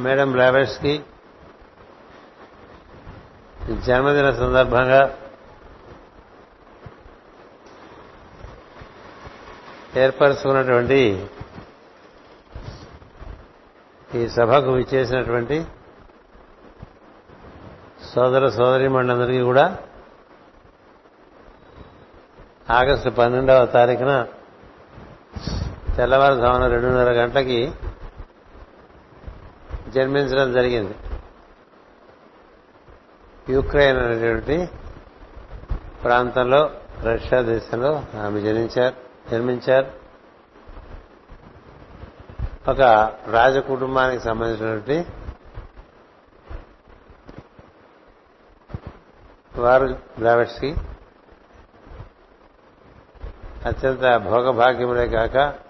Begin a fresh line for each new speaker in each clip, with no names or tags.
Madam Blavatsky జన్మదిన సందర్భంగా ఏర్పరచుకున్నటువంటి ఈ సభకు విచ్చేసినటువంటి సోదర సోదరి మండలందరికీ కూడా ఆగస్టు పన్నెండవ తారీఖున తెల్లవారుజామున రెండున్నర గంటలకి జన్మించడం జరిగింది. యుక్రెయిన్ అనేటువంటి ప్రాంతంలో రష్యా దేశంలో ఆమె జనించారు జన్మించారు. ఒక రాజ కుటుంబానికి సంబంధించినటువంటి వారు బ్లావెట్స్కి అత్యంత భోగభాగ్యములే కాక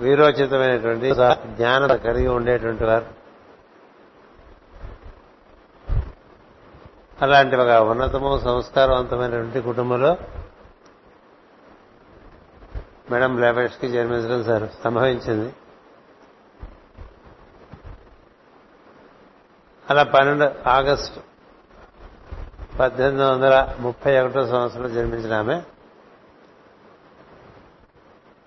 వీరోచితమైనటువంటి జ్ఞానం కలిగి ఉండేటువంటి వారు. అలాంటి ఒక ఉన్నతము సంస్కారవంతమైనటువంటి కుటుంబంలో మేడం బ్లాబెట్స్కి జన్మించడం సార్ సంభవించింది. అలా పన్నెండు ఆగస్టు పద్దెనిమిది వందల ముప్పై ఒకటో సంవత్సరంలో జన్మించిన ఆమె.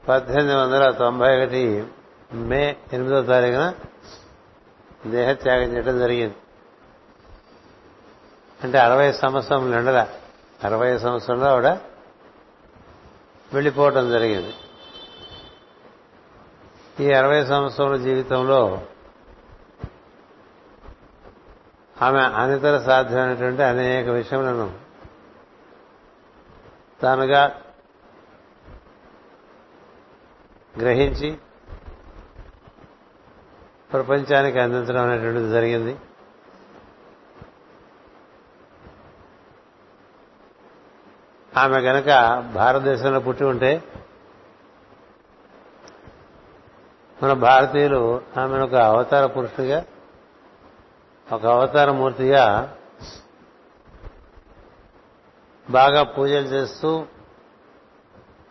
పద్దెనిమిది వందల తొంభై ఒకటి మే ఎనిమిదో తారీఖున దేహత్యాగం చేయడం జరిగింది. అంటే అరవై సంవత్సరం నిండల అరవై సంవత్సరంలో ఆవిడ వెళ్ళిపోవటం జరిగింది. ఈ అరవై సంవత్సరాల జీవితంలో ఆమె అనితర సాధ్యమైనటువంటి అనేక విషయములను తానుగా గ్రహించి ప్రపంచానికి అందించడం అనేటువంటిది జరిగింది. ఆమె గనక భారతదేశంలో పుట్టి ఉంటే మన భారతీయులు ఆమెను ఒక అవతార పురుషుడిగా ఒక అవతార మూర్తిగా బాగా పూజలు చేస్తూ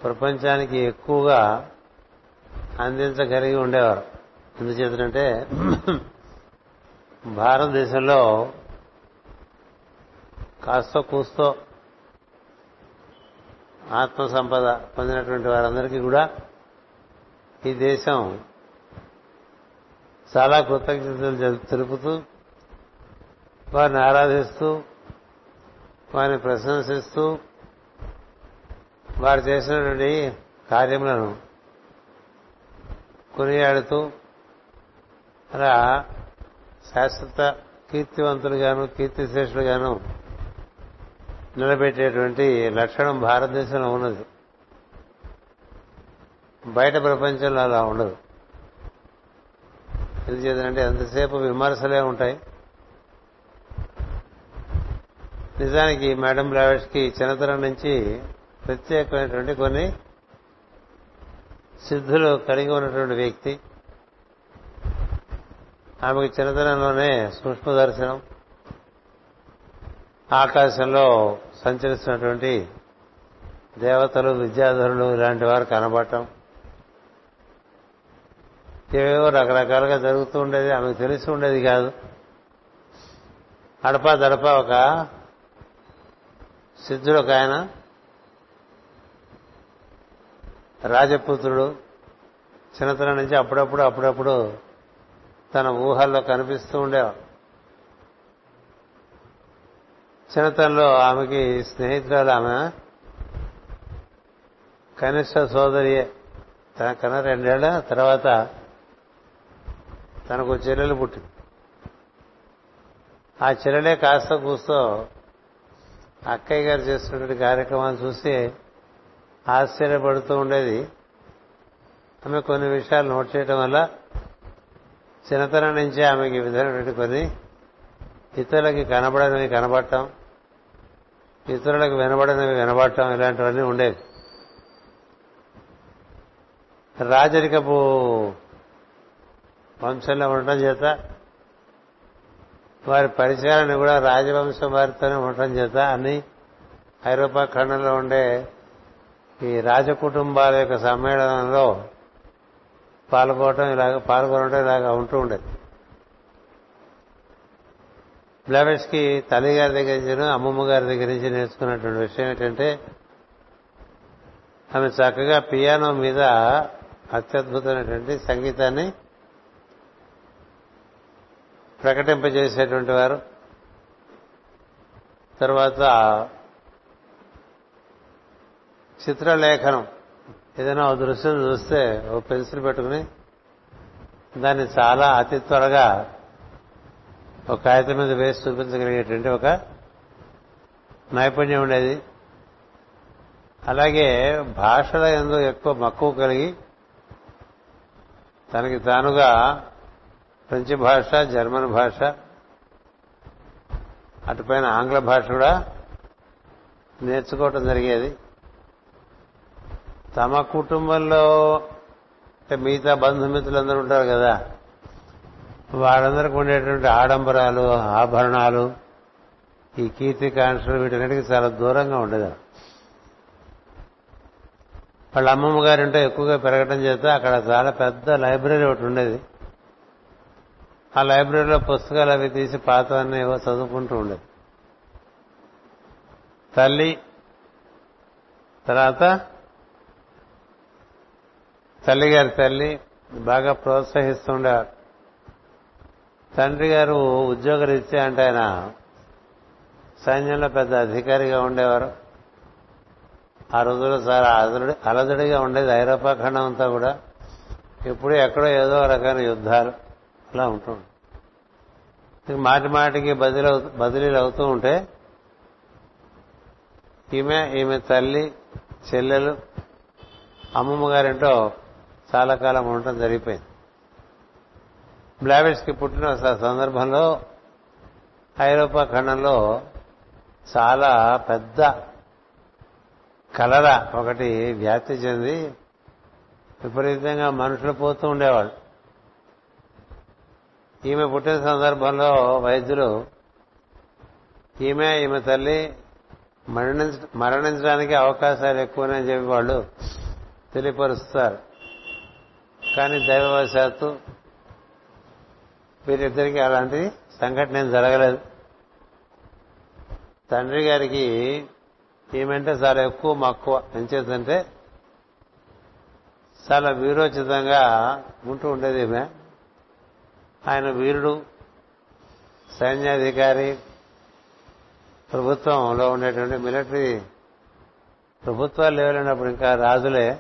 ప్రపంచానికి ఎక్కువగా అందించగలిగి ఉండేవారు. ఎందుచేతంటే భారతదేశంలో కాస్త కూస్తో ఆత్మ సంపద పొందినటువంటి వారందరికీ కూడా ఈ దేశం చాలా కృతజ్ఞతలు తెలుపుతూ వారిని ఆరాధిస్తూ వారిని ప్రశంసిస్తూ వారు చేసినటువంటి కార్యములను కొనియాడుతూ అలా శాశ్వత కీర్తివంతులుగాను కీర్తిశేషులుగాను నిలబెట్టేటువంటి లక్షణం భారతదేశంలో ఉన్నది. బయట ప్రపంచంలో అలా ఉండదు. ఎందుచేతంటే ఎంతసేపు విమర్శలే ఉంటాయి. నిజానికి మేడం బ్లావెట్స్కి చిన్నతనం నుంచి ప్రత్యేకమైనటువంటి కొన్ని సిద్ధులు కలిగి ఉన్నటువంటి వ్యక్తి. ఆమెకు చిన్నతనంలోనే సూక్ష్మ దర్శనం. ఆకాశంలో సంచరిస్తున్నటువంటి దేవతలు విద్యాధరులు ఇలాంటి వారు కనబడటం. ఏవేవో రకరకాలుగా జరుగుతూ ఉండేది ఆమెకు తెలిసి ఉండేది కాదు. అడపా దడప ఒక సిద్ధుడు ఒక ఆయన రాజపుత్రుడు చిన్నతనం నుంచి అప్పుడప్పుడు అప్పుడప్పుడు తన ఊహల్లో కనిపిస్తూ ఉండేవాడు. చిన్నతనంలో ఆమెకి స్నేహితురాలు ఆమె కనిష్ట సోదరియే తనకన్నా రెండేళ్ళ తర్వాత తనకు చెల్లెలు పుట్టింది. ఆ చెల్లెలే కాస్త కూస్తో అక్కయ్య గారు చేస్తున్నటువంటి కార్యక్రమాలు చూసి ఆశ్చర్యపడుతూ ఉండేది. ఆమె కొన్ని విషయాలు నోట్ చేయటం వల్ల చిన్నతనం నుంచే ఆమెకి విధమైనటువంటి కొన్ని ఇతరులకి కనబడనివి కనబడటం ఇతరులకు వినబడనివి వినబడటం ఇలాంటివన్నీ ఉండేవి. రాజరికపు వంశంలో ఉండటం చేత వారి పరిచయాలను కూడా రాజవంశం వారితోనే ఉండటం చేత అన్ని ఐరోపా ఖండంలో ఉండే ఈ రాజకుటుంబాల యొక్క సమ్మేళనంలో పాల్గొనడం ఇలాగ పాల్గొనడం ఇలాగ ఉంటూ ఉండేది. బ్లావెట్స్కి తల్లి గారి దగ్గర నుంచి అమ్మమ్మ గారి దగ్గర నుంచి నేర్చుకున్నటువంటి విషయం ఏంటంటే ఆమె చక్కగా పియానో మీద అత్యద్భుతమైనటువంటి సంగీతాన్ని ప్రకటింపజేసేటువంటి వారు. తర్వాత చిత్రలేఖనం. ఏదైనా ఓ దృశ్యం చూస్తే ఓ పెన్సిల్ పెట్టుకుని దాన్ని చాలా అతి త్వరగా ఒక కాగితం మీద వేసి చూపించగలిగేటువంటి ఒక నైపుణ్యం ఉండేది. అలాగే భాషల ఎందు ఎక్కువ మక్కువ కలిగి తనకి తానుగా ఫ్రెంచ్ భాష జర్మన్ భాష అటుపైన ఆంగ్ల భాష కూడా నేర్చుకోవటం జరిగేది. తమ కుటుంబంలో అంటే మిగతా బంధుమిత్రులందరూ ఉంటారు కదా వాళ్ళందరికి ఉండేటువంటి ఆడంబరాలు ఆభరణాలు ఈ కీర్తి కాంక్షలు వీటన్నిటికీ చాలా దూరంగా ఉండేది. వాళ్ళ అమ్మమ్మ గారింటో ఎక్కువగా పెరగటం చేత అక్కడ చాలా పెద్ద లైబ్రరీ ఒకటి ఉండేది. ఆ లైబ్రరీలో పుస్తకాలు అవి తీసి పాతవన్నీ ఏవో చదువుకుంటూ ఉండేది. తల్లి తర్వాత తల్లి గారి తల్లి బాగా ప్రోత్సహిస్తుండేవారు తండ్రి గారు ఉద్యోగరీత్యా అంటే ఆయన సైన్యంలో పెద్ద అధికారిగా ఉండేవారు. ఆ రోజుల్లో చాలా అలజడి అలజడిగా ఉండేది ఐరోపా ఖండం అంతా కూడా. ఎప్పుడు ఎక్కడో ఏదో రకమైన యుద్ధాలు అలా ఉంటుంది మాటి మాటికి బదిలీ బదిలీలు అవుతూ ఉంటే ఈమె ఈమె తల్లి చెల్లెలు అమ్మమ్మ గారింటో చాలా కాలం ఉండటం జరిగిపోయింది. బ్లావెట్స్కి పుట్టిన సందర్భంలో ఐరోపా ఖండంలో చాలా పెద్ద కలర ఒకటి వ్యాప్తి చెంది విపరీతంగా మనుషులు పోతూ ఉండేవాళ్ళు. ఈమె పుట్టిన సందర్భంలో వైద్యులు ఈమె ఈమె తల్లి మరణించ మరణించడానికి అవకాశాలు ఎక్కువనే చెప్పి వాళ్ళు తెలియపరుస్తారు. కానీ దైవవశాత్తు వీరిద్దరికీ అలాంటి సంఘటన ఏం జరగలేదు. తండ్రి గారికి ఈమెంటే చాలా ఎక్కువ మక్కువ ఎంచేతంటే చాలా వీరోచితంగా ఉంటూ ఉండేది ఈమె. ఆయన వీరుడు సైన్యాధికారి ప్రభుత్వంలో ఉండేటువంటి మిలిటరీ ప్రభుత్వాలు లేవలేనప్పుడు ఇంకా రాజులే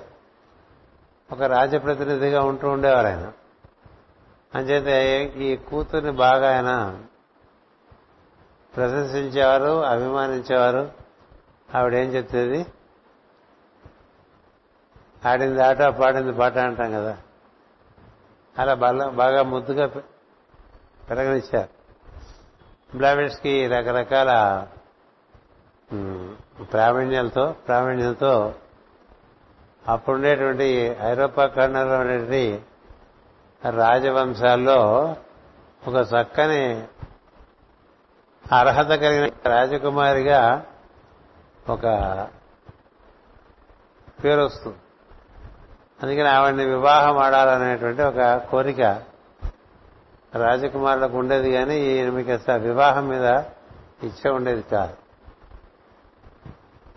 ఒక రాజప్రతినిధిగా ఉంటూ ఉండేవారు ఆయన. అంచేతే ఈ కూతుర్ని బాగా ఆయన ప్రశంసించేవారు అభిమానించేవారు. ఆవిడేం చెప్తుంది? ఆడింది ఆట పాడింది పాట అంటాం కదా. అలా బాగా బాగా ముద్దుగా పెరగనిచ్చారు. బ్లావెట్స్కి రకరకాల ప్రావీణ్యాలతో ప్రావీణ్యంతో అప్పుడుండేటువంటి ఐరోపా ఖండంలో ఉండేటువంటి రాజవంశాల్లో ఒక చక్కని అర్హత కలిగిన రాజకుమారిగా ఒక పేరు వస్తుంది. అందుకని ఆవిడ్ని వివాహం ఆడాలనేటువంటి ఒక కోరిక రాజకుమారులకు ఉండేది కానీ ఈయనకి అసలు వివాహం మీద ఇచ్చ ఉండేది కాదు.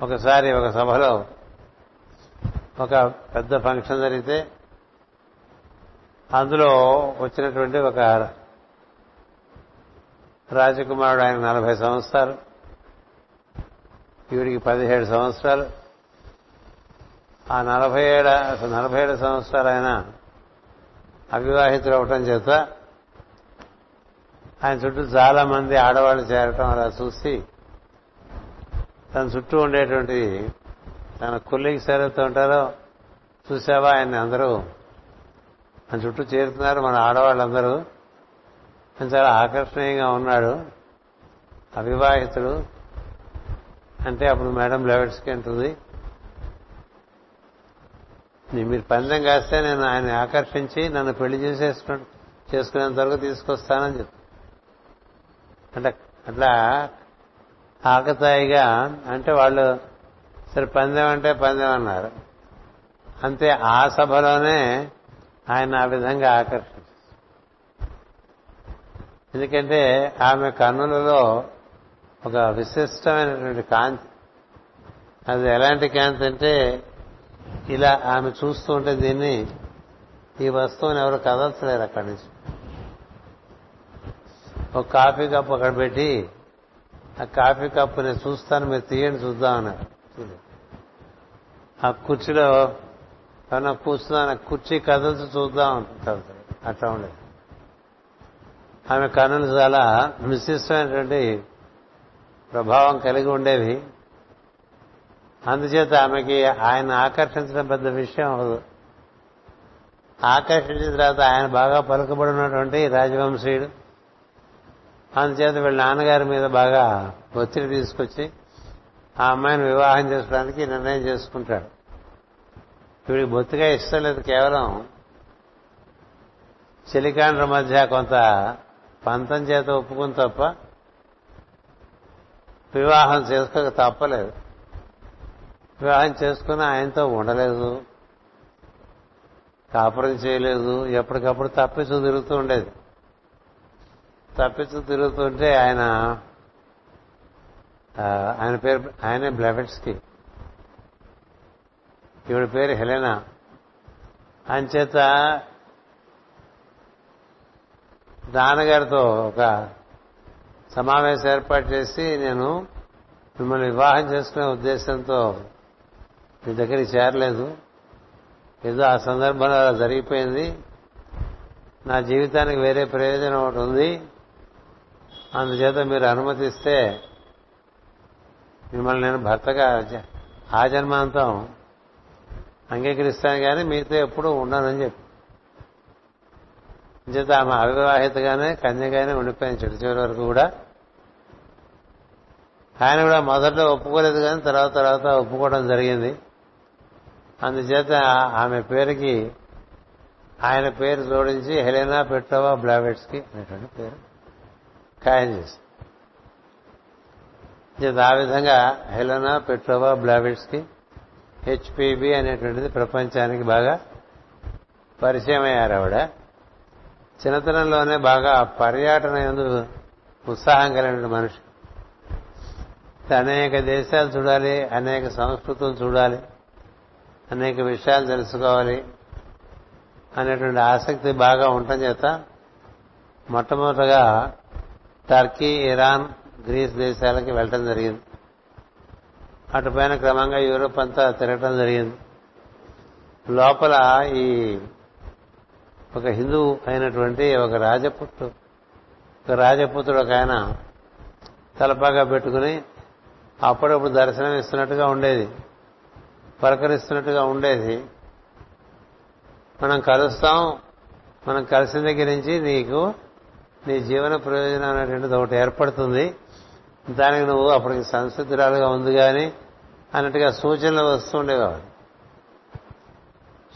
ఒకసారి ఒక సభలో ఒక పెద్ద ఫంక్షన్ జరిగితే అందులో వచ్చినటువంటి ఒక రాజకుమారుడు ఆయన నలభై సంవత్సరాలు ఈవిడికి పదిహేడు సంవత్సరాలు. ఆ నలభై ఏడ నలభై ఏడు సంవత్సరాలు ఆయన అవివాహితులు అవటం చేత ఆయన చుట్టూ చాలా మంది ఆడవాళ్ళు చేరటం అలా చూసి తన చుట్టూ ఉండేటువంటి తన కొల్లికి ఎవరైతే ఉంటారో చూసావా ఆయన అందరూ? ఆయన చుట్టూ చేరుతున్నారు మన ఆడవాళ్ళందరూ. ఆయన చాలా ఆకర్షణీయంగా ఉన్నాడు. అవివాహితుడు. అంటే అప్పుడు మేడం లెవెట్స్కి అంటుంది. మీరు పందెం కాస్తే నేను ఆయన ఆకర్షించి నన్ను పెళ్ళి చేసేసుకు చేసుకునేంత వరకు తీసుకొస్తానని చెప్పి. అంటే అట్లా ఆకతాయిగా అంటే వాళ్ళు సరే పందెం అంటే పందెం అన్నారు. అంతే ఆ సభలోనే ఆయన ఆ విధంగా ఆకర్షించారు. ఎందుకంటే ఆమె కన్నులలో ఒక విశిష్టమైనటువంటి కాంతి. అది ఎలాంటి కాంతి అంటే ఇలా ఆమె చూస్తూ ఉంటే దీన్ని ఈ వస్తువుని ఎవరు కదల్చలేరు అక్కడి నుంచి. ఒక కాఫీ కప్పు అక్కడ పెట్టి ఆ కాఫీ కప్పు నేను చూస్తాను మీరు తీయండి చూద్దాం అన్నారు. ఆ కుర్చీలో ఏమన్నా కూర్చున్నా కుర్చీ కదల్చి చూద్దాం అట్లా ఉండేది. ఆమె కన్నులు చాలా విశిష్టమైనటువంటి ప్రభావం కలిగి ఉండేవి. అందుచేత ఆమెకి ఆయన ఆకర్షించడం పెద్ద విషయం అవదు ఆకర్షించిన తర్వాత ఆయన బాగా పలుకబడినటువంటి రాజవంశీయుడు. అందుచేత వీళ్ళ నాన్నగారి మీద బాగా ఒత్తిడి తీసుకొచ్చి ఆ అమ్మాయిని వివాహం చేసుకోవడానికి నిర్ణయం చేసుకుంటాడు. వీడికి బొత్తిగా ఇష్టం లేదు కేవలం చెలికాండ్ర మధ్య కొంత పంతం చేత ఒప్పుకుని తప్ప వివాహం చేసుకోక తప్పలేదు. వివాహం చేసుకుని ఆయనతో ఉండలేదు. కాపురం చేయలేదు. ఎప్పటికప్పుడు తప్పించు తిరుగుతూ ఉండేది. తప్పించు తిరుగుతుంటే ఆయన ఆయన పేరు ఆయనే బ్లెవెట్స్కి. ఈవిడ పేరు హెలెనా. అంచేత నాన్నగారితో ఒక సమావేశం ఏర్పాటు చేసి నేను మిమ్మల్ని వివాహం చేసుకునే ఉద్దేశంతో మీ దగ్గరికి చేరలేదు. ఏదో ఆ సందర్భంలో అలా జరిగిపోయింది. నా జీవితానికి వేరే ప్రయోజనం ఒకటి ఉంది. అందుచేత మీరు అనుమతిస్తే మిమ్మల్ని నేను భర్తగా ఆ జన్మాంతం అంగీకరిస్తాను కానీ మీతో ఎప్పుడూ ఉండనని చెప్పి. చేత ఆమె అవివాహితగానే కన్యగానే ఉండిపోయింది చెడు చివరి వరకు కూడా. ఆయన కూడా మొదట్లో ఒప్పుకోలేదు కానీ తర్వాత తర్వాత ఒప్పుకోవడం జరిగింది. అందుచేత ఆమె పేరుకి ఆయన పేరు జోడించి హెలెనా పెట్రోవా బ్లావెట్స్కి అనేటువంటి పేరు ఖాయం చేసి ఆ విధంగా హెలనా పెట్రోవా బ్లావిట్స్కి హెచ్పిబి అనేటువంటిది ప్రపంచానికి బాగా పరిచయం అయ్యారు ఆవిడ. చిన్నతనంలోనే బాగా పర్యాటన ఎందు ఉత్సాహం కలిగిన మనిషి. అనేక దేశాలు చూడాలి అనేక సంస్కృతులు చూడాలి అనేక విషయాలు తెలుసుకోవాలి అనేటువంటి ఆసక్తి బాగా ఉండటం చేత మొట్టమొదటగా టర్కీ ఇరాన్ గ్రీస్ దేశాలకి వెళ్ళటం జరిగింది. అటుపైన క్రమంగా యూరోప్ అంతా తిరగటం జరిగింది. లోపల ఈ ఒక హిందూ అయినటువంటి ఒక రాజపుత్రు ఒక రాజపుత్రుడు ఒక ఆయన తలపాగా పెట్టుకుని అప్పుడప్పుడు దర్శనం ఇస్తున్నట్టుగా ఉండేది. పలకరిస్తున్నట్టుగా ఉండేది. మనం కలుస్తాం మనం కలిసిన దగ్గర నుంచి నీకు నీ జీవన ప్రయోజనం అనేటువంటిది ఒకటి ఏర్పడుతుంది. దానికి నువ్వు అప్పటికి సంసిద్ధురాలుగా ఉంది కానీ అన్నట్టుగా సూచనలు వస్తూ ఉండేవాడు.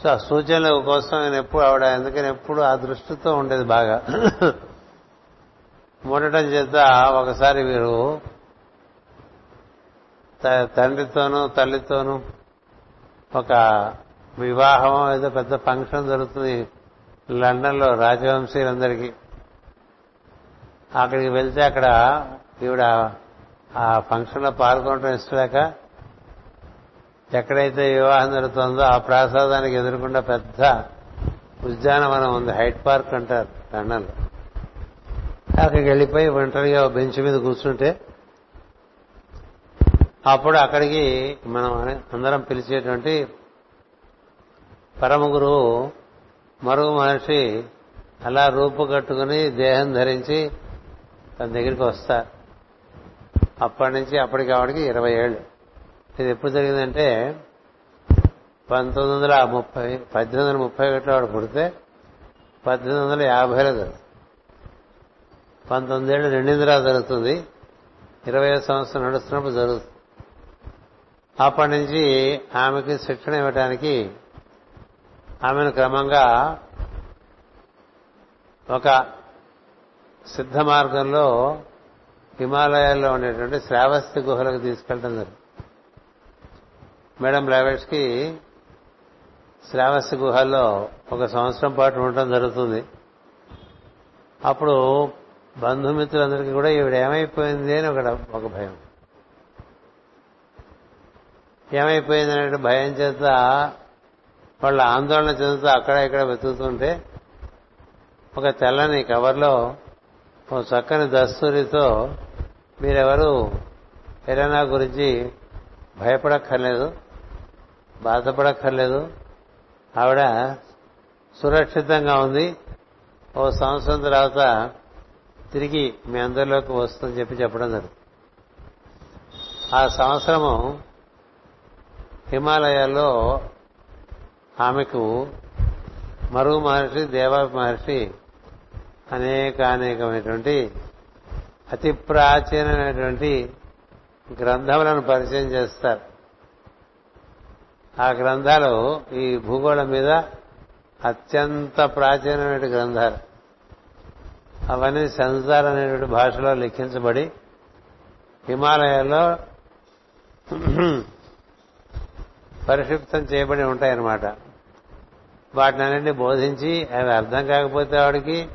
సో ఆ సూచనల కోసం ఆయన ఎప్పుడు ఆవిడ ఎందుకని ఎప్పుడు ఆ దృష్టితో ఉండేది బాగా. ఉండటం చేత ఒకసారి వీరు తండ్రితోనూ తల్లితోనూ ఒక వివాహం ఏదో పెద్ద ఫంక్షన్ జరుగుతుంది లండన్లో రాజవంశీయులందరికీ. అక్కడికి వెళ్తే అక్కడ ఈవిడ ఆ ఫంక్షన్లో పాల్గొనడం ఇష్టలేక ఎక్కడైతే వివాహం జరుగుతుందో ఆ ప్రాసాదానికి ఎదురుకుండా పెద్ద ఉద్యానవనం ఉంది హైట్ పార్క్ అంటారు లండన్లో అక్కడికి వెళ్ళిపోయి ఒంటరిగా బెంచ్ మీద కూర్చుంటే అప్పుడు అక్కడికి మనం అందరం పిలిచేటువంటి పరమ గురువు మరుగు మనిషి అలా రూపు కట్టుకుని దేహం ధరించి తన దగ్గరికి వస్తారు. అప్పటి నుంచి అప్పటికి ఆవిడకి ఇరవై ఏళ్ళు. ఇది ఎప్పుడు జరిగిందంటే పంతొమ్మిది వందల ముప్పై పద్దెనిమిది వందల ముప్పై ఒకటిలో ఆవిడ పుడితే పద్దెనిమిది వందల యాభైలో జరుగుతుంది. పంతొమ్మిదేళ్ళు నిండిందిరా జరుగుతుంది. ఇరవై సంవత్సరం నడుస్తున్నప్పుడు జరుగుతుంది. అప్పటి నుంచి ఆమెకి శిక్షణ ఇవ్వడానికి ఆమెను క్రమంగా ఒక సిద్ధ మార్గంలో హిమాలయాల్లో ఉండేటువంటి శ్రావస్తి గుహలకు తీసుకెళ్ళడం జరిగింది. మేడం బ్లావెట్స్కి శ్రావస్తి గుహల్లో ఒక సంవత్సరం పాటు ఉండటం జరుగుతుంది. అప్పుడు బంధుమిత్రులందరికీ కూడా ఈవిడ ఏమైపోయింది అని ఒక ఒక భయం. ఏమైపోయింది అనే భయం చేత వాళ్ళ ఆందోళన చెందుతూ అక్కడ ఇక్కడ వెతుకుతుంటే ఒక తెల్లని కవర్లో ఓ చక్కని దస్తూరితో మీరెవరు? హెలనా గురించి భయపడక్కర్లేదు బాధపడక్కర్లేదు. ఆవిడ సురక్షితంగా ఉంది. ఓ సంవత్సరం తర్వాత తిరిగి మీ అందరిలోకి వస్తుందని చెప్పి చెప్పడం జరుగుతుంది. ఆ సంవత్సరము హిమాలయాల్లో ఆమెకు మరుగు మహర్షి దేవా మహర్షి అనేక అనేకమైనటువంటి అతి ప్రాచీనమైనటువంటి గ్రంథములను పరిచయం చేస్తారు. ఆ గ్రంథాలు ఈ భూగోళం మీద అత్యంత ప్రాచీనమైన గ్రంథాలు. అవన్నీ సంసార్ అనేటువంటి భాషలో లిఖించబడి హిమాలయాల్లో పరిక్షిప్తం చేయబడి ఉంటాయన్నమాట. వాటిని అన్నింటినీ బోధించి అవి అర్థం కాకపోతే వాడికి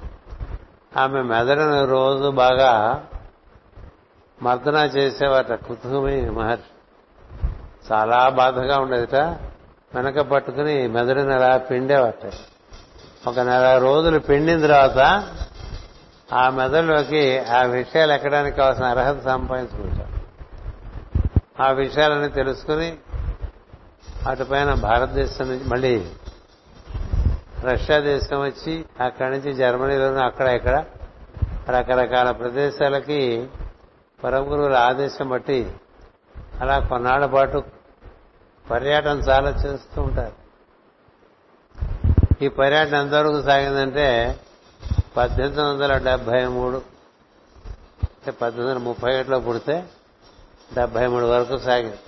ఆమె మెదడును రోజు బాగా మర్దన చేసేవాట కుతుమి మహర్షి. చాలా బాధగా ఉండేదిట. వెనక పట్టుకుని మెదడుని అలా పిండేవాట. ఒక నెల రోజులు పిండిన తర్వాత ఆ మెదడులోకి ఆ విషయాలు ఎక్కడానికి కావాల్సిన అర్హత సంపాదించుకుంటారు ఆ విషయాలని తెలుసుకుని అటుపైన భారతదేశం నుంచి మళ్ళీ రష్యా దేశం వచ్చి అక్కడి నుంచి జర్మనీలోనూ అక్కడ ఇక్కడ రకరకాల ప్రదేశాలకి పరమ గురువుల ఆదేశం బట్టి అలా కొన్నాళ్ళ పాటు పర్యటన చాలా చేస్తూ ఉంటారు. ఈ పర్యటన ఎంతవరకు సాగిందంటే పద్దెనిమిది వందల డెబ్బై మూడు అంటే పద్దెనిమిది వందల ముప్పై ఒకటిలో పుడితే డెబ్బై మూడు వరకు సాగింది.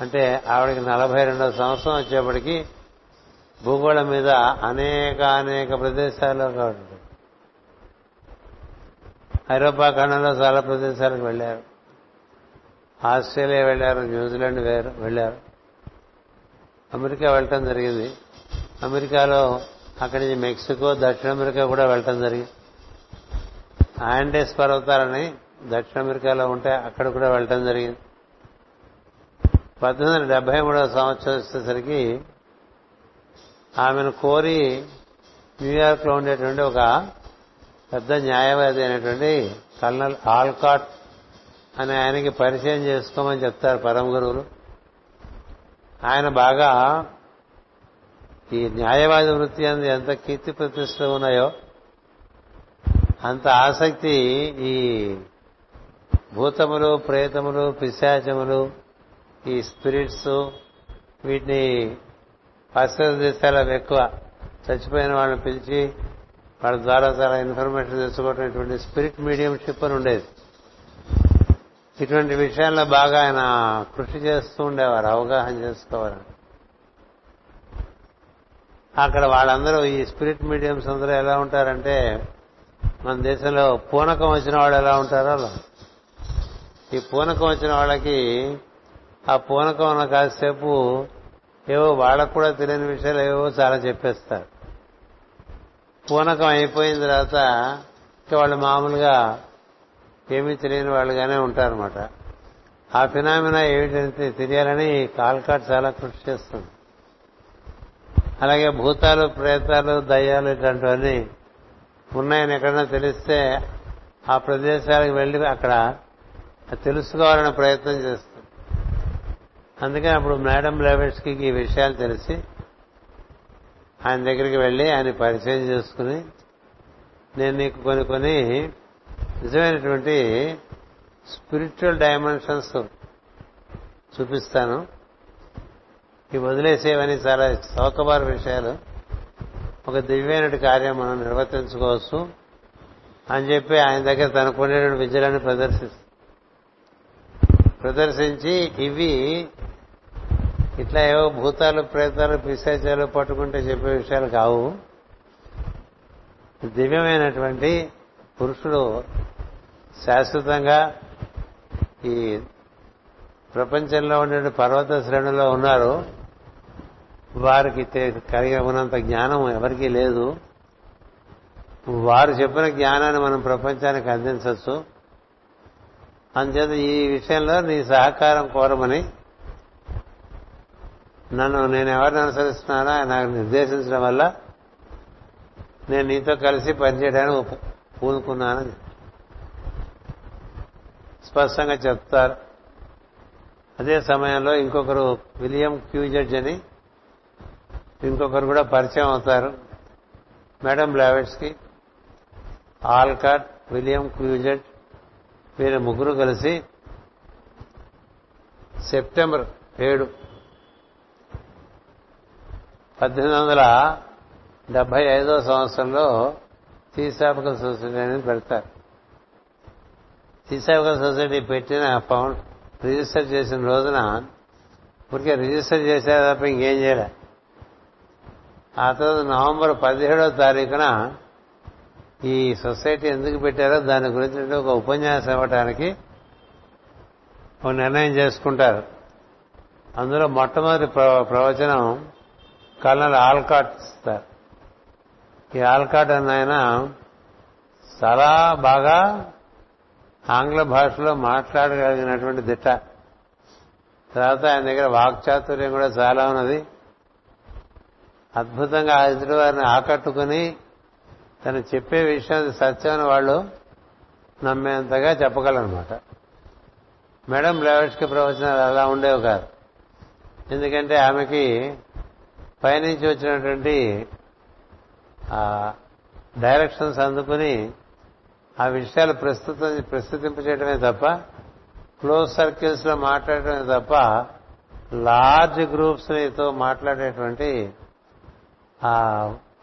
అంటే ఆవిడకి నలభై రెండవ సంవత్సరం వచ్చేప్పటికి భూగోళం మీద అనేక అనేక ప్రదేశాల్లో కాబట్టి ఐరోపా ఖండంలో చాలా ప్రదేశాలకు వెళ్ళారు. ఆస్ట్రేలియా వెళ్ళారు న్యూజిలాండ్ వేరు వెళ్ళారు. అమెరికా వెళ్ళటం జరిగింది. అమెరికాలో అక్కడి నుంచి మెక్సికో దక్షిణ అమెరికా కూడా వెళ్ళటం జరిగింది. ఆండేస్ పర్వతాలని దక్షిణ అమెరికాలో ఉంటే అక్కడ కూడా వెళ్ళటం జరిగింది. పద్దెనిమిది వందల డెబ్బై మూడవ సంవత్సరం వచ్చేసరికి ఆమెను కోరి న్యూయార్క్లో ఉండేటువంటి ఒక పెద్ద న్యాయవాది అయినటువంటి కల్నల్ ఆల్కాట్ అని ఆయనకి పరిచయం చేసుకోమని చెప్తారు పరమ గురువులు. ఆయన బాగా ఈ న్యాయవాది వృత్తి అంది ఎంత కీర్తి ప్రతిష్టలు ఉన్నాయో అంత ఆసక్తి ఈ భూతములు ప్రేతములు పిశాచములు ఈ స్పిరిట్స్ వీటిని పాశ్చాత్య దేశాలకు ఎక్కువ. చచ్చిపోయిన వాళ్ళని పిలిచి వాళ్ళ ద్వారా చాలా ఇన్ఫర్మేషన్ తెచ్చుకోవటం ఇటువంటి స్పిరిట్ మీడియంషిప్ అని ఉండేది. ఇటువంటి విషయాల్లో బాగా ఆయన కృషి చేస్తూ ఉండేవారు అవగాహన చేసుకోవాలని. అక్కడ వాళ్ళందరూ ఈ స్పిరిట్ మీడియంస్ అందరూ ఎలా ఉంటారంటే మన దేశంలో పూనకం వచ్చిన వాళ్ళు ఎలా ఉంటారో అలా. ఈ పూనకం వచ్చిన వాళ్ళకి ఆ పూనకం ఉన్న కాసేపు ఏవో వాళ్ళకు కూడా తెలియని విషయాలు ఏవో చాలా చెప్పేస్తారు. పూనకం అయిపోయిన తర్వాత వాళ్ళు మామూలుగా ఏమీ తెలియని వాళ్ళుగానే ఉంటారన్నమాట. ఆ ఫినామినా ఏమిటంటే తెలియాలని కాల్కాట్ చాలా కృషి చేస్తుంది. అలాగే భూతాలు ప్రేతాలు దయ్యాలు ఇట్లాంటివన్నీ ఉన్నాయని ఎక్కడైనా తెలిస్తే ఆ ప్రదేశాలకు వెళ్ళి అక్కడ తెలుసుకోవాలనే ప్రయత్నం చేస్తుంది అందుకని అప్పుడు మేడం లెవెట్స్కి ఈ విషయాలు తెలిసి ఆయన దగ్గరికి వెళ్ళి ఆయన పరిచయం చేసుకుని నేను నీకు కొన్ని కొన్ని నిజమైనటువంటి స్పిరిచువల్ డైమెన్షన్స్ చూపిస్తాను. ఈ వదిలేసేవని చాలా చౌకబారు విషయాలు. ఒక దివ్యమైన కార్యం మనం నిర్వర్తించుకోవచ్చు అని చెప్పి ఆయన దగ్గర తనకునేటువంటి విద్యలను ప్రదర్శిస్తుంది ప్రదర్శించి ఇవి ఇట్లా ఏవో భూతాలు ప్రేతాలు పిశాచాలు పట్టుకుంటే చెప్పే విషయాలు కావు. దివ్యమైనటువంటి పురుషుడు శాశ్వతంగా ఈ ప్రపంచంలో ఉండే పర్వత శ్రేణులో ఉన్నారు. వారికి కలిగి ఉన్నంత జ్ఞానం ఎవరికీ లేదు. వారు చెప్పిన జ్ఞానాన్ని మనం ప్రపంచానికి అందించవచ్చు. అందుచేత ఈ విషయంలో నీ సహకారం కోరమని నన్ను నేను ఎవరిని అనుసరిస్తున్నానో ఆయన నాకు నిర్దేశించడం వల్ల నేను నీతో కలిసి పనిచేయడానికి పూనుకున్నానని. స్పష్టంగా చెప్తారు. అదే సమయంలో ఇంకొకరు విలియం క్యూజడ్జ్ అని ఇంకొకరు కూడా పరిచయం అవుతారు. మేడం బ్లావెట్స్కి ఆల్కాట్ విలియం క్యూజెడ్ వీరి ముగ్గురు కలిసి సెప్టెంబర్ ఏడు పద్దెనిమిది వందల డెబ్బై ఐదో సంవత్సరంలో థీసాపికల్ సొసైటీ అని పెడతారు. థీసాపికల్ సొసైటీ పెట్టిన ఫౌండ్ రిజిస్టర్ చేసిన రోజున ఊరికే రిజిస్టర్ చేశారు తప్ప ఇంకేం చేయలే. ఆ తర్వాత నవంబర్ పదిహేడో తారీఖున ఈ సొసైటీ ఎందుకు పెట్టారో దాని గురించి ఒక ఉపన్యాసం ఇవ్వటానికి ఒక నిర్ణయం చేసుకుంటారు. అందులో మొట్టమొదటి ప్రవచనం కల్నల్ ఆల్కాట్ ఇస్తారు. ఈ ఆల్కాట్ అన్న ఆయన చాలా బాగా ఆంగ్ల భాషలో మాట్లాడగలిగినటువంటి దిట్ట. తర్వాత ఆయన దగ్గర వాక్చాతుర్యం కూడా చాలా ఉన్నది. అద్భుతంగా ఎదుటి వారిని ఆకట్టుకుని తను చెప్పే విషయం సత్యమని వాళ్ళు నమ్మేంతగా చెప్పగలనమాట. మేడం బ్లావెట్స్కి ప్రవచనాలు అలా ఉండేవి కాదు. ఎందుకంటే ఆమెకి పైనుంచి వచ్చినటువంటి డైరెక్షన్స్ అందుకుని ఆ విషయాలు ప్రస్తుతం ప్రస్తుతింపచేయడమే తప్ప క్లోజ్ సర్కిల్స్లో మాట్లాడటమే తప్ప లార్జ్ గ్రూప్స్తో మాట్లాడేటువంటి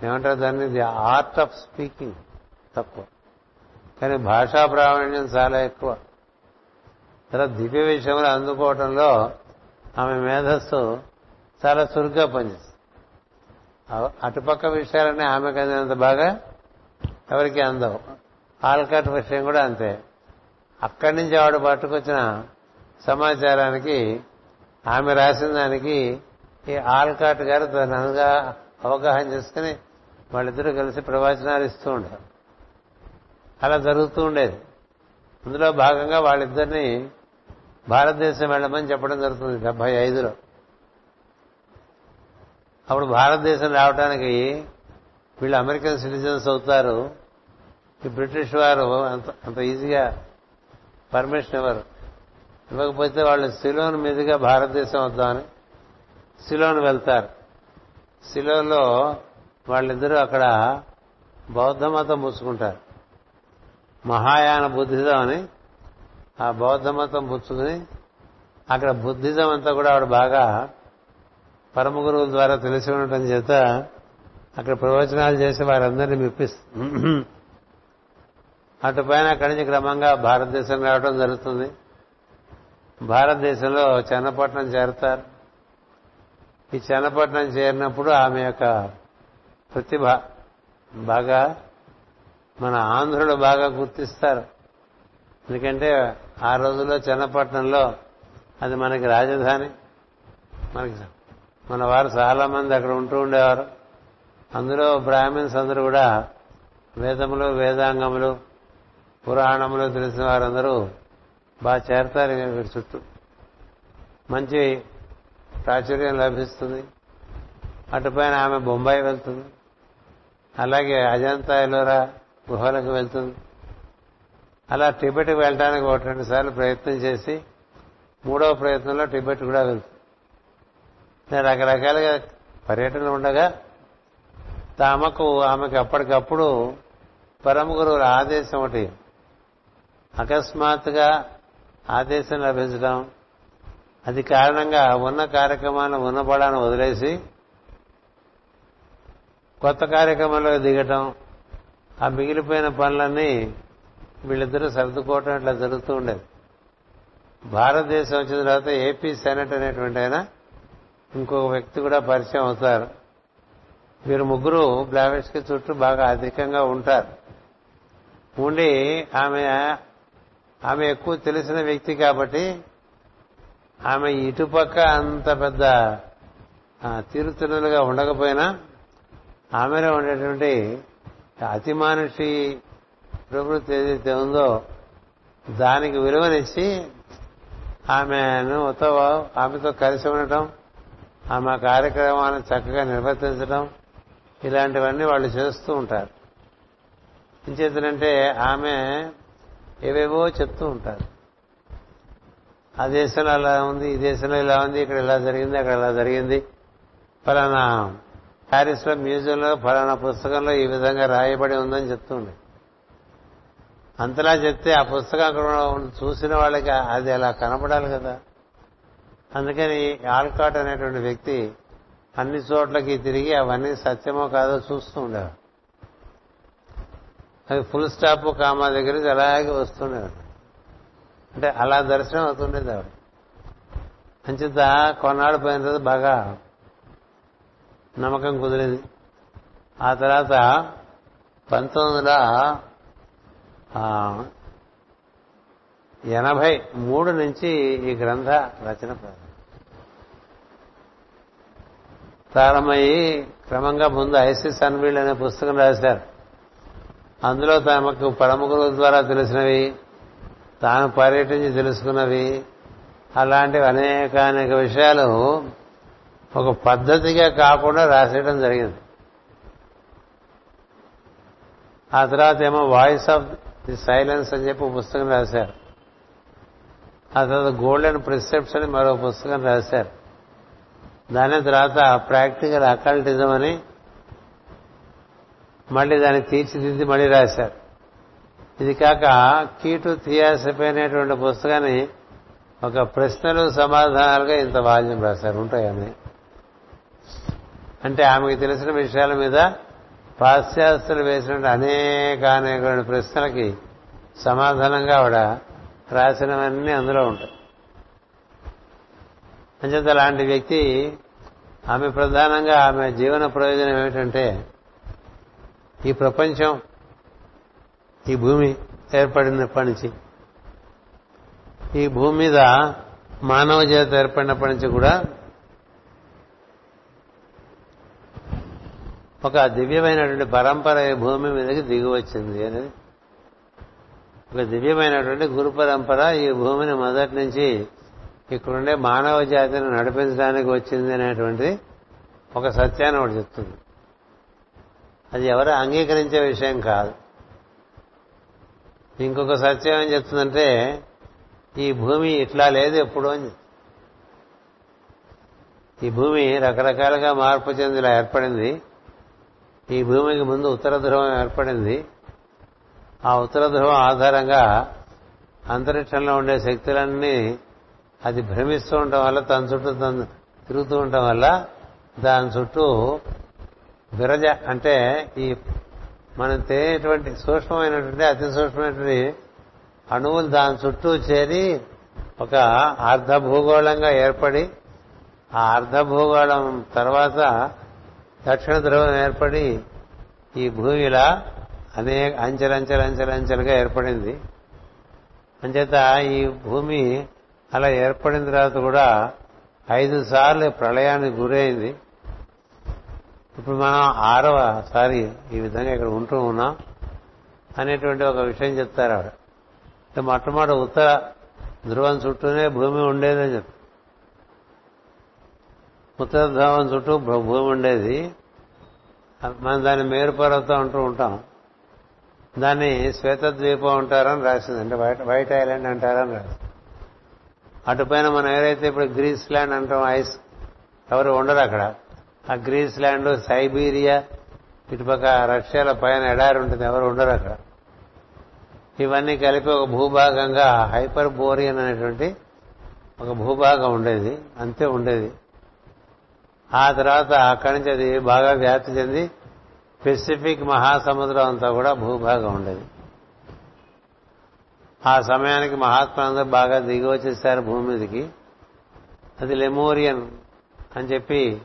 ఏమంటారు దాన్ని ది ఆర్ట్ ఆఫ్ స్పీకింగ్ తక్కువ. కానీ భాషా ప్రావీణ్యం చాలా ఎక్కువ. తర్వాత దివ్య విషయంలో అందుకోవటంలో ఆమె మేధస్సు చాలా చురుగ్గా పనిచేస్తుంది. అటుపక్క విషయాలన్నీ ఆమెకు అందినంత బాగా ఎవరికి అందవు. ఆల్కట్ విషయం కూడా అంతే. అక్కడి నుంచి ఆవిడ పట్టుకొచ్చిన సమాచారానికి ఆమె రాసిన దానికి ఈ ఆల్కాట్ గారు తనగా అవగాహన చేసుకుని వాళ్ళిద్దరూ కలిసి ప్రవచనాలు ఇస్తూ ఉంటారు. అలా జరుగుతూ ఉండేది. అందులో భాగంగా వాళ్ళిద్దరిని భారతదేశం వెళ్ళమని చెప్పడం జరుగుతుంది డెబ్బై ఐదులో. అప్పుడు భారతదేశం రావడానికి వీళ్ళు అమెరికన్ సిటిజన్స్ అవుతారు. ఈ బ్రిటిష్ వారు అంత అంత ఈజీగా పర్మిషన్ ఇవ్వరు. ఇవ్వకపోతే వాళ్ళు సిలోన్ మీదుగా భారతదేశం వద్దామని సిలోన్ వెళ్తారు. సిలోన్లో వాళ్ళిద్దరూ అక్కడ బౌద్ధ మతం పుచ్చుకుంటారు. మహాయాన బుద్ధిజం అని ఆ బౌద్ధ మతం పుచ్చుకుని అక్కడ బుద్ధిజం అంతా కూడా ఆవిడ బాగా పరమ గురువు ద్వారా తెలిసి ఉండటం చేత అక్కడ ప్రవచనాలు చేసి వారందరినీ మెప్పిస్తుంది అటు పైన అక్కడి నుంచి క్రమంగా భారతదేశం రావడం జరుగుతుంది. భారతదేశంలో చన్నపట్నం చేరతారు. ఈ చన్నపట్నం చేరినప్పుడు ఆమె యొక్క ప్రతిభ బాగా మన ఆంధ్రులు బాగా గుర్తిస్తారు. ఎందుకంటే ఆ రోజుల్లో చన్నపట్నంలో అది మనకి రాజధాని. మనకి మన వారు చాలా మంది అక్కడ ఉంటూ ఉండేవారు. అందులో బ్రాహ్మిన్స్ అందరూ కూడా వేదములు వేదాంగములు పురాణములు తెలిసిన వారందరూ బాగా చేరతారు వీరి చుట్టూ. మంచి ప్రాచుర్యం లభిస్తుంది. అటుపైన ఆమె బొంబాయి వెళ్తుంది. అలాగే అజంతా ఎలోరా గుహలకు వెళ్తుంది. అలా టిబెట్కి వెళ్ళడానికి ఒకటి రెండు సార్లు ప్రయత్నం చేసి మూడవ ప్రయత్నంలో టిబెట్ కూడా వెళ్తుంది. రకరకాలుగా పర్యటనలు ఉండగా తామకు ఆమెకు అప్పటికప్పుడు పరమ గురువుల ఆదేశం ఒకటి అకస్మాత్తుగా ఆదేశం లభించడం. అది కారణంగా ఉన్న కార్యక్రమాన్ని ఉన్న బడాన్ని వదిలేసి కొత్త కార్యక్రమంలో దిగటం ఆ మిగిలిపోయిన పనులన్నీ వీళ్ళిద్దరూ సర్దుకోవటం ఇట్లా జరుగుతూ ఉండేది. భారతదేశం వచ్చిన తర్వాత ఏపీ సెనెట్ అనేటువంటి ఆయన ఇంకొక వ్యక్తి కూడా పరిచయం అవుతారు. వీరు ముగ్గురు బ్లావెట్స్కి చుట్టూ బాగా అధికంగా ఉంటారు. ఉండి ఆమె ఆమె ఎక్కువ తెలిసిన వ్యక్తి కాబట్టి ఆమె ఇటుపక్క అంత పెద్ద తీరుతున్నలుగా ఉండకపోయినా ఆమెలో ఉండేటువంటి అతి మానుషి ప్రవృత్తి ఏదైతే ఉందో దానికి విలువనిచ్చి ఆమెను ఆమెతో కలిసి ఉండటం ఆమె కార్యక్రమాన్ని చక్కగా నిర్వర్తించడం ఇలాంటివన్నీ వాళ్ళు చేస్తూ ఉంటారు. ఇంచేతనంటే ఆమె ఏవేవో చెప్తూ ఉంటారు. ఆ దేశంలో అలా ఉంది ఈ దేశంలో ఇలా ఉంది ఇక్కడ ఇలా జరిగింది అక్కడ ఇలా జరిగింది. ఫలానా ప్యారిస్లో మ్యూజియంలో ఫలానా పుస్తకంలో ఈ విధంగా రాయబడి ఉందని చెప్తుంది అంతలా చెప్తే ఆ పుస్తకం అక్కడ చూసిన వాళ్ళకి అది అలా కనపడాలి కదా. అందుకని ఆల్కాట్ అనేటువంటి వ్యక్తి అన్ని చోట్లకి తిరిగి అవన్నీ సత్యమో కాదో చూస్తూ ఉండేవాడు. అది ఫుల్ స్టాప్ కామా దగ్గరికి అలాగే వస్తుండేవాడు. అంటే అలా దర్శనం అవుతుండేది ఆవిడ. అంచేత కొన్నాడు పోయిన తర్వాత బాగా నమ్మకం కుదిరింది. ఆ తర్వాత పంతొమ్మిది వందల ఎనభై మూడు నుంచి ఈ గ్రంథ రచన ప్రారంభమయ్యి క్రమంగా ముందు ఐసిస్ అన్వీల్డ్ అనే పుస్తకం రాశారు. అందులో తమకు పరమగురువు ద్వారా తెలిసినవి తాను పర్యటించి తెలుసుకున్నవి అలాంటివి అనేక అనేక విషయాలు ఒక పద్ధతిగా కాకుండా రాసేయడం జరిగింది. ఆ తర్వాత ఏమో వాయిస్ ఆఫ్ ది సైలెన్స్ అని చెప్పి పుస్తకం రాశారు. ఆ తర్వాత గోల్డెన్ ప్రిసెప్ట్స్ అని మరో పుస్తకం రాశారు. దాని తర్వాత ప్రాక్టికల్ అకల్టిజం అని మళ్ళీ దాన్ని తీర్చిదిద్ది మళ్ళీ రాశారు. ఇది కాక కీటు థియాసఫీ అనేటువంటి పుస్తకాన్ని ఒక ప్రశ్నలు సమాధానాలుగా ఇంత వాల్యం రాశారు. ఉంటాయని అంటే ఆమెకు తెలిసిన విషయాల మీద పాశ్చాత్యులు వేసినటువంటి అనేక అనేక ప్రశ్నలకి సమాధానంగా ఆవిడ రాసినవన్నీ అందులో ఉంటాయి. అంచేత అలాంటి వ్యక్తి ఆమె ప్రధానంగా ఆమె జీవన ప్రయోజనం ఏమిటంటే ఈ ప్రపంచం ఈ భూమి ఏర్పడినప్పటి నుంచి. ఈ భూమి మీద మానవ చేత ఏర్పడినప్పటి నుంచి కూడా ఒక దివ్యమైనటువంటి పరంపర ఈ భూమి మీదకి దిగి వచ్చింది అనేది. ఒక దివ్యమైనటువంటి గురు పరంపర ఈ భూమిని మొదటి నుంచి ఇక్కడుండే మానవ జాతిని నడిపించడానికి వచ్చింది అనేటువంటి ఒక సత్యాన్ని ఒకటి చెప్తుంది. అది ఎవరు అంగీకరించే విషయం కాదు. ఇంకొక సత్యం ఏం చెప్తుందంటే ఈ భూమి ఇట్లా లేదు ఎప్పుడు అని ఈ భూమి రకరకాలుగా మార్పు చెంది ఇలా ఏర్పడింది. ఈ భూమికి ముందు ఉత్తర ధ్రువం ఏర్పడింది. ఆ ఉత్తర ధ్రువం ఆధారంగా అంతరిక్షంలో ఉండే శక్తులన్నీ అది భ్రమిస్తూ ఉండటం వల్ల తన చుట్టూ తను తిరుగుతూ ఉండటం వల్ల దాని చుట్టూ విరజ అంటే ఈ మనం తెలియనటువంటి సూక్ష్మమైనటువంటి అతి సూక్ష్మమైనటువంటి అణువులు దాని చుట్టూ చేరి ఒక అర్ధ భూగోళంగా ఏర్పడి ఆ అర్ధ భూగోళం తర్వాత దక్షిణ ధ్రువం ఏర్పడి ఈ భూమిలా అనేక అంచెలంచెలంచెలంచెలుగా ఏర్పడింది. అంచేత ఈ భూమి అలా ఏర్పడిన తర్వాత కూడా ఐదు సార్లు ప్రళయానికి గురైంది. ఇప్పుడు మనం ఆరవ సారి ఈ విధంగా ఇక్కడ ఉంటూ ఉన్నాం అనేటువంటి ఒక విషయం చెప్తారు ఆవిడ. మొట్టమొదటి ఉత్తర ధ్రువం చుట్టూనే భూమి ఉండేదని చెప్తారు ఉత్తర ధ్రువం చుట్టూ భూమి ఉండేది. మనం దాన్ని మేరుపర్వతం అంటూ ఉంటాం. దాన్ని శ్వేతద్వీపం అంటారని రాసింది. అంటే వైట్ వైట్ ఐలాండ్ అంటారని రాసింది. అటుపైన మనం ఏదైతే ఇప్పుడు గ్రీస్ ల్యాండ్ అంటాం ఐస్ ఎవరు ఉండరు అక్కడ. ఆ గ్రీస్ ల్యాండ్ సైబీరియా ఇటుపక్క రష్యాల పైన ఎడారి ఉంటుంది ఎవరు ఉండరు అక్కడ. ఇవన్నీ కలిపి ఒక భూభాగంగా హైపర్ బోరియన్ అనేటువంటి ఒక భూభాగం ఉండేది అంతే ఉండేది. ఆ తర్వాత అక్కడి నుంచి అది బాగా వ్యాప్తి చెంది పెసిఫిక్ మహాసముద్రం అంతా కూడా భూభాగం ఉండేది. ఆ సమయానికి మహాత్ములందరూ బాగా దిగి వచ్చేసారు భూమి మీదకి. అది లెమోరియన్ అని చెప్పి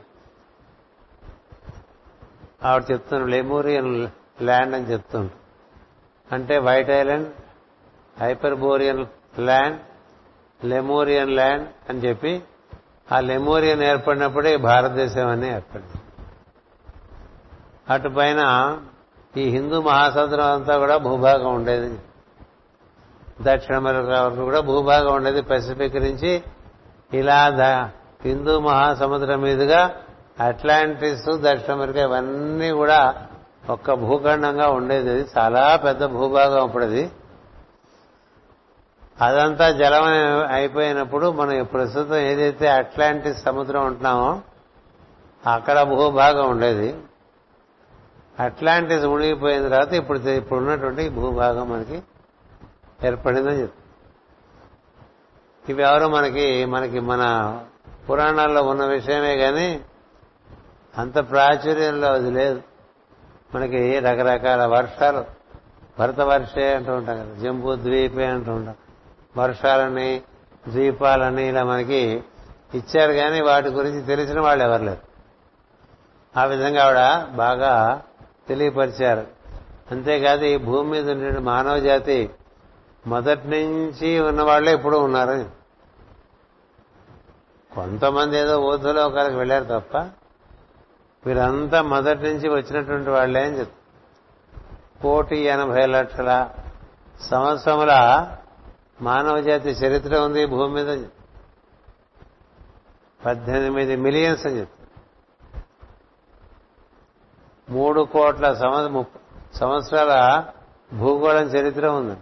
ఆవిడ చెప్తున్నారు. లెమోరియన్ ల్యాండ్ అని చెప్తుండ్రు. అంటే white island Hyperborean land Lemurian land అని చెప్పి ఆ లెమోరియన్ ఏర్పడినప్పుడే భారతదేశం అని ఏర్పడింది. అటు పైన ఈ హిందూ మహాసముద్రం అంతా కూడా భూభాగం ఉండేది. దక్షిణ అమెరికా వరకు కూడా భూభాగం ఉండేది పసిఫిక్ నుంచి ఇలా హిందూ మహాసముద్రం మీదుగా అట్లాంటిస్ దక్షిణ అమెరికా ఇవన్నీ కూడా ఒక్క భూఖండంగా ఉండేది. అది చాలా పెద్ద భూభాగం అప్పుడు అది అదంతా జలం అయిపోయినప్పుడు మనం ప్రస్తుతం ఏదైతే అట్లాంటిస్ సముద్రం ఉంటున్నామో అక్కడ భూభాగం ఉండేది. అట్లాంటిస్ మునిగిపోయిన తర్వాత ఇప్పుడు ఇప్పుడు ఉన్నటువంటి భూభాగం మనకి ఏర్పడిందని చెప్తుంది ఇవి ఎవరు మనకి మనకి మన పురాణాల్లో ఉన్న విషయమే కానీ అంత ప్రాచుర్యంలో అది లేదు. మనకి రకరకాల వర్షాలు భరత వర్షే అంటూ ఉంటాం కదా జంబూ ద్వీపే అంటూ ఉంటాం. వర్షాలని ద్వీపాలని ఇలా మనకి ఇచ్చారు కానీ వాటి గురించి తెలిసిన వాళ్ళు ఎవరు లేరు. ఆ విధంగా ఆవిడ బాగా తెలియపరిచారు. అంతేకాదు ఈ భూమి మీద ఉండే మానవ జాతి మొదటి నుంచి ఉన్న వాళ్ళే ఇప్పుడు ఉన్నారు. కొంతమంది ఏదో ఊర్ధలోకాలకు వెళ్ళారు తప్ప వీరంతా మొదటి నుంచి వచ్చినటువంటి వాళ్ళే అని చెప్తారు. కోటి ఎనభై లక్షల సంవత్సరముల మానవ జాతి చరిత్ర ఉంది భూమి మీద పద్దెనిమిది మిలియన్స్ అని చెప్తారు. మూడు కోట్ల సంవత్సరాల భూగోళం చరిత్ర ఉంది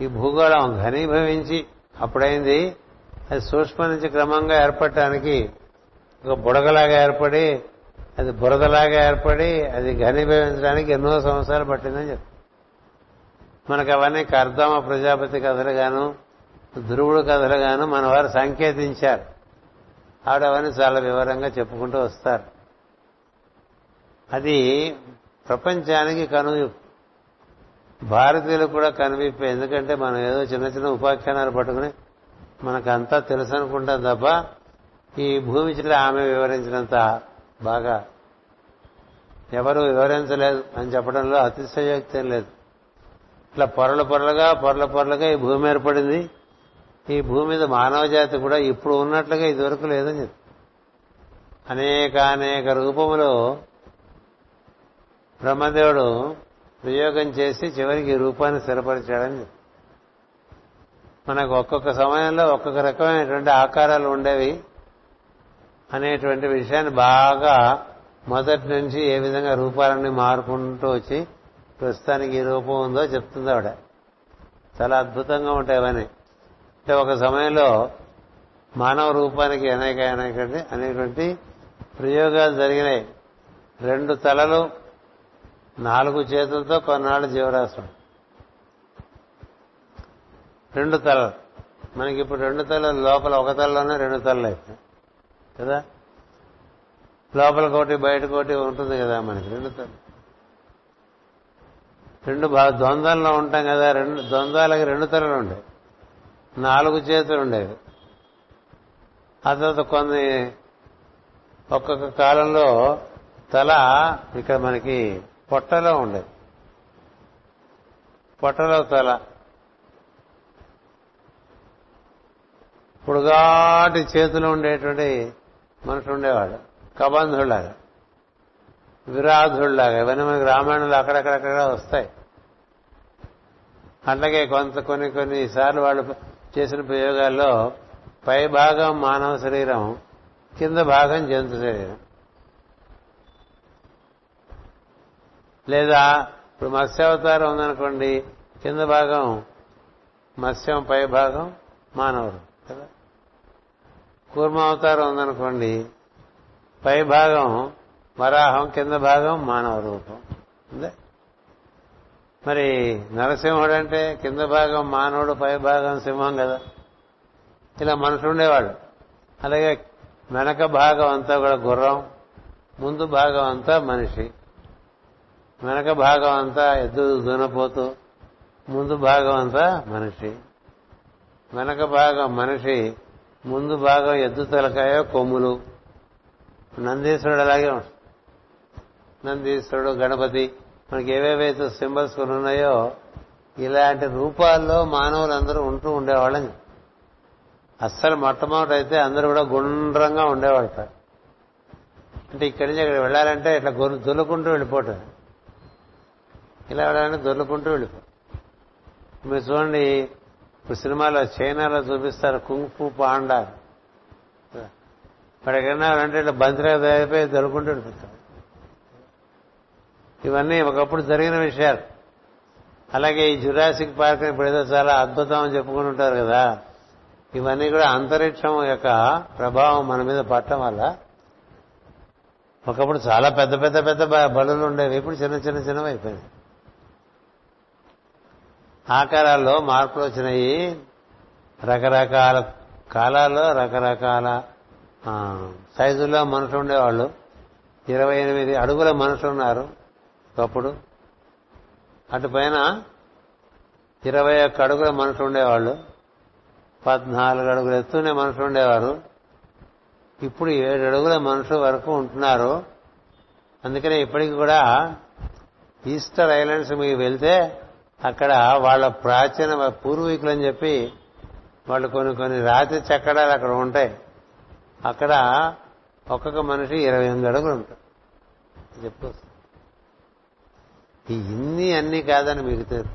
ఈ భూగోళం ఘనీభవించి అప్పుడైంది. అది సూక్ష్మ నుంచి క్రమంగా ఏర్పడటానికి ఒక బుడగలాగా ఏర్పడి అది బురదలాగా ఏర్పడి అది ఘనీభవించడానికి ఎన్నో సంవత్సరాలు పట్టిందని చెప్తారు మనకు అవన్నీ కర్దమ ప్రజాపతి కథలుగాను ధ్రువుడు కథలుగాను మన వారు సంకేతించారు. ఆవిడ అవన్నీ చాలా వివరంగా చెప్పుకుంటూ వస్తారు. అది ప్రపంచానికి కను భారతీయులు కూడా కనువిప్పే ఎందుకంటే మనం ఏదో చిన్న చిన్న ఉపాఖ్యానాలు పట్టుకుని మనకంతా తెలుసు అనుకుంటాం తప్ప ఈ భూమి చిట్ల ఆమె వివరించినంత బాగా ఎవరు వివరించలేదు అని చెప్పడంలో అతిశయోక్తి లేదు. ఇట్లా పొరల పొరలుగా పొరల పొరలుగా ఈ భూమి ఏర్పడింది. ఈ భూమి మీద మానవ జాతి కూడా ఇప్పుడు ఉన్నట్లుగా ఇదివరకు లేదని చెప్పి. అనేక అనేక రూపములో బ్రహ్మదేవుడు ప్రయోగం చేసి చివరికి రూపాన్ని స్థిరపరిచాడని మనకు ఒక్కొక్క సమయంలో ఒక్కొక్క రకమైనటువంటి ఆకారాలు ఉండేవి అనేటువంటి విషయాన్ని బాగా మొదటి నుంచి ఏ విధంగా రూపాలన్నీ మారుకుంటూ వచ్చి ప్రస్తుతానికి ఈ రూపం ఉందో చెప్తుంది ఆవిడ. చాలా అద్భుతంగా ఉంటాయి అవన్నీ. అంటే ఒక సమయంలో మానవ రూపానికి అనేక అనేక అనేటువంటి ప్రయోగాలు జరిగినాయి. రెండు తలలు నాలుగు చేతులతో కొన్నాళ్ళు జీవరాశం రెండు తలలు. మనకి ఇప్పుడు రెండు తలలు లోపల ఒక తలలోనే రెండు తలలు అయితే. కదా? లోపల కోటి బయట కోటి ఉంటుంది కదా మనకి రెండు తలలు. రెండు బాగా ఉంటాం కదా రెండు ద్వంద్వాలకి రెండు తలలు ఉండేవి. నాలుగు చేతులు ఉండేవి. ఆ తర్వాత కొన్ని ఒక్కొక్క కాలంలో తల ఇక్కడ మనకి పొట్టలో ఉండేది. పొట్టలో తల. పొడుగాటి చేతులు ఉండేటువంటి మనుషులు ఉండేవాడు కబంధుళ్ళాగా విరాధుళ్ళాగా ఇవన్నీ మనకి రామాయణంలో అక్కడక్కడక్కడ వస్తాయి. అట్లాగే కొంత కొన్ని కొన్ని సార్లు వాళ్ళు చేసిన ప్రయోగాల్లో పై భాగం మానవ శరీరం కింద భాగం జంతు శరీరం. లేదా ఇప్పుడు మత్స్యావతారం ఉందనుకోండి కింద భాగం మత్స్యం పై భాగం మానవుడు కదా? కూర్మావతారం ఉందనుకోండి పై భాగం వరాహం కింద భాగం మానవ రూపం. అంతే? మరి నరసింహుడు అంటే కింద భాగం మానవుడు పై భాగం సింహం కదా? ఇలా మనుషులు ఉండేవాడు అలాగే వెనక భాగం అంతా కూడా గుర్రం ముందు భాగం అంతా మనిషి. వెనక భాగం అంతా ఎద్దు దునపోతూ ముందు భాగం అంతా మనిషి. వెనక భాగం మనిషి ముందు భాగం ఎద్దు తలకాయ కొమ్ములు. నందీశ్వరుడు అలాగే నందీశ్వరుడు గణపతి మనకి ఏవేవైతే సింబల్స్ ఉన్నాయో ఇలాంటి రూపాల్లో మానవులందరూ ఉంటూ ఉండేవాళ్ళని. అస్సలు మొట్టమొదటి అయితే అందరూ కూడా గుండ్రంగా ఉండేవాళ్ళ అంటే ఇక్కడి నుంచి ఇక్కడ వెళ్ళాలంటే ఇట్లా గొర్రె దొల్లుకుంటూ వెళ్ళిపోవటం ఇలా వెళ్ళాలంటే దొర్లుకుంటూ వెళ్ళిపో మీరు చూడండి ఇప్పుడు సినిమాలో చైనాలో చూపిస్తారు కుంకు పాండా. మరి అంటే ఇట్లా బంతిగా తయారైపోయి దొరుకుంటూ వెళ్ళిపోతారు. ఇవన్నీ ఒకప్పుడు జరిగిన విషయాలు. అలాగే ఈ జురాసిక్ పార్క్ ఇప్పుడు ఏదో చాలా అద్భుతం అని చెప్పుకుని ఉంటారు కదా. ఇవన్నీ కూడా అంతరిక్షం యొక్క ప్రభావం మన మీద పడటం వల్ల ఒకప్పుడు చాలా పెద్ద పెద్ద పెద్ద బలులు ఉండేవి. ఇప్పుడు చిన్న చిన్న చిన్నవి అయిపోయింది ఆకారాల్లో మార్పులు వచ్చినాయి. రకరకాల కాలాల్లో రకరకాల సైజుల్లో మనుషులు ఉండేవాళ్ళు. ఇరవై ఎనిమిది అడుగుల మనుషులు ఉన్నారు ఒకప్పుడు. అటు పైన ఇరవై ఒక్క అడుగుల మనుషులు ఉండేవాళ్ళు. పద్నాలుగు అడుగులు ఎత్తునే మనుషులు ఉండేవారు. ఇప్పుడు ఏడు అడుగుల మనుషుల వరకు ఉంటున్నారు. అందుకనే ఇప్పటికి కూడా ఈస్టర్ ఐలాండ్స్ మీకు వెళ్తే అక్కడ వాళ్ళ ప్రాచీన పూర్వీకులు అని చెప్పి వాళ్ళు కొన్ని కొన్ని రాతి చక్కడాలు అక్కడ ఉంటాయి. అక్కడ ఒక్కొక్క మనిషి ఇరవై ఎనిమిది అడుగులు ఉంటాడు. చెప్పు. ఇన్ని అన్ని కాదని మీకు తెలుసు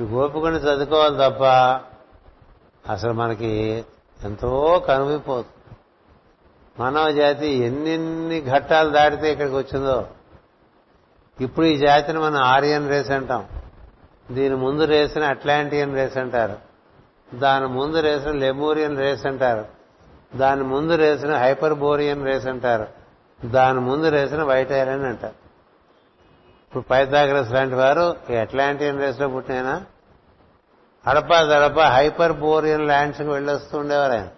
మీకు ఓపుకొని చదువుకోవాలి తప్ప అసలు మనకి ఎంతో కనువిపోతుంది మానవ జాతి ఎన్నెన్ని ఘట్టాలు దాటితే ఇక్కడికి వచ్చిందో. ఇప్పుడు ఈ జాతిని మనం ఆర్యన్ రేస్ అంటాం. దీని ముందు రేసిన అట్లాంటియన్ రేస్ అంటారు. దాని ముందు రేసిన లెమూరియన్ రేస్ అంటారు. దాని ముందు రేసిన హైపర్బోరియన్ రేస్ అంటారు. దాని ముందు రేసిన వైట్ ఐరన్ అంటారు. ఇప్పుడు పైథాగ్రస్ లాంటి వారు ఈ అట్లాంటియన్ రేస్లో పుట్టినైనా? అడపా దడప హైపర్ బోరియన్ ల్యాండ్స్కి వెళ్ళొస్తూ ఉండేవారు ఆయన.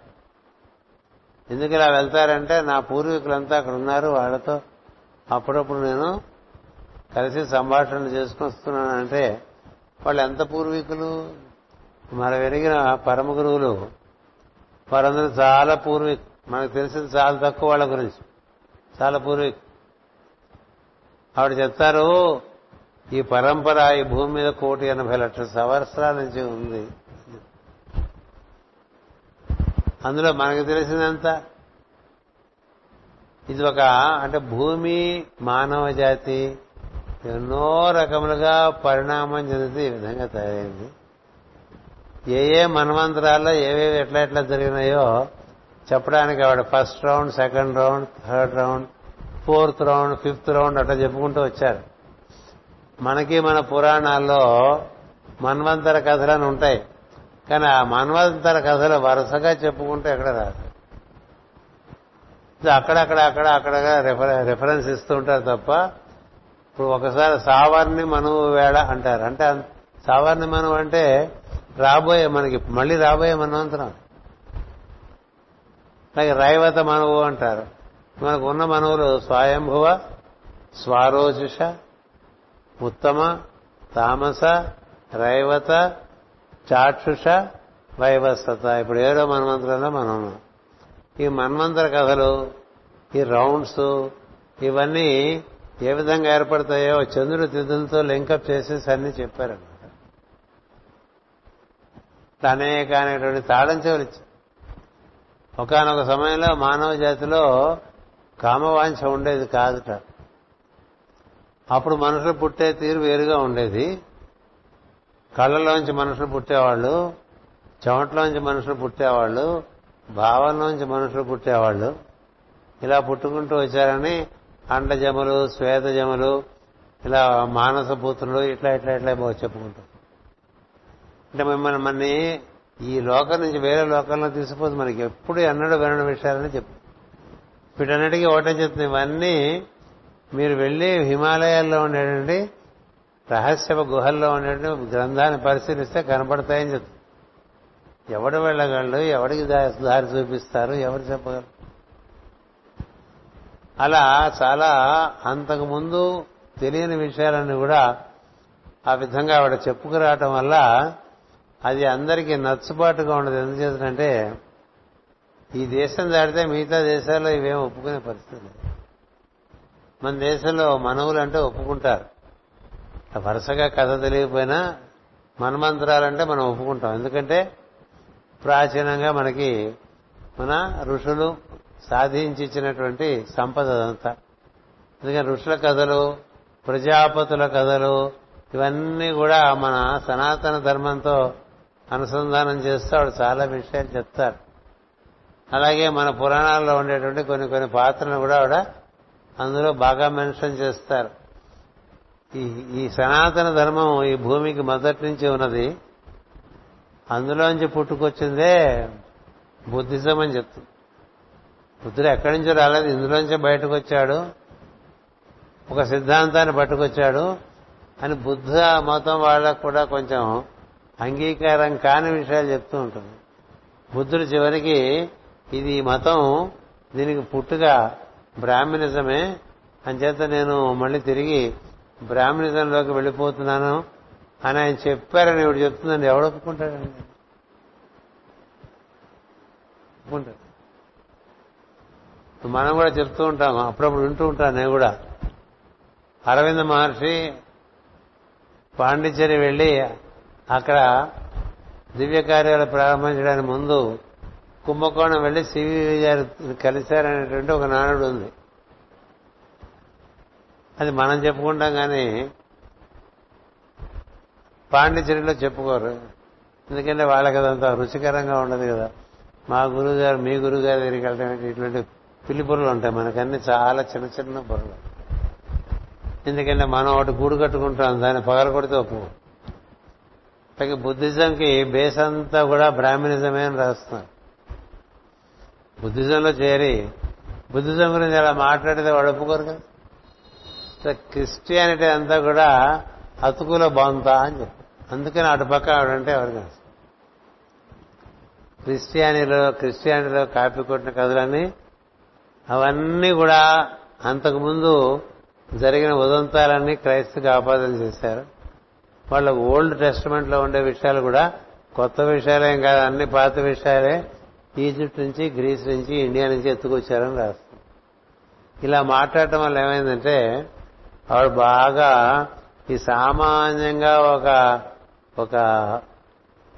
ఎందుకు ఇలా వెళ్తారంటే నా పూర్వీకులంతా అక్కడ ఉన్నారు వాళ్ళతో అప్పుడప్పుడు నేను కలిసి సంభాషణ చేసుకొస్తున్నానంటే వస్తున్నానంటే వాళ్ళు ఎంత పూర్వీకులు? మన వెరిగిన పరమ గురువులు. వారందరూ చాలా పూర్వీకు. మనకు తెలిసింది చాలా తక్కువ వాళ్ళ గురించి. చాలా పూర్వీకు. ఆవిడ చెప్తారు ఈ పరంపర ఈ భూమి మీద కోటి ఎనభై లక్షల సంవత్సరాల నుంచి ఉంది. అందులో మనకు తెలిసిందంతా. ఇది ఒక అంటే భూమి మానవ జాతి ఎన్నో రకములుగా పరిణామం చెందితే ఈ విధంగా తయారైంది. ఏ ఏ మన్వంతరాల్లో ఏవేవి ఎట్లా ఎట్లా జరిగినాయో చెప్పడానికి ఆవిడ first round second round third round fourth round fifth round అట్లా చెప్పుకుంటూ వచ్చారు. మనకి మన పురాణాల్లో మన్వంతర అని ఉంటాయి. కానీ ఆ మన్వంతర కథలు వరుసగా చెప్పుకుంటూ ఎక్కడ రాదు. అక్కడక్కడ అక్కడ అక్కడ రిఫరెన్స్ ఇస్తూ ఉంటారు తప్ప ఇప్పుడు ఒకసారి సావర్ణి మనువు వేళ అంటారు. అంటే సావర్ణి మనువు అంటే రాబోయే మనకి మళ్ళీ రాబోయే మనవంతరం అలాగే రైవత మనువు అంటారు. మనకు ఉన్న మనువులు స్వయంభువ స్వారోచిష ఉత్తమ తామస రైవత చాక్షుష వైవస్థత ఇప్పుడు ఏడో మన్వంతరంలో మనం ఉన్నాం. ఈ మన్వంతర కథలు ఈ రౌండ్స్ ఇవన్నీ ఏ విధంగా ఏర్పడతాయో చంద్రుడు తిథులతో లింకప్ చేసేసి అన్ని చెప్పారనమాట అనేక అనేటువంటి తాళం చెవులు ఒకనొక సమయంలో మానవ జాతిలో కామవాంఛ ఉండేది కాదుట. అప్పుడు మనుషులు పుట్టే తీరు వేరుగా ఉండేది. కళ్ళలోంచి మనుషులు పుట్టేవాళ్ళు చెమటలోంచి మనుషులు పుట్టేవాళ్ళు భావంలోంచి మనుషులు పుట్టేవాళ్ళు ఇలా పుట్టుకుంటూ వచ్చారని అండజములు శ్వేతజములు ఇలా మానస పుత్రులు ఇట్లా ఇట్లా ఇట్లా చెప్పుకుంటాం. అంటే మిమ్మల్ని మన్ని ఈ లోకం నుంచి వేరే లోకంలో తీసుకుపోతే మనకి ఎప్పుడు ఎన్నడూ వినని విషయాలని చెప్పు. వీటన్నిటికీ ఒకటే చెప్తుంది. ఇవన్నీ మీరు వెళ్ళి హిమాలయాల్లో ఉండేటువంటి రహస్య గుహల్లో ఉండేటువంటి గ్రంథాన్ని పరిశీలిస్తే కనపడతాయని చెప్తుంది. ఎవడు వెళ్ళగలడు? ఎవడికి దారి చూపిస్తారు? ఎవరు చెప్పగలరు? అలా చాలా అంతకుముందు తెలియని విషయాలన్నీ కూడా ఆ విధంగా ఆవిడ చెప్పుకురావటం వల్ల అది అందరికీ నచ్చుబాటుగా ఉండదు. ఎందుచేతంటే ఈ దేశం దాటితే మిగతా దేశాల్లో ఇవేం ఒప్పుకునే పరిస్థితి లేదు. మన దేశంలో మనవులు అంటే ఒప్పుకుంటారు. వరుసగా కథ తెలియకపోయినా మనమంత్రాలంటే మనం ఒప్పుకుంటాం. ఎందుకంటే ప్రాచీనంగా మనకి మన ఋషులు సాధించినటువంటి సంపద అదంతా. అందుకని ఋషుల కథలు ప్రజాపతుల కథలు ఇవన్నీ కూడా మన సనాతన ధర్మంతో అనుసంధానం చేస్తూ వాడు చాలా విషయాలు చెప్తారు. అలాగే మన పురాణాల్లో ఉండేటువంటి కొన్ని కొన్ని పాత్రలను కూడా ఆవిడ అందులో బాగా మెన్షన్ చేస్తారు. ఈ ఈ సనాతన ధర్మం ఈ భూమికి మొదటి నుంచి ఉన్నది అందులోంచి పుట్టుకొచ్చిందే బుద్ధిజం అని చెప్తుంది. బుద్ధుడు ఎక్కడి నుంచో రాలేదు? ఇందులోంచే బయటకు వచ్చాడు ఒక సిద్ధాంతాన్ని పట్టుకొచ్చాడు. అని బుద్ధ మతం వాళ్ళకు కూడా కొంచెం అంగీకారం కాని విషయాలు చెప్తూ ఉంటుంది. బుద్ధుడు చివరికి ఇది ఈ మతం దీనికి పుట్టుగా బ్రాహ్మణిజమే. అంచేత నేను మళ్ళీ తిరిగి బ్రాహ్మణిజంలోకి వెళ్ళిపోతున్నాను అని ఆయన చెప్పారని ఇప్పుడు చెప్తుందండి ఎవడు ఒప్పుకుంటాడండి? ఒప్పుకుంటాడు. మనం కూడా చెప్తూ ఉంటాం అప్పుడప్పుడు వింటూ ఉంటాను నేను కూడా. అరవింద మహర్షి పాండిచ్చేరి వెళ్ళి అక్కడ దివ్య కార్యాలు ప్రారంభించడానికి ముందు కుంభకోణం వెళ్ళి సివి గారు కలిశారనేటువంటి ఒక నానుడు ఉంది. అది మనం చెప్పుకుంటాం కానీ పాండిచ్చేరిలో చెప్పుకోరు. ఎందుకంటే వాళ్ళకి అదంతా రుచికరంగా ఉండదు కదా. మా గురువు గారు మీ గురుగారు దగ్గరికి వెళ్ళడానికి ఇటువంటి పిల్లి బుర్రలు ఉంటాయి మనకన్నీ చాలా చిన్న చిన్న బుర్రలు. ఎందుకంటే మనం ఒకటి గూడు కట్టుకుంటాం దాన్ని పగల కొడితే ఒప్పు. పైగా బుద్ధిజంకి బేస్ అంతా కూడా బ్రాహ్మణిజమే అని రాస్తున్నారు. బుద్ధిజంలో చేరి బుద్ధిజం గురించి అలా మాట్లాడితే వాడు ఒప్పుకోరు కదా? క్రిస్టియానిటీ అంతా కూడా అతుకులో బాగుంతా అని చెప్పి. అందుకని అటుపక్క ఆవిడంటే ఎవరికి క్రిస్టియానిలో క్రిస్టియానిటీలో కాపీ కొట్టిన కథలన్నీ అవన్నీ కూడా అంతకుముందు జరిగిన ఉదంతాలన్నీ క్రైస్తవుకి ఆపాదన చేశారు. వాళ్ళ ఓల్డ్ టెస్ట్మెంట్లో ఉండే విషయాలు కూడా కొత్త విషయాలేం కాదు అన్ని పాత విషయాలే ఈజిప్ట్ నుంచి గ్రీస్ నుంచి ఇండియా నుంచి ఎత్తుకొచ్చారని రాస్తుంది ఇలా మాట్లాడటం వల్ల ఏమైందంటే ఆవిడ బాగా ఈ సామాన్యంగా ఒక ఒక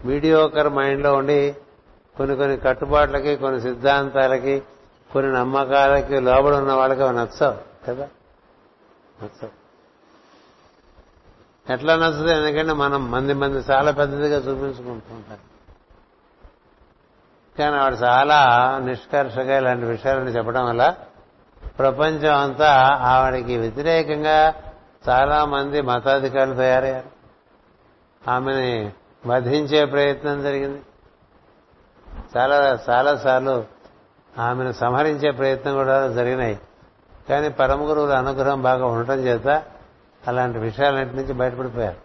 మీడియోకర్ మైండ్లో ఉండి కొన్ని కొన్ని కట్టుబాట్లకి కొన్ని సిద్ధాంతాలకి కొన్ని నమ్మకాలకి లోబడి ఉన్న వాళ్ళకి అవి నచ్చవు కదా? నచ్చవు. ఎట్లా నచ్చదు ఎందుకంటే మనం మంది మంది చాలా పెద్దదిగా చూపించుకుంటూ ఉంటాం కానీ ఆవిడ చాలా నిష్కర్షగా ఇలాంటి విషయాలను చెప్పడం వల్ల ప్రపంచం అంతా ఆవిడకి వ్యతిరేకంగా చాలా మంది మతాధికారులు తయారయ్యారు. ఆమెని వధించే ప్రయత్నం జరిగింది. చాలా చాలా సార్లు ఆమెను సంహరించే ప్రయత్నం కూడా జరిగినాయి. కానీ పరమ గురువుల అనుగ్రహం బాగా ఉండటం చేత అలాంటి విషయాలన్నింటి నుంచి బయటపడిపోయారు.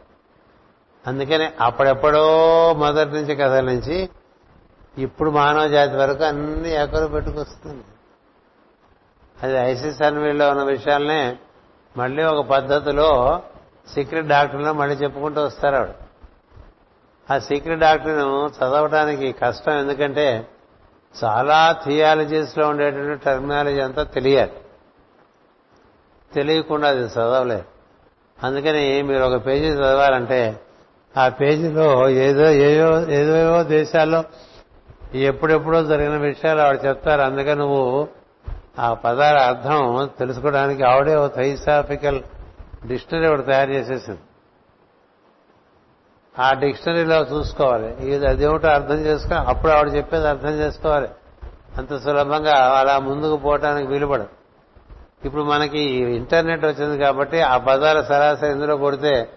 అందుకని అప్పుడెప్పుడో మొదటి నుంచి కథల నుంచి ఇప్పుడు మానవ జాతి వరకు అన్ని ఎకరు పెట్టుకొస్తుంది. అది ఐసిస్ అన్వీల్లో ఉన్న విషయాలనే మళ్ళీ ఒక పద్ధతిలో సీక్రెట్ డాక్టర్లో మళ్ళీ చెప్పుకుంటూ వస్తారు ఆవిడ. ఆ సీక్రెట్ డాక్టర్ను చదవడానికి కష్టం ఎందుకంటే చాలా థియాలజీస్లో ఉండేటువంటి టెర్మినాలజీ అంతా తెలియాలి. తెలియకుండా అది చదవలేదు. అందుకని మీరు ఒక పేజీ చదవాలంటే ఆ పేజీలో ఏదో ఏదో ఏదో దేశాల్లో ఎప్పుడెప్పుడో జరిగిన విషయాలు ఆవిడ చెప్తారు. అందుకని నువ్వు ఆ పదాల అర్థం తెలుసుకోవడానికి ఆవిడే ఒక థైసాఫికల్ డిక్షనరీ ఒకటి తయారు చేసేసింది. ఆ డిక్షనరీలో చూసుకోవాలి. ఇది అదేమిటో అర్థం చేసుకో అప్పుడు ఆవిడ చెప్పేది అర్థం చేసుకోవాలి. అంత సులభంగా అలా ముందుకు పోవటానికి వీలుపడదు. ఇప్పుడు మనకి ఇంటర్నెట్ వచ్చింది కాబట్టి ఆ పదాల సరాసరి ఇందులో కొడితే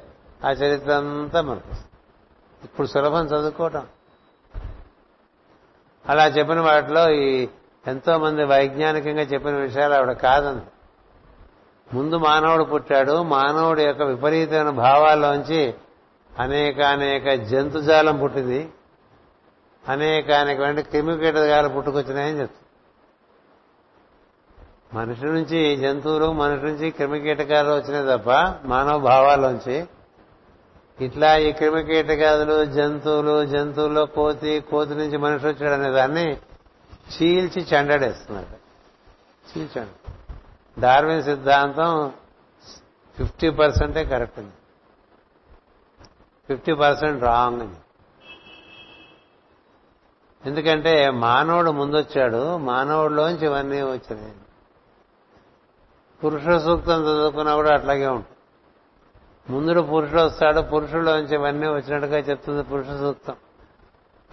ఆ చరిత్ర అంతా మనకు ఇప్పుడు సులభం చదువుకోవటం. అలా చెప్పిన వాటిలో ఈ ఎంతో మంది వైజ్ఞానికంగా చెప్పిన విషయాలు ఆవిడ కాదండి ముందు మానవుడు పుట్టాడు. మానవుడి యొక్క విపరీతమైన భావాల్లోంచి అనేక అనేక జంతుజాలం పుట్టింది. అనేక అనేకమైన క్రిమికీటకాలు పుట్టుకొచ్చినాయని చెప్తుంది. మనిషి నుంచి జంతువులు మనిషి నుంచి క్రిమికీటకాలు వచ్చినాయి తప్ప మానవ భావాల్లోంచి ఇట్లా ఈ క్రిమికీటకాదులు జంతువులు జంతువుల్లో కోతి కోతి నుంచి మనిషి వచ్చాడు అనే దాన్ని చీల్చి చెండాడేస్తున్నాడు చీల్చండి డార్విన్ సిద్ధాంతం ఫిఫ్టీ పర్సెంటే కరెక్ట్ ఉంది ఫిఫ్టీ పర్సెంట్ రాంగ్. అని ఎందుకంటే మానవుడు ముందొచ్చాడు మానవుడిలోంచి ఇవన్నీ వచ్చినాయి. పురుష సూక్తం చదువుకున్నా కూడా అట్లాగే ఉంటుంది. ముందుడు పురుషుడు వస్తాడు పురుషుల్లోంచి ఇవన్నీ వచ్చినట్టుగా చెప్తుంది పురుష సూక్తం.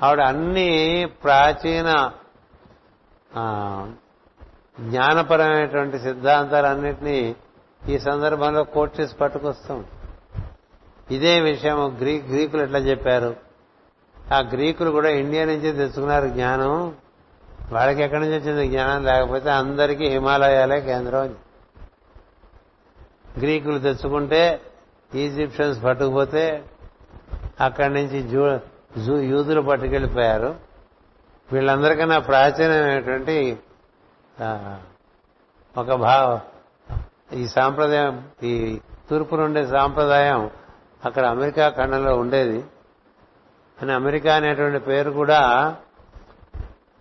ఆవిడ అన్ని ప్రాచీన జ్ఞానపరమైనటువంటి సిద్ధాంతాలన్నింటినీ ఈ సందర్భంలో కోట్ చేసి పట్టుకొస్తాం ఇదే విషయం గ్రీక్ గ్రీకులు ఎట్లా చెప్పారు? ఆ గ్రీకులు కూడా ఇండియా నుంచి తెచ్చుకున్నారు జ్ఞానం. వాళ్ళకి ఎక్కడి నుంచి వచ్చింది జ్ఞానం? లేకపోతే అందరికీ హిమాలయాలే కేంద్రం గ్రీకులు తెచ్చుకుంటే ఈజిప్షియన్స్ పట్టుకుపోతే అక్కడి నుంచి జూ జూ యూదులు పట్టుకెళ్ళిపోయారు. వీళ్ళందరికన్నా ప్రాచీనమైనటువంటి ఒక భావ ఈ సాంప్రదాయం ఈ తూర్పు నుండే సాంప్రదాయం అక్కడ అమెరికా ఖండంలో ఉండేది. అని అమెరికా అనేటువంటి పేరు కూడా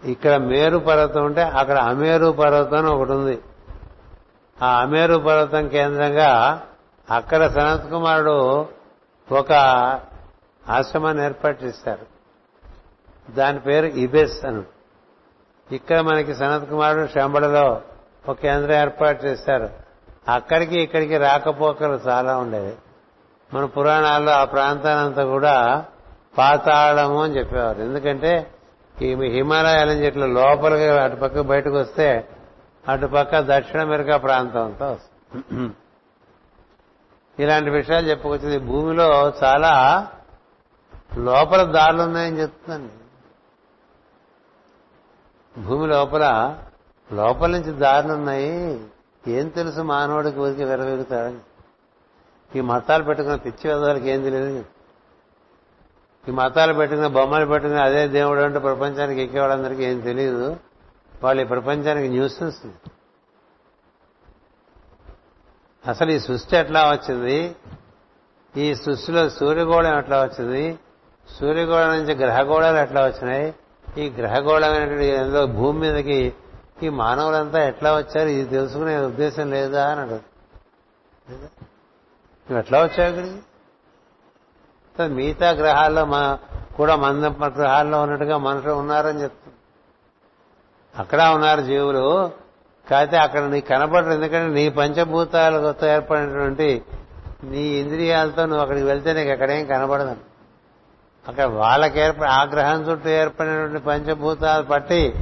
ఇక్కడ మేరు పర్వతం ఉంటే అక్కడ అమేరు పర్వతం ఒకటి ఉంది. ఆ అమేరు పర్వతం కేంద్రంగా అక్కడ సనత్ కుమారుడు ఒక ఆశ్రమాన్ని ఏర్పాటు చేశారు. దాని పేరు ఇబెస్ అను. ఇక్కడ మనకి సనత్ కుమారుడు శంబడలో ఒక కేంద్రం ఏర్పాటు చేశారు. అక్కడికి ఇక్కడికి రాకపోకలు చాలా ఉండేవి. మన పురాణాల్లో ఆ ప్రాంతానంతా కూడా పాతాళము అని చెప్పేవారు. ఎందుకంటే ఈ హిమాలయాల చెట్లు లోపలికి అటుపక్క బయటకు వస్తే అటుపక్క దక్షిణ అమెరికా ప్రాంతం అంతా వస్తుంది. ఇలాంటి విషయాలు చెప్పుకొచ్చింది. భూమిలో చాలా లోపల దారులు ఉన్నాయని చెప్తుందండి భూమి లోపల లోపల నుంచి దారులు ఉన్నాయి. ఏం తెలుసు మానవుడికి ఊరికి వెరవేగుతాడని ఈ మతాలు పెట్టుకున్న పిచ్చి వెదవాళ్ళకి ఏం తెలియదు. ఈ మతాలు పెట్టుకున్న బొమ్మలు పెట్టుకున్న అదే దేవుడు అంటే ప్రపంచానికి ఎక్కేవాళ్ళందరికీ ఏం తెలియదు. వాళ్ళు ఈ ప్రపంచానికి న్యూస్ న్యూసెన్స్. అసలు ఈ సృష్టి ఎట్లా వచ్చింది? ఈ సృష్టిలో సూర్యగోళం ఎట్లా వచ్చింది? సూర్యగోళం నుంచి గ్రహగోళాలు ఎట్లా వచ్చినాయి? ఈ గ్రహగోళమైనటువంటి ఏదో భూమి మీదకి ఈ మానవులంతా ఎట్లా వచ్చారు? ఇది తెలుసుకునే ఉద్దేశం లేదా అని అడుగుతుంది నువ్వు ఎట్లా వచ్చావు ఇక్కడికి? మిగతా గ్రహాల్లో మా కూడా మంద గ్రహాల్లో ఉన్నట్టుగా మనుషులు ఉన్నారని చెప్తుంది అక్కడ ఉన్నారు జీవులు. కాకపోతే అక్కడ నీకు కనపడరు. ఎందుకంటే నీ పంచభూతాలతో ఏర్పడినటువంటి నీ ఇంద్రియాలతో నువ్వు అక్కడికి వెళ్తే నీకు ఎక్కడేం కనబడదని అక్కడ వాళ్ళకి ఏర్పడి ఆ గ్రహం చుట్టూ ఏర్పడినటువంటి పంచభూతాలు పట్టి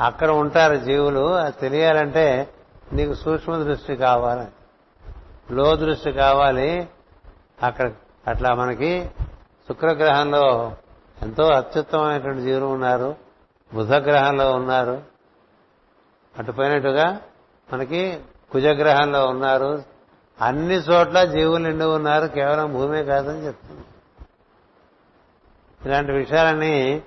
అక్కడ ఉంటారు జీవులు. అది తెలియాలంటే నీకు సూక్ష్మ దృష్టి కావాలి. లో దృష్టి కావాలి. అక్కడ అట్లా మనకి శుక్రగ్రహంలో ఎంతో అత్యుత్తమైనటువంటి జీవులు ఉన్నారు. బుధగ్రహంలో ఉన్నారు. అటుపోయినట్టుగా మనకి కుజగ్రహంలో ఉన్నారు. అన్ని చోట్ల జీవులు నిండి ఉన్నారు. కేవలం భూమే కాదని చెప్తుంది. ఇలాంటి విషయాలన్నీ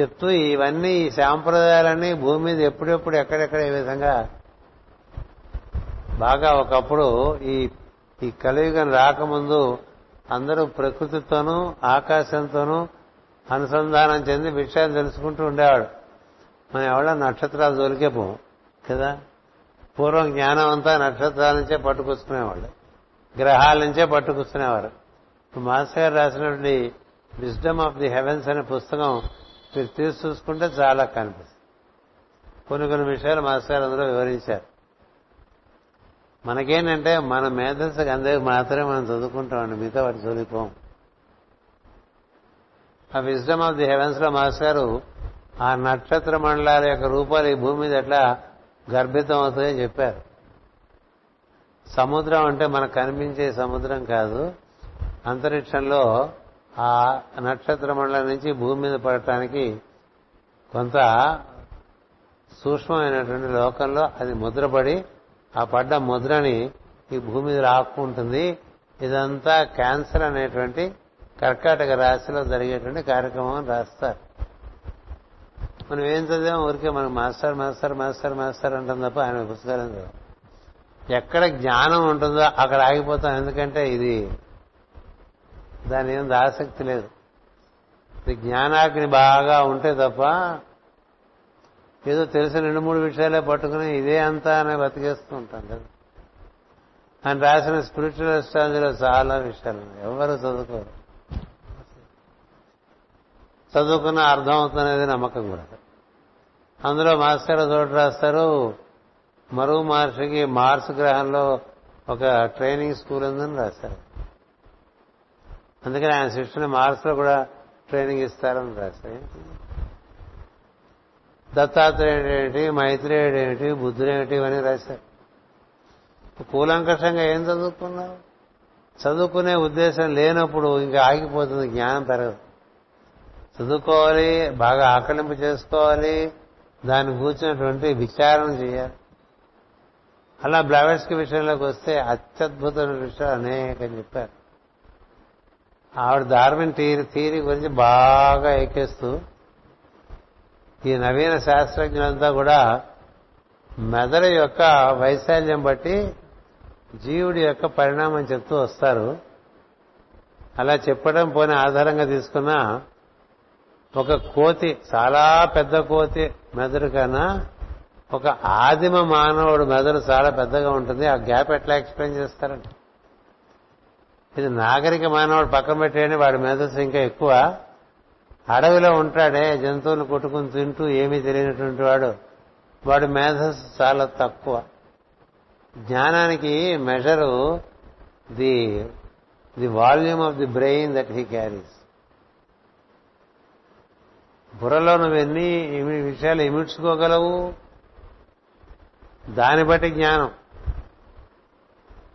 చెప్తూ ఇవన్నీ ఈ సాంప్రదాయాలన్నీ భూమి మీద ఎప్పుడెప్పుడు ఎక్కడెక్కడ ఏ విధంగా బాగా ఒకప్పుడు ఈ ఈ కలియుగం రాకముందు అందరూ ప్రకృతితోనూ ఆకాశంతోనూ అనుసంధానం చెంది విషయాలు తెలుసుకుంటూ ఉండేవాడు. మనం ఎవడ నక్షత్రాలు దొరికే పోం కదా? పూర్వం జ్ఞానం అంతా నక్షత్రాల నుంచే పట్టుకొచ్చుకునేవాళ్ళు. గ్రహాల నుంచే పట్టుకొచ్చుకునేవారు. మాస్టర్ గారు రాసినటువంటి విజ్డమ్ ఆఫ్ ది హెవెన్స్ అనే పుస్తకం మీరు తీసి చూసుకుంటే చాలా కనిపిస్తుంది. కొన్ని కొన్ని విషయాలు మాస్టర్ గారు అందులో వివరించారు. మనకేంటంటే మన మేధస్సుకి అందరికి మాత్రమే మనం చదువుకుంటామండి. మిగతా వాటి చదువుకోం. ఆ విజ్డమ్ ఆఫ్ ది హెవెన్స్లో మాస్టర్ గారు ఆ నక్షత్ర మండలాల యొక్క రూపాలు ఈ భూమి మీద ఎట్లా గర్భితం అవుతాయని చెప్పారు. సముద్రం అంటే మనకు కనిపించే సముద్రం కాదు. అంతరిక్షంలో ఆ నక్షత్ర మండలం నుంచి భూమి మీద పడటానికి కొంత సూక్ష్మమైనటువంటి లోకంలో అది ముద్రపడి ఆ పడ్డ ముద్రని ఈ భూమి మీద రాకుంటుంది ఇదంతా క్యాన్సర్ అనేటువంటి కర్కాటక రాశిలో జరిగేటువంటి కార్యక్రమం రాస్తారు. మనం ఏం చదివాం ఊరికే మనం మాస్టర్ మాస్టర్ మాస్టర్ మాస్టర్ అంటాం తప్ప ఆయన పుస్తకాలు చదివాం ఎక్కడ జ్ఞానం ఉంటుందో అక్కడ ఆగిపోతాం. ఎందుకంటే ఇది దాని ఏం ఆసక్తి లేదు. ఇది జ్ఞానాగ్ని బాగా ఉంటే తప్ప ఏదో తెలిసిన రెండు మూడు విషయాలే పట్టుకుని ఇదే అంతా అని బతికేస్తూ ఉంటాం కదా. ఆయన రాసిన స్పిరిచువల్ అస్ట్రాలజీలో చాలా విషయాలు ఎవరు చదువుకోరు? చదువుకున్న అర్థం అవుతున్నది నమ్మకం కూడా. అందులో మాస్టర్ చోటు రాస్తారు. మరుగు మహర్షికి మార్స్ గ్రహంలో ఒక ట్రైనింగ్ స్కూల్ ఉందని రాశారు. అందుకని ఆయన శిష్యుని మార్స్లో కూడా ట్రైనింగ్ ఇస్తారని రాశారు. దత్తాత్రేయుడేమిటి మైత్రేయుడేమిటి బుద్ధుడేమిటి బుద్ధుడు ఇవన్నీ రాశారు. కూలంకషంగా ఏం చదువుకున్నావు? చదువుకునే ఉద్దేశం లేనప్పుడు ఇంకా ఆగిపోతుంది జ్ఞానం పెరగదు. చదువుకోవాలి బాగా ఆకలింపు చేసుకోవాలి దాన్ని కూర్చున్నటువంటి విచారణ చేయాలి. అలా బ్లవర్స్కి విషయంలోకి వస్తే అత్యద్భుతమైన విషయాలు అనేకం చెప్పారు. ఆవిడ డార్విన్ థీరీ థీరీ గురించి బాగా ఎక్కేస్తూ ఈ నవీన శాస్త్రజ్ఞులంతా కూడా మెదడు యొక్క వైశాల్యం బట్టి జీవుడి యొక్క పరిణామం చెప్తూ వస్తారు. అలా చెప్పడం పోని ఆధారంగా తీసుకున్న ఒక కోతి చాలా పెద్ద కోతి మెదడు కన్నా ఒక ఆదిమ మానవుడు మెదడు చాలా పెద్దగా ఉంటుంది. ఆ గ్యాప్ ఎట్లా ఎక్స్ప్లెయిన్ చేస్తారంటే ఇది నాగరిక మానవుడు పక్కన పెట్టేయండి వాడి మేధస్సు ఇంకా ఎక్కువ. అడవిలో ఉంటాడే జంతువులు కొట్టుకుని తింటూ ఏమీ తెలియనటువంటి వాడు వాడి మేధస్సు చాలా తక్కువ. జ్ఞానానికి measure the the volume of the brain that he carries బుర్రలో నువ్వు ఎన్ని విషయాలు ఇమిడ్చుకోగలవు? దాన్ని బట్టి జ్ఞానం.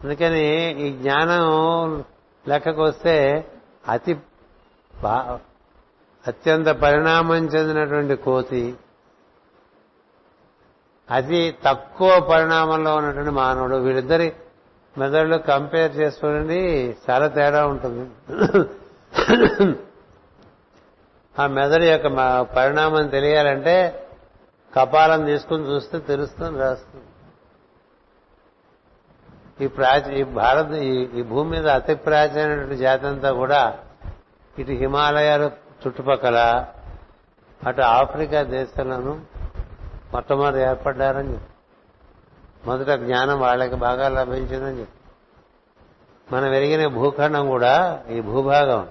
అందుకని ఈ జ్ఞానం లెక్కకు వస్తే అతి బా- అత్యంత పరిణామం చెందినటువంటి కోతి. అతి తక్కువ పరిణామంలో ఉన్నటువంటి మానవుడు. వీళ్ళిద్దరి మెదడులు కంపేర్ చేసుకోండి చాలా తేడా ఉంటుంది. ఆ మెదడు యొక్క పరిణామం తెలియాలంటే కపాలం తీసుకుని చూస్తే తెలుస్తుంది రాస్తుంది. ఈ ప్రాచీ ఈ భారత ఈ- ఈ భూమి మీద అతి ప్రాచీనటువంటి జాతి అంతా కూడా ఇటు హిమాలయాలు చుట్టుపక్కల అటు ఆఫ్రికా దేశాలను మొట్టమొదటి ఏర్పడ్డారని చెప్పి. మొదట జ్ఞానం వాళ్ళకి బాగా లభించిందని చెప్పి. మనం వెరిగిన భూఖండం కూడా ఈ భూభాగం.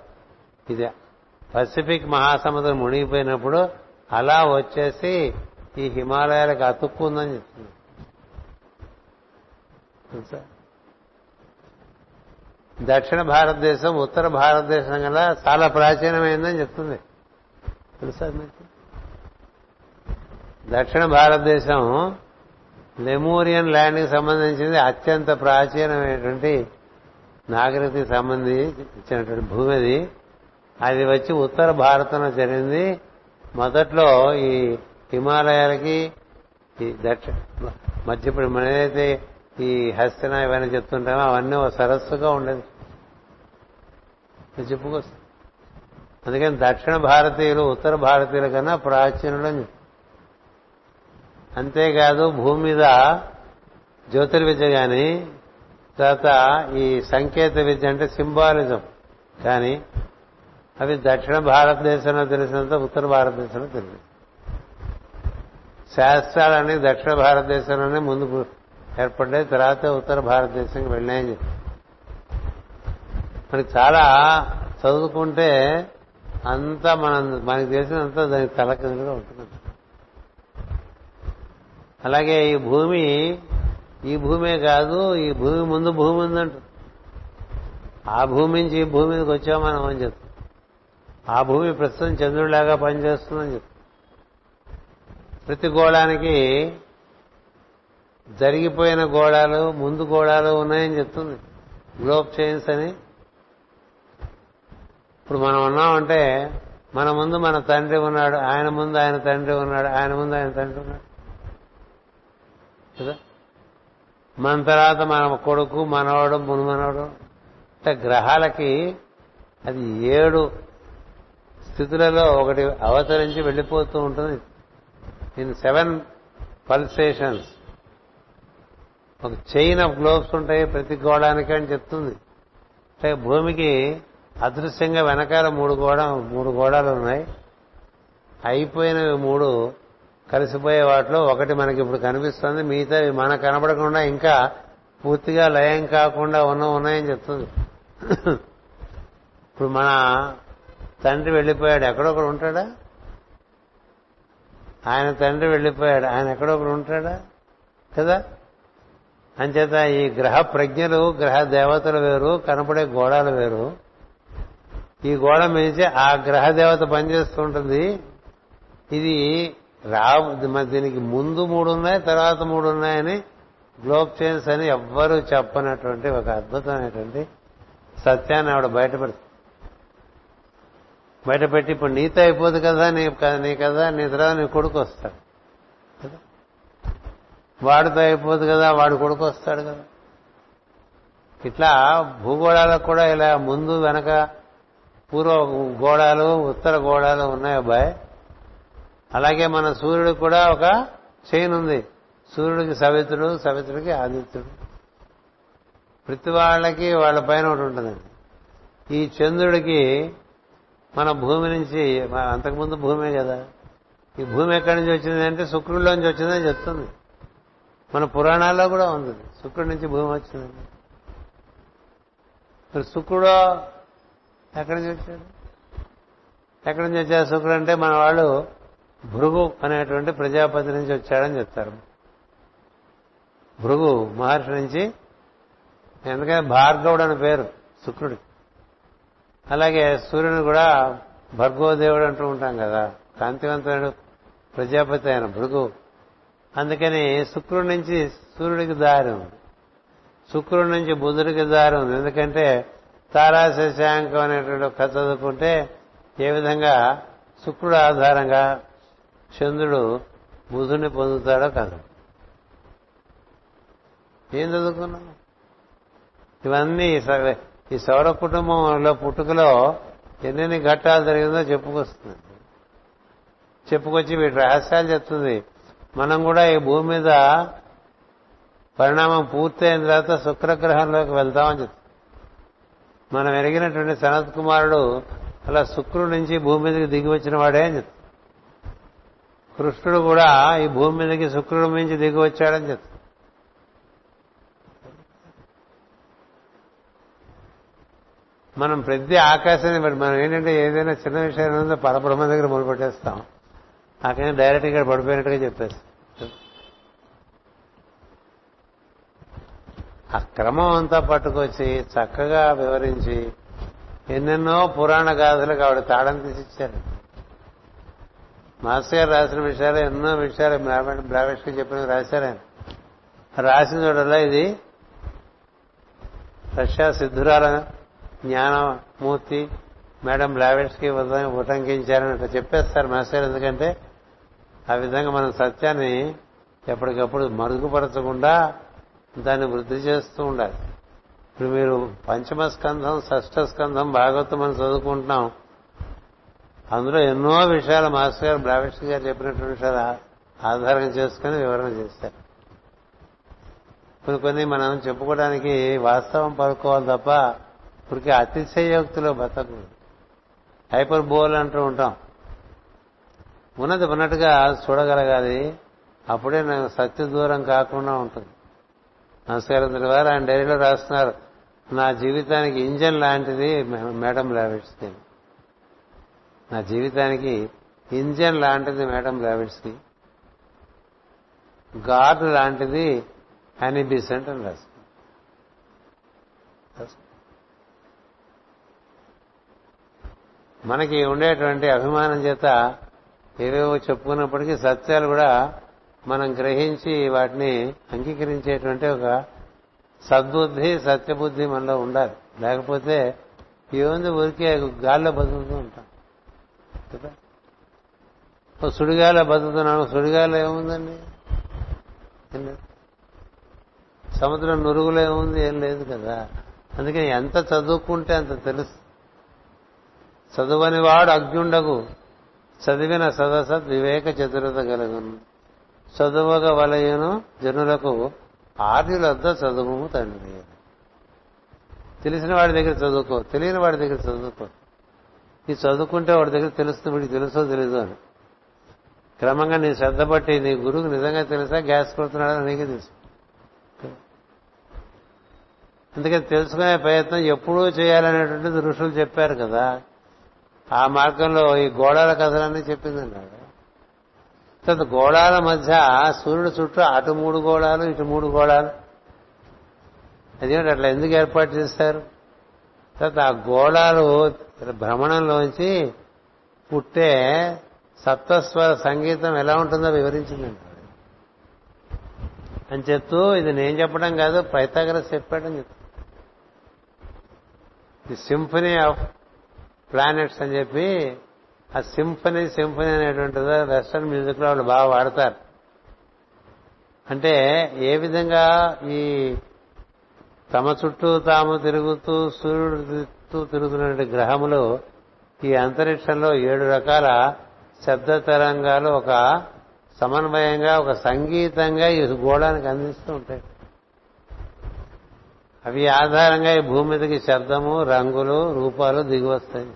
ఇది పసిఫిక్ మహాసముద్రం మునిగిపోయినప్పుడు అలా వచ్చేసి ఈ హిమాలయాలకు అతుక్కుందని చెప్తుంది తెలుసా? దక్షిణ భారతదేశం ఉత్తర భారతదేశం కన్నా చాలా ప్రాచీనమైందని చెప్తుంది. తెలుసా మీకు? దక్షిణ భారతదేశం లెమూరియన్ ల్యాండ్కి సంబంధించింది అత్యంత ప్రాచీనమైనటువంటి నాగరికతకి సంబంధించినటువంటి భూమి అది. అది వచ్చి ఉత్తర భారతంలో జరిగింది. మొదట్లో ఈ హిమాలయాలకి ఈ దక్షిణ మధ్య ఇప్పుడు మనదైతే ఈ హస్తిన ఇవన్నీ చెప్తుంటామో అవన్నీ ఓ సరస్సుగా ఉండేది చెప్పుకోవచ్చు అందుకని దక్షిణ భారతీయులు ఉత్తర భారతీయుల కన్నా ప్రాచీనులు అని అంతేకాదు భూమి మీద జ్యోతిర్విద్య కానీ తర్వాత ఈ సంకేత విద్య అంటే సింబాలిజం. కానీ అవి దక్షిణ భారతదేశంలో తెలిసినంత ఉత్తర భారతదేశంలో తెలియదు. శాస్త్రాలన్నీ దక్షిణ భారతదేశంలోనే ముందు ఏర్పడ్డాయి తర్వాత ఉత్తర భారతదేశంకి వెళ్ళాయని చెప్పి. మనకి చాలా చదువుకుంటే అంతా మనం మనకి తెలిసినంత దానికి తలకిందులుగా ఉంటుంది. అలాగే ఈ భూమి ఈ భూమే కాదు ఈ భూమి ముందు భూమి ఉందంట. ఆ భూమి నుంచి ఈ భూమి మీదకి వచ్చాం మనం అని చెప్తాం ఆ భూమి ప్రస్తుతం చంద్రుడిలాగా పనిచేస్తుందని చెప్తాం ప్రతి గోళానికి జరిగిపోయిన గోడాలు ముందు గోడాలు ఉన్నాయని చెప్తుంది. గ్లోబ్ చైన్స్ అని. ఇప్పుడు మనం ఉన్నామంటే మన ముందు మన తండ్రి ఉన్నాడు ఆయన ముందు ఆయన తండ్రి ఉన్నాడు ఆయన ముందు ఆయన తండ్రి ఉన్నాడు. కదా? మన తర్వాత మన కొడుకు మనవాడు మునుమనవాడు అంటే గ్రహాలకి అది ఏడు స్థితులలో ఒకటి అవతరించి వెళ్ళిపోతూ ఉంటుంది. ఇన్ సెవెన్ పల్సేషన్స్ ఒక చైన్ ఆఫ్ గ్లోబ్స్ ఉంటాయి ప్రతి గోళానికి అని చెప్తుంది. అంటే భూమికి అదృశ్యంగా వెనకాల మూడు గోడ మూడు గోడాలు ఉన్నాయి. అయిపోయినవి మూడు కలిసిపోయే వాటిలో ఒకటి మనకి ఇప్పుడు కనిపిస్తుంది. మిగతా మనకు కనబడకుండా ఇంకా పూర్తిగా లయం కాకుండా ఉన్న ఉన్నాయని చెప్తుంది. ఇప్పుడు మన తండ్రి వెళ్ళిపోయాడు. ఎక్కడొకడు ఉంటాడా? ఆయన తండ్రి వెళ్ళిపోయాడు. ఆయన ఎక్కడొకడు ఉంటాడా? కదా? అంచేత ఈ గ్రహ ప్రజ్ఞలు గ్రహ దేవతలు వేరు కనపడే గోడాలు వేరు. ఈ గోడ మించి ఆ గ్రహ దేవత పనిచేస్తుంటుంది ఇది రా దీనికి ముందు మూడు ఉన్నాయి తర్వాత మూడు ఉన్నాయని గ్లోబ్ చేంజ్ అని ఎవ్వరూ చెప్పనటువంటి ఒక అద్భుతమైనటువంటి సత్యాన్ని ఆవిడ బయటపెడుతుంది బయటపెట్టి ఇప్పుడు నీతో అయిపోదు కదా నీ నీ కదా నీ తర్వాత నీ కొడుకు వస్తాడు. వాడితో అయిపోదు కదా వాడు కొడుకు వస్తాడు కదా. ఇట్లా భూగోళాలకు కూడా ఇలా ముందు వెనక పూర్వ గోడాలు ఉత్తర గోడాలు ఉన్నాయి అబ్బాయి. అలాగే మన సూర్యుడికి కూడా ఒక చైన్ ఉంది. సూర్యుడికి సవిత్రుడు సవిత్రుడికి ఆదిత్యుడు. ప్రతి వాళ్ళకి వాళ్ళ పైన ఒకటి ఉంటుందండి ఈ చంద్రుడికి మన భూమి నుంచి అంతకుముందు భూమే కదా. ఈ భూమి ఎక్కడి నుంచి వచ్చింది అంటే శుక్రుడిలోంచి వచ్చిందని చెప్తుంది. మన పురాణాల్లో కూడా ఉంది. శుక్రుడి నుంచి భూమి వచ్చిందండి. మరి శుక్రుడు ఎక్కడి నుంచి వచ్చాడు? ఎక్కడి నుంచి వచ్చాడు శుక్రుడు అంటే మన వాళ్ళు భృగు అనేటువంటి ప్రజాపతి నుంచి వచ్చాడని చెప్తారు. భృగు మహర్షి నుంచి ఎందుకంటే భార్గవుడు అని పేరు శుక్రుడి అలాగే సూర్యుని కూడా భర్గోదేవుడు అంటూ ఉంటాం కదా. కాంతివంతుడు ప్రజాపతి ఆయన భృగు. అందుకని శుక్రుడి నుంచి సూర్యుడికి దారి ఉంది శుక్రుడి నుంచి బుధుడికి దారి. ఉంది ఎందుకంటే తారాశశాంకం అనేటువంటి కథ చదువుకుంటే ఏ విధంగా శుక్రుడు ఆధారంగా చంద్రుడు బుధుని పొందుతాడో కథ. ఏం చదువుకున్నాం ఇవన్నీ ఈ సౌర కుటుంబంలో పుట్టుకలో ఎన్నెన్ని ఘట్టాలు జరిగిందో చెప్పుకొస్తుంది. చెప్పుకొచ్చి వీటి రహస్యాలు చెప్తుంది. మనం కూడా ఈ భూమి మీద పరిణామం పూర్తయిన తర్వాత శుక్రగ్రహంలోకి వెళ్తామని చెప్తాం. మనం ఎరిగినటువంటి సనత్ కుమారుడు అలా శుక్రుడి నుంచి భూమి మీదకి దిగి వచ్చిన వాడే అని చెప్తాం. కృష్ణుడు కూడా ఈ భూమి మీదకి శుక్రుడి నుంచి దిగి వచ్చాడని చెప్తాం. మనం ప్రతి ఆకాశాన్ని బట్టి మనం ఏంటంటే ఏదైనా చిన్న విషయం ఉందో పరబ్రహ్మ దగ్గర మొదలుపెట్టేస్తాం పెట్టేస్తాం డైరెక్ట్ ఇక్కడ పడిపోయినట్టుగా చెప్పేసి ఆ క్రమం అంతా పట్టుకొచ్చి చక్కగా వివరించి ఎన్నెన్నో పురాణ గాథలకు ఆవిడ తాళం తీసిచ్చారు. మాస్టర్ గారు రాసిన విషయాలు ఎన్నో విషయాలు బ్రావేష్కి చెప్పిన రాశారు ఆయన. రాసిన చూడల్లా ఇది రష్యా సిద్ధురాల జ్ఞానమూర్తి మేడం లావెట్స్కి ఉటంకించారని అట్లా చెప్పేస్తారు మాస్టర్ ఎందుకంటే ఆ విధంగా మనం సత్యాన్ని ఎప్పటికప్పుడు మరుగుపరచకుండా దాన్ని వృద్ధి చేస్తూ ఉండాలి. ఇప్పుడు మీరు పంచమ స్కంధం షష్ఠ స్కంధం భాగవతం మనం చదువుకుంటున్నాం. అందులో ఎన్నో విషయాలు మాస్టర్ గారు బ్రావిష్ గారు చెప్పినటువంటి విషయాలు ఆధారం చేసుకుని వివరణ చేశారు. కొన్ని కొన్ని మనం చెప్పుకోవడానికి వాస్తవం పలుకోవాలి తప్ప ఇప్పటికీ అతిశయోక్తిలో బతకూడదు. హైపర్ బోల్ అంటూ ఉంటాం. ఉన్నది ఉన్నట్టుగా చూడగలగాలి. అప్పుడే నాకు సత్య దూరం కాకుండా ఉంటుంది. నమస్కారం వారు ఆయన డైరీలో రాస్తున్నారు. నా జీవితానికి ఇంజన్ లాంటిది మేడం లావిడ్స్కి నా జీవితానికి ఇంజన్ లాంటిది మేడం లావిడ్స్కి గాడ్ లాంటిది అని బిసెంట్ అని రాస్తుంది మనకి ఉండేటువంటి అభిమానం చేత ఏవేవో చెప్పుకున్నప్పటికీ సత్యాలు కూడా మనం గ్రహించి వాటిని అంగీకరించేటువంటి ఒక సద్బుద్ధి సత్యబుద్ధి మనలో ఉండాలి. లేకపోతే ఏముంది ఊరికే గాల్లో బతుకుతూ ఉంటాం. కదా? సుడిగాల బతుకుతున్నాము సుడిగాలో ఏముందండి? సముద్రం నురుగులో ఏముంది? ఏం లేదు కదా. అందుకని ఎంత చదువుకుంటే అంత తెలుసు చదువని వాడు అజ్ఞుండగు చదివిన సదసద్ వివేక చతురత కలుగును చదువగ వలయను జనులకు ఆర్యులద్ద చదువు తండ్రి తెలిసిన వాడి దగ్గర చదువుకో తెలియని వాడి దగ్గర చదువుకో. ఈ చదువుకుంటే వాడి దగ్గర తెలుస్తుంది వీడికి తెలుసో తెలీదు అని. క్రమంగా నీ శ్రద్ధ బట్టి నీ గురువుకు నిజంగా తెలుసా గ్యాస్ కొడుతున్నాడని నీకే తెలుసు. అందుకని తెలుసుకునే ప్రయత్నం ఎప్పుడూ చేయాలనేటువంటిది ఋషులు చెప్పారు కదా. ఆ మార్గంలో ఈ గోళాల కథలన్నీ చెప్పిందన్నాడు తర్వాత గోళాల మధ్య సూర్యుడు చుట్టూ అటు మూడు గోళాలు ఇటు మూడు గోళాలు. అదేంటి అట్లా ఎందుకు ఏర్పాటు చేస్తారు? తర్వాత ఆ గోళాలు భ్రమణంలోంచి పుట్టే సప్తస్వర సంగీతం ఎలా ఉంటుందో వివరించిందండి అని చెప్తూ ఇది నేను చెప్పడం కాదు పైతాగరస్ చెప్పాడని చెప్తూ. ది సింఫనీ ఆఫ్ ప్లానెట్స్ అని చెప్పి ఆ సింఫనీ సింఫనీ అనేటువంటిది వెస్టర్న్ మ్యూజిక్లో వాళ్ళు బాగా వాడతారు. అంటే ఏ విధంగా ఈ తమ చుట్టూ తాము తిరుగుతూ సూర్యుడు చుట్టూ తిరుగుతున్నటువంటి గ్రహములు ఈ అంతరిక్షంలో ఏడు రకాల శబ్ద తరంగాలు ఒక సమన్వయంగా ఒక సంగీతంగా ఈ గోళానికి అందిస్తూ ఉంటాయి. అవి ఆధారంగా ఈ భూమి మీదకి శబ్దము రంగులు రూపాలు దిగివస్తాయి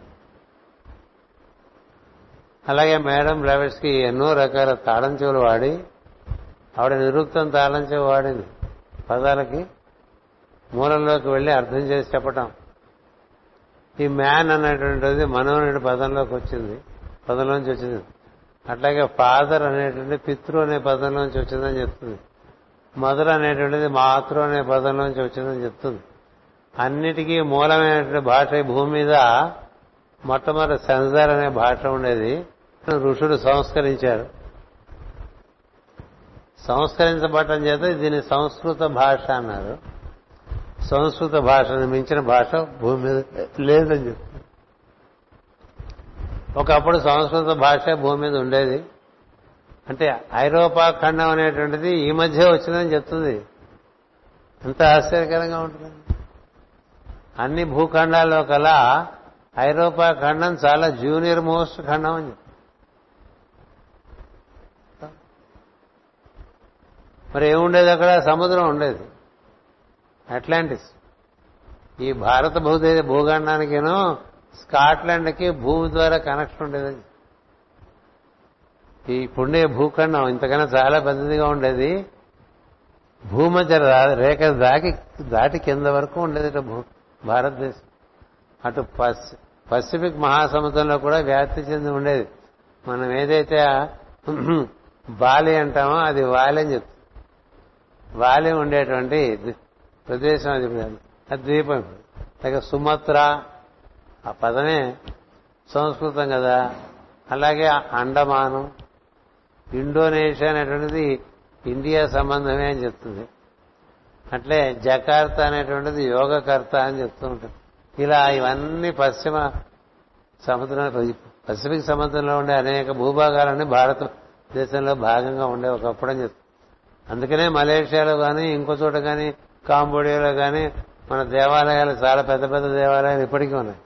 అలాగే మేడం కి ఎన్నో రకాల తాళం చెవులు వాడి ఆవిడ నిరుక్తం తాళం చెవి వాడింది పదాలకి. మూలంలోకి వెళ్ళి అర్థం చేసి చెప్పటం. ఈ మ్యాన్ అనేటువంటిది మనోనుడి పదంలోకి వచ్చింది పదంలోంచి వచ్చింది. అట్లాగే ఫాదర్ అనేటువంటి పితృ అనే పదంలోంచి వచ్చిందని చెప్తుంది. మధుర అనేటువంటిది మాతృ అనే పదంలోంచి వచ్చిందని చెప్తుంది. అన్నిటికీ మూలమైనటువంటి భాష ఈ భూమి మీద మొట్టమొదటి సెన్సార్ అనే భాష ఉండేది. ఋషుడు సంస్కరించారు. సంస్కరించబడటం చేత దీన్ని సంస్కృత భాష అన్నారు. సంస్కృత భాషను మించిన భాష భూమి మీద లేదని చెప్తుంది. ఒకప్పుడు సంస్కృత భాష భూమి మీద ఉండేది. అంటే ఐరోపా ఖండం అనేటువంటిది ఈ మధ్య వచ్చిందని చెప్తుంది. ఎంత ఆశ్చర్యకరంగా ఉంటుంది. అన్ని భూఖండాల్లో కల ఐరోపా ఖండం చాలా జూనియర్ మోస్ట్ ఖండం అని చెప్తుంది. మరి ఏముండేది అక్కడ? సముద్రం ఉండేది. అట్లాంటిస్. ఈ భారత భూదే భూఖండానికేనో స్కాట్లాండ్కి భూమి ద్వారా కనెక్షన్ ఉండేది ఈ ఇప్పుండే భూఖండం ఇంతకన్నా చాలా పెద్దదిగా ఉండేది. భూమధ్య రేఖ దాకి దాటి కింద వరకు ఉండేది భూ భారతదేశం. అటు పసిఫిక్ మహాసముద్రంలో కూడా వ్యాప్తి చెంది ఉండేది. మనం ఏదైతే బాలి అంటామో అది వాలి అని చెప్తుంది వాలి ఉండేటువంటి ప్రదేశం అది. అది ద్వీపం. లేక సుమత్ర ఆ పదమే సంస్కృతం కదా. అలాగే అండమానం ఇండోనేషియా అనేటువంటిది ఇండియా సంబంధమే అని చెప్తుంది. అట్లే జకార్త అనేటువంటిది యోగకర్త అని చెప్తూ ఉంటుంది. ఇలా ఇవన్నీ పశ్చిమ సముద్రం పసిఫిక్ సముద్రంలో ఉండే అనేక భూభాగాలన్నీ భారత దేశంలో భాగంగా ఉండే ఒకప్పుడు అని చెప్తుంది. అందుకనే మలేషియాలో కానీ ఇంకో చోట కానీ కాంబోడియాలో కానీ మన దేవాలయాలు చాలా పెద్ద పెద్ద దేవాలయాలు ఇప్పటికీ ఉన్నాయి.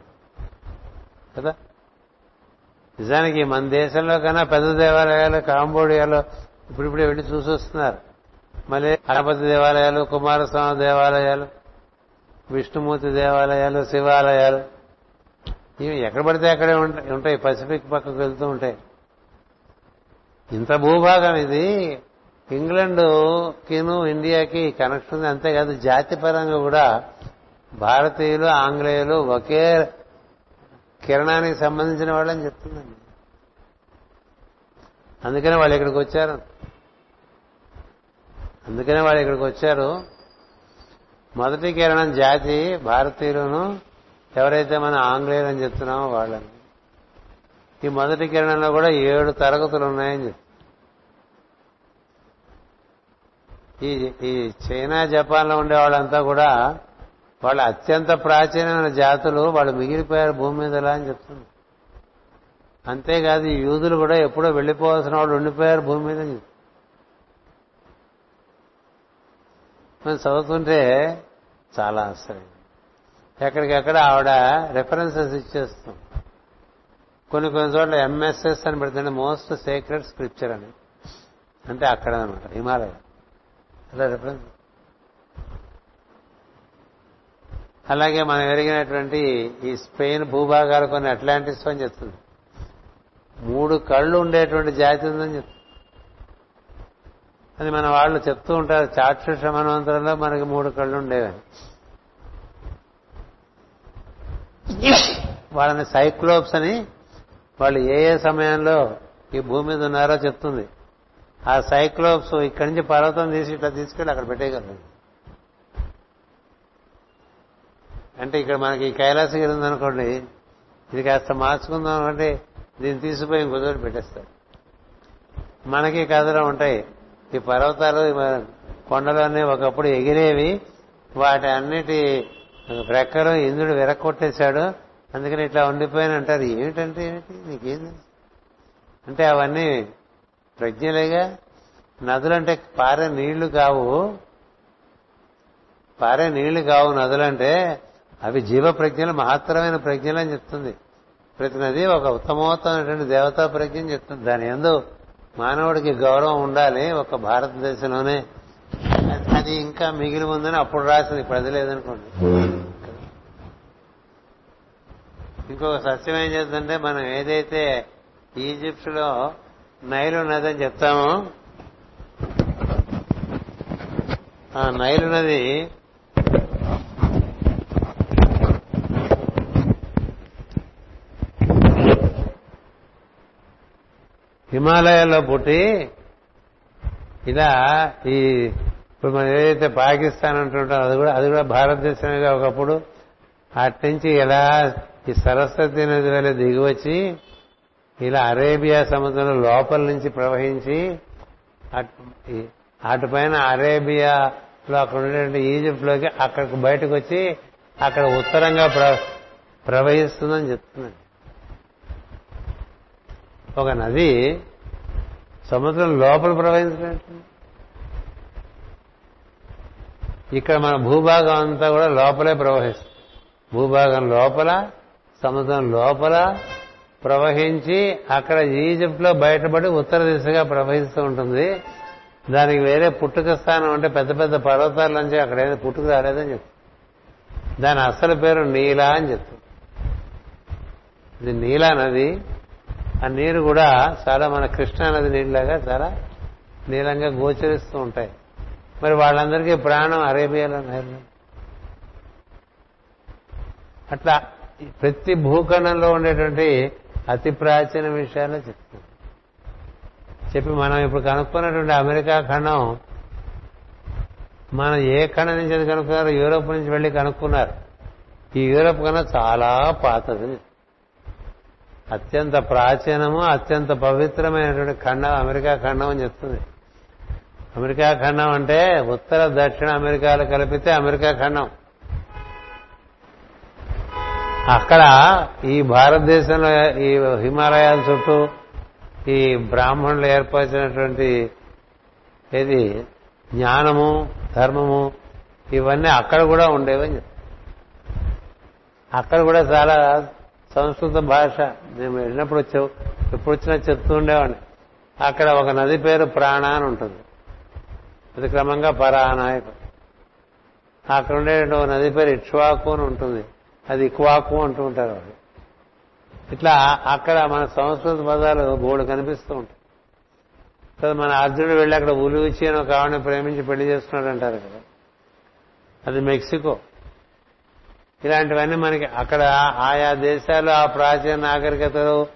కదా? నిజానికి మన దేశంలో కన్నా పెద్ద దేవాలయాలు కాంబోడియాలో ఇప్పుడిప్పుడే వెళ్ళి చూసి వస్తున్నారు. మళ్ళీ గణపతి దేవాలయాలు కుమారస్వామి దేవాలయాలు విష్ణుమూర్తి దేవాలయాలు శివాలయాలు ఇవి ఎక్కడ పడితే అక్కడే ఉంటాయి పసిఫిక్ పక్కకు వెళ్తూ ఉంటాయి. ఇంత భూభాగం ఇది. ఇంగ్లండ్ కిను ఇండియాకి కనెక్షన్ ఉంది. అంతేకాదు జాతిపరంగా కూడా భారతీయులు ఆంగ్లేయులు ఒకే కిరణానికి సంబంధించిన వాళ్ళని చెప్తుందండి అందుకనే వాళ్ళు ఇక్కడికి వచ్చారు. అందుకనే వాళ్ళు ఇక్కడికి వచ్చారు. మొదటి కిరణం జాతి భారతీయులను ఎవరైతే మనం ఆంగ్లేయులు అని చెప్తున్నామో వాళ్ళని. ఈ మొదటి కిరణంలో కూడా ఏడు తరగతులు ఉన్నాయని చెప్తారు ఈ ఈ చైనా జపాన్లో ఉండే వాళ్ళంతా కూడా వాళ్ళు అత్యంత ప్రాచీనమైన జాతులు వాళ్ళు మిగిలిపోయారు భూమి మీద ఎలా అని చెప్తుంది. అంతేకాదు ఈ యూదులు కూడా ఎప్పుడో వెళ్ళిపోవాల్సిన వాళ్ళు ఉండిపోయారు భూమి మీద మనం చదువుతుంటే చాలా ఆశ్చర్యం. ఎక్కడికెక్కడ ఆవిడ రెఫరెన్సెస్ ఇచ్చేస్తాం. కొన్ని కొన్ని చోట్ల ఎంఎస్ఎస్ అని పెడుతుంది మోస్ట్ సీక్రెట్ స్క్రిప్చర్ అని. అంటే అక్కడ అనమాట హిమాలయ. అలా రెఫరెన్స్ అలాగే మనం ఎరిగినటువంటి ఈ స్పెయిన్ భూభాగాలు కొన్ని అట్లాంటిస్ అని చెప్తుంది. మూడు కళ్ళు ఉండేటువంటి జాతి ఉందని చెప్తుంది. అది మన వాళ్ళు చెప్తూ ఉంటారు చాక్షుష మనవంతరంలో మనకి మూడు కళ్ళు ఉండేవని. వాళ్ళని సైక్లోప్స్ అని వాళ్ళు ఏ ఏ సమయంలో ఈ భూమి మీద ఉన్నారో చెప్తుంది. ఆ సైక్లోప్స్ ఇక్కడి నుంచి పర్వతం తీసి ఇట్లా తీసుకెళ్ళి అక్కడ పెట్టేయగలరు అంటే ఇక్కడ మనకి కైలాసగిరి ఉందనుకోండి ఇది కాస్త మార్చుకుందాం అనుకుంటే దీన్ని తీసిపోయి ఇంకో పెట్టేస్తారు. మనకి కథలో ఉంటాయి. ఈ పర్వతాలు కొండలన్నీ కొండలు అన్నీ ఒకప్పుడు ఎగిరేవి వాటి అన్నిటి రెక్కలు ఇంద్రుడు విరక్కొట్టేశాడు. అందుకని ఇట్లా ఉండిపోయాను అంటారు. ఏమిటంటే ఏమిటి నీకేం అంటే అవన్నీ ప్రజ్ఞలేగా. నదులంటే పారే నీళ్ళు కావు. పారే నీళ్ళు కావు నదులంటే అవి జీవ ప్రజ్ఞలు మహత్తరమైన ప్రజ్ఞలు అని చెప్తుంది. ప్రతి నది ఒక ఉత్తమోత్తమైనటువంటి దేవతా ప్రజ్ఞ అని చెప్తుంది. దాని ఎందు మానవుడికి గౌరవం ఉండాలి. ఒక భారతదేశంలోనే అది ఇంకా మిగిలి ఉందని అప్పుడు రాసింది. ఇప్పుడు లేదనుకోండి. ఇంకొక సత్యం ఏం చేద్దంటే మనం ఏదైతే ఈజిప్ట్లో నైలు నది అని చెప్తామో ఆ నైలు నది హిమాలయాల్లో పుట్టి ఇలా ఈ ఇప్పుడు మనం ఏదైతే పాకిస్తాన్ అంటుంటాం అది కూడా అది కూడా భారతదేశంగా ఒకప్పుడు. అట్నుంచి ఇలా ఈ సరస్వతి నది వల్ల దిగివచ్చి ఇలా అరేబియా సముద్రం లోపల నుంచి ప్రవహించి అటు ఈ- అటుపైన అరేబియాలో అక్కడ ఉండేటువంటి ఈజిప్ట్లోకి అక్కడికి బయటకు వచ్చి అక్కడ ఉత్తరంగా ప్రవహిస్తుందని చెప్తున్నాను ఒక నది సముద్రం లోపల ప్రవహించినట్టు. ఇక్కడ మన భూభాగం అంతా కూడా లోపలే ప్రవహిస్తుంది. భూభాగం లోపల సముద్రం లోపల ప్రవహించి అక్కడ ఈజిప్ట్లో బయటపడి ఉత్తర దిశగా ప్రవహిస్తూ ఉంటుంది. దానికి వేరే పుట్టుక స్థానం అంటే పెద్ద పెద్ద పర్వతాల నుంచి అక్కడ ఏదో పుట్టుక రాలేదని చెప్తుంది. దాని అసలు పేరు నీలా అని చెప్తుంది. ఇది నీలా నది. ఆ నీరు కూడా చాలా మన కృష్ణా నది నీళ్ళలాగా చాలా నీలంగా గోచరిస్తూ ఉంటాయి. మరి వాళ్ళందరికీ ప్రాణం అరేబియాలో నైలు అట్లా ప్రతి భూఖండంలో ఉండేటువంటి అతి ప్రాచీన విషయాలు చెప్తుంది చెప్పి మనం ఇప్పుడు కనుక్కున్నటువంటి అమెరికా ఖండం మనం ఏ ఖండం నుంచి అది కనుక్కున్నారు? యూరోప్ నుంచి వెళ్ళి కనుక్కున్నారు. ఈ యూరోప్ కన్నా చాలా పాతది. అత్యంత ప్రాచీనము అత్యంత పవిత్రమైనటువంటి ఖండం అమెరికా ఖండం అని చెప్తుంది. అమెరికా ఖండం అంటే ఉత్తర దక్షిణ అమెరికాలు కలిపితే అమెరికా ఖండం. అక్కడ ఈ భారతదేశంలో ఈ హిమాలయాల చుట్టూ ఈ బ్రాహ్మణులు ఏర్పరిచినటువంటి ఏది? జ్ఞానము ధర్మము ఇవన్నీ అక్కడ కూడా ఉండేవని చెప్తారు అక్కడ కూడా చాలా సంస్కృత భాష. మేము వెళ్ళినప్పుడు వచ్చావు ఎప్పుడు వచ్చినా చెప్తూ ఉండేవాడిని. అక్కడ ఒక నది పేరు ప్రాణ అని ఉంటుంది. అది క్రమంగా పరానాయకు. అక్కడ ఉండే ఒక నది పేరు ఇక్ష్వాకు అని ఉంటుంది. అది ఇక్వాకు అంటూ ఉంటారు వాళ్ళు. ఇట్లా అక్కడ మన సంస్కృత పదాలు బోర్డు కనిపిస్తూ ఉంటాయి. కదా మన అర్జునుడు వెళ్ళి అక్కడ ఉలువిచి అని ఒక ఆవిడని ప్రేమించి పెళ్ళి చేసుకున్నాడు అంటారు కదా. అది మెక్సికో. ఇలాంటివన్నీ మనకి అక్కడ ఆయా దేశాలు ఆ ప్రాచీన నాగరికతలు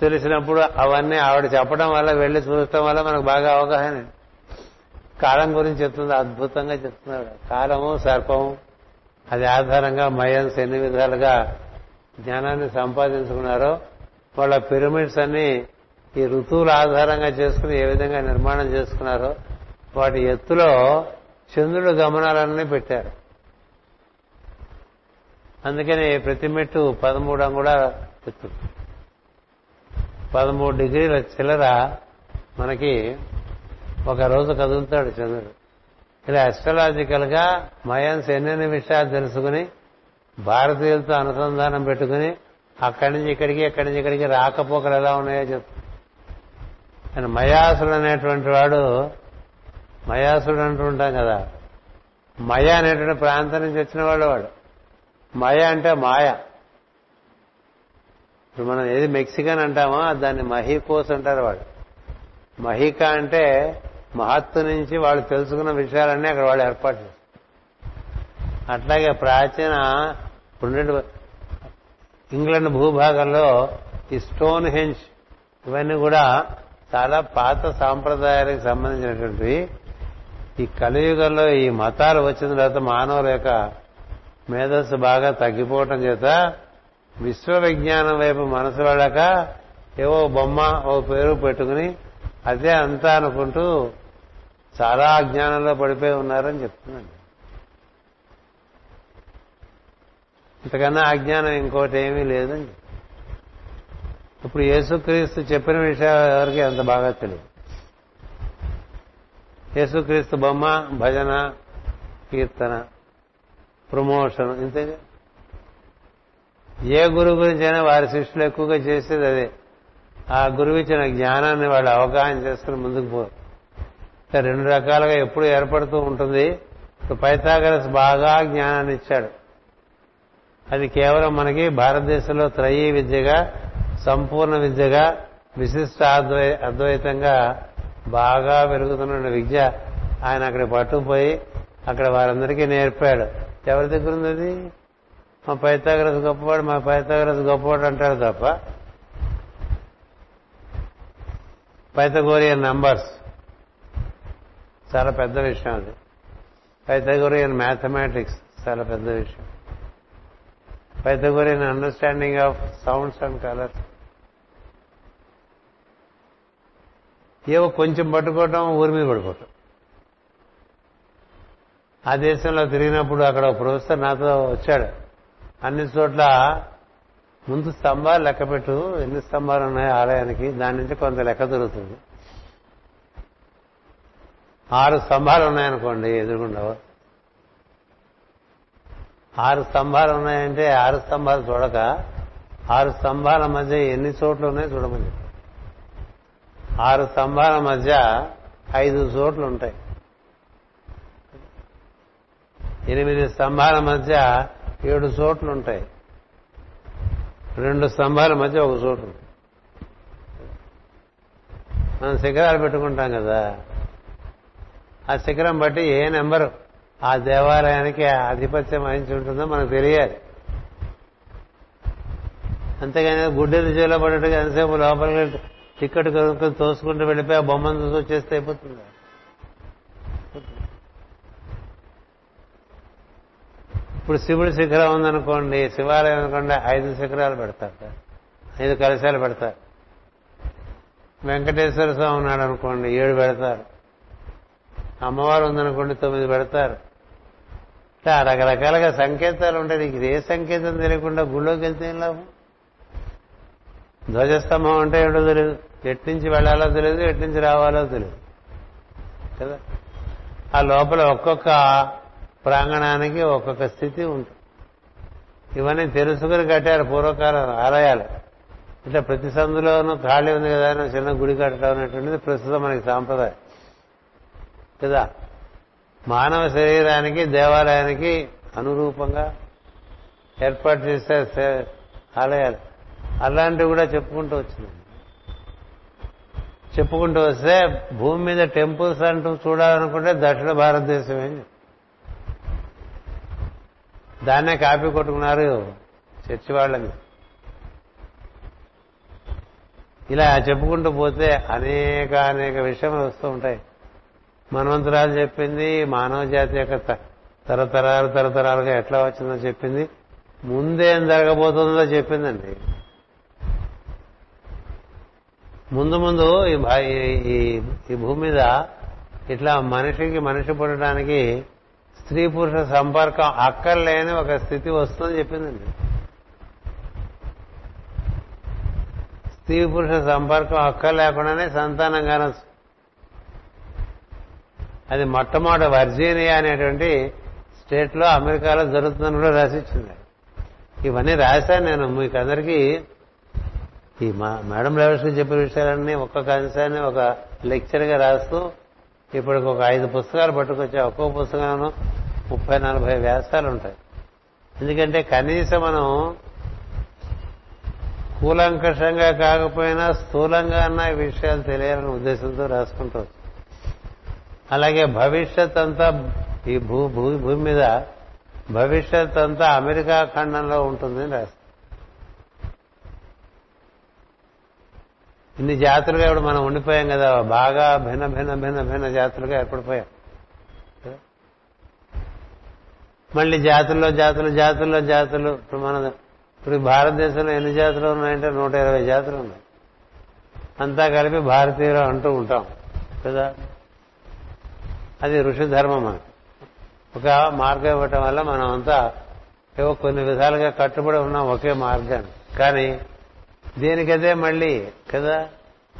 తెలిసినప్పుడు అవన్నీ ఆవిడ చెప్పడం వల్ల వెళ్ళి చూడటం వల్ల మనకు బాగా అవగాహన. కాలం గురించి చెప్తుంది అద్భుతంగా చెప్తున్నాడు. కాలము సర్పము అది ఆధారంగా మయన్స్ ఎన్ని విధాలుగా జ్ఞానాన్ని సంపాదించుకున్నారో వాళ్ళ పిరమిడ్స్ అన్ని ఈ ఋతువుల ఆధారంగా చేసుకుని ఏ విధంగా నిర్మాణం చేసుకున్నారో వాటి ఎత్తులో చంద్రుడు గమనాలన్నీ పెట్టారు. అందుకని ప్రతి మెట్టు పదమూడు అంగుళాల ఎత్తు. పదమూడు డిగ్రీల చిల్లర మనకి ఒక రోజు కదులుతాడు చంద్రుడు. ఇలా అస్ట్రలాజికల్గా మయాన్స్ ఎన్నెన్ని విషయాలు తెలుసుకుని భారతీయులతో అనుసంధానం పెట్టుకుని అక్కడి నుంచి ఇక్కడికి ఎక్కడి నుంచి ఇక్కడికి రాకపోకలు ఎలా ఉన్నాయో చెప్తాను ఆయన మయాసుడు అనేటువంటి వాడు మయాసుడు అంటూ ఉంటాం కదా. మయ అనేటువంటి ప్రాంతం నుంచి వచ్చిన వాడు వాడు. మాయ అంటే మాయ. ఇప్పుడు మనం ఏది మెక్సికన్ అంటామో దాన్ని మహీకోస్ అంటారు వాడు మహిక అంటే మహత్తు నుంచి వాళ్ళు తెలుసుకున్న విషయాలన్నీ అక్కడ వాళ్ళు ఏర్పాటు చేస్తారు అట్లాగే ప్రాచీన ఇప్పుడు ఇంగ్లాండ్ భూభాగంలో ఈ స్టోన్ హెంజ్ ఇవన్నీ కూడా చాలా పాత సాంప్రదాయాలకు సంబంధించినటువంటివి. ఈ కలియుగంలో ఈ మతాలు వచ్చిన తర్వాత మానవుల యొక్క మేధస్సు బాగా తగ్గిపోవటం చేత విశ్వవిజ్ఞానం వైపు మనసు వెళ్ళక ఏవో బొమ్మ ఓ పేరు పెట్టుకుని అదే అంతా అనుకుంటూ చాలా అజ్ఞానంలో పడిపోయి ఉన్నారని చెప్తున్నాను. ఇంతకన్నా అజ్ఞానం ఇంకోటి ఏమీ లేదని ఇప్పుడు యేసుక్రీస్తు చెప్పిన విషయాలు ఎవరికి అంత బాగా తెలియదు. యేసుక్రీస్తు బొమ్మ భజన కీర్తన ప్రమోషన్ ఇంతే ఏ గురువు గురించైనా వారి శిష్యులు ఎక్కువగా చేసేది అదే. ఆ గురువు ఇచ్చిన జ్ఞానాన్ని వాళ్ళు అవగాహన చేసుకుని ముందుకు పో. రెండు రకాలుగా ఎప్పుడు ఏర్పడుతూ ఉంటుంది. ఇప్పుడు పైథాగరస్ బాగా జ్ఞానాన్ని ఇచ్చాడు. అది కేవలం మనకి భారతదేశంలో త్రయీ విద్యగా సంపూర్ణ విద్యగా విశిష్ట అద్వై అద్వైతంగా బాగా పెరుగుతున్న విద్య ఆయన అక్కడ పట్టుకుపోయి అక్కడ వారందరికీ నేర్పాడు. ఎవరి దగ్గర ఉంది అది? మా పైతాగ్రస్ గొప్పవాడు మా పైతాగ్రస్ గొప్పవాడు అంటారు తప్ప. Pythagorean numbers. చాలా పెద్ద విషయం అది. పైథగోరియన్ మ్యాథమెటిక్స్ చాలా పెద్ద విషయం. Pythagorean understanding of sounds and colours. ఏవో కొంచెం పట్టుకోవటం ఊరి మీద పడిపోవటం ఆ దేశంలో తిరిగినప్పుడు అక్కడ ఒక ప్రొఫెసర్ నాతో వచ్చాడు. అన్ని చోట్ల ముందు స్తంభాలు లెక్క పెట్టు ఎన్ని స్తంభాలు ఉన్నాయి ఆలయానికి దాని నుంచి కొంత లెక్క దొరుకుతుంది. ఆరు స్తంభాలు ఉన్నాయనుకోండి ఎదురుకుండా ఆరు స్తంభాలు ఉన్నాయంటే ఆరు స్తంభాలు చూడక ఆరు స్తంభాల మధ్య ఎన్ని చోట్లు ఉన్నాయో చూడమని ఆరు స్తంభాల మధ్య ఐదు చోట్లు ఉంటాయి. ఎనిమిది స్తంభాల మధ్య ఏడు చోట్లు ఉంటాయి రెండు స్తంభాల మధ్య ఒక చోటు మనం శిఖరాలు పెట్టుకుంటాం కదా. ఆ శిఖరం బట్టి ఏ నెంబరు ఆ దేవాలయానికి ఆధిపత్యం వహించి ఉంటుందో మనకు తెలియాలి. అంతేగాని గుడ్డెలు చేలో పడేట్టుగా ఎంతసేపు లోపలికి టికెట్ కొనుక్కొని తోసుకుంటూ వెళ్ళిపోయి ఆ బొమ్మను చూసి వచ్చేస్తే అయిపోతుంది. ఇప్పుడు శివుడి శిఖరం ఉందనుకోండి శివాలయం అనుకోండి ఐదు శిఖరాలు పెడతారు ఐదు కలశాలు పెడతారు. వెంకటేశ్వర స్వామి ఉన్నాడు అనుకోండి ఏడు పెడతారు. అమ్మవారు ఉందనుకోండి తొమ్మిది పెడతారు. ఇట్లా రకరకాలుగా సంకేతాలు ఉంటాయి. నీకు ఏ సంకేతం తెలియకుండా గుళ్ళోకి వెళ్తే ఏం లాభం? ధ్వజస్తంభం అంటే ఏంటో తెలియదు ఎట్టించి వెళ్ళాలో తెలియదు ఎట్టించి రావాలో తెలియదు కదా? ఆ లోపల ఒక్కొక్క ప్రాంగణానికి ఒక్కొక్క స్థితి ఉంటుంది. ఇవన్నీ తెలుసుకుని కట్టారు పూర్వకాలం ఆలయాలు. ఇట్లా ప్రతి సందులోనూ ఖాళీ ఉంది కదా అని చిన్న గుడి కట్టడం అనేటువంటిది ప్రస్తుతం మనకి సాంప్రదాయం. కదా? మానవ శరీరానికి దేవాలయానికి అనురూపంగా ఏర్పాటు చేసే ఆలయాలు. అలాంటివి కూడా చెప్పుకుంటూ వచ్చింది చెప్పుకుంటూ వస్తే భూమి మీద టెంపుల్స్ అంటూ చూడాలనుకుంటే దక్షిణ భారతదేశం ఏం దాన్నే కాపీ కొట్టుకున్నారు చర్చి వాళ్ళని. ఇలా చెప్పుకుంటూ పోతే అనేక అనేక విషయాలు వస్తూ ఉంటాయి. మనవంతురాలు చెప్పింది మానవ జాతి యొక్క తరతరాలు తరతరాలుగా ఎట్లా వచ్చిందో చెప్పింది. ముందేం జరగబోతుందో చెప్పిందండి. ముందు ముందు ఈ భూమి మీద ఇట్లా మనిషికి మనిషి పుట్టడానికి స్త్రీ పురుష సంపర్కం అక్కర్లేని ఒక స్థితి వస్తుందని చెప్పిందండి. స్త్రీ పురుష సంపర్కం అక్కర్ లేకుండానే సంతానం కానొచ్చు అది మొట్టమొదటి వర్జీనియా అనేటువంటి స్టేట్లో అమెరికాలో జరుగుతుందని కూడా రాసిచ్చింది. ఇవన్నీ రాశాను నేను మీకు అందరికీ ఈ మేడం లెవెల్స్కి చెప్పిన విషయాలన్నీ ఒక్కొక్క అంశాన్ని ఒక లెక్చర్గా రాస్తూ ఇప్పటికి ఒక ఐదు పుస్తకాలు పట్టుకొచ్చా ఒక్కొక్క పుస్తకంలో ముప్పై నలభై వ్యాసాలు ఉంటాయి. ఎందుకంటే కనీసం మనం కూలంకషంగా కాకపోయినా స్థూలంగా అన్న విషయాలు తెలియాలనే ఉద్దేశంతో రాసుకుంటూ. అలాగే భవిష్యత్ అంతా ఈ భూ భూమి మీద భవిష్యత్ అంతా అమెరికా ఖండంలో ఉంటుందని రాస్తారు ఇన్ని జాతులుగా ఇప్పుడు మనం ఉండిపోయాం కదా బాగా భిన్న భిన్న భిన్న భిన్న జాతులుగా ఏర్పడిపోయాం. మళ్ళీ జాతుల్లో జాతులు జాతుల్లో జాతులు. ఇప్పుడు మన ఇప్పుడు భారతదేశంలో ఎన్ని జాతులు ఉన్నాయంటే నూట ఇరవై జాతులు ఉన్నాయి. అంతా కలిపి భారతీయులు అంటూ ఉంటాం కదా. అది ఋషి ధర్మం ఒక మార్గం ఇవ్వటం వల్ల మనం అంతా ఏవో కొన్ని విధాలుగా కట్టుబడి ఉన్నాం ఒకే మార్గాన్ని. కానీ దీనికదే మళ్ళీ? కదా?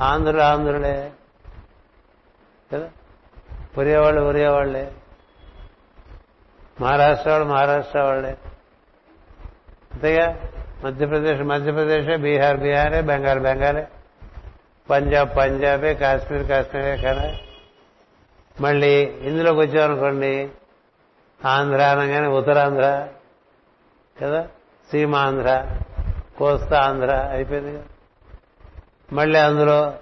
ఆంధ్రులు ఆంధ్రులే. కదా? ఉరియవాళ్ళు ఉరియవాళ్ళే మహారాష్ట్ర వాళ్ళు మహారాష్ట్ర వాళ్ళే. అంతేగా? మధ్యప్రదేశ్ మధ్యప్రదేశే బీహార్ బీహారే బెంగాల్ బెంగాలే. పంజాబ్ పంజాబే కాశ్మీర్ కాశ్మీరే కదా. మళ్ళీ ఇందులోకి వచ్చామనుకోండి ఆంధ్ర అనగానే ఉత్తరాంధ్ర కదా? సీమాంధ్ర. కోస్తా ఆంధ్ర అయిపోయింది. కదా మళ్ళీ అందులో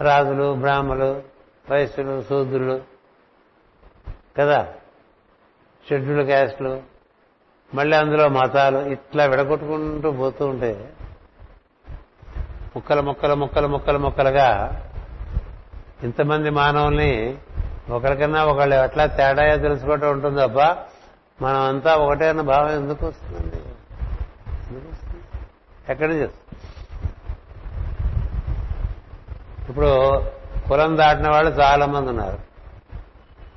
రాజులు బ్రాహ్మలు వైశ్యులు శూద్రులు కదా? షెడ్యూల్ క్యాస్ట్లు. మళ్ళీ అందులో మతాలు ఇట్లా విడగొట్టుకుంటూ పోతూ ఉంటే ముక్కలు ముక్కలు ముక్కలు ముక్కలు ముక్కలుగా ఇంతమంది మానవుల్ని ఒకరికన్నా ఒకళ్ళు ఎట్లా తేడాయో తెలుసుకోవటం ఉంటుందప్ప మనం అంతా ఒకటే అన్న భావం ఎందుకు వస్తుందండి? ఎందుకు వస్తుంది? ఎక్కడి నుంచి ఇప్పుడు కులం దాటిన వాళ్ళు చాలా మంది ఉన్నారు.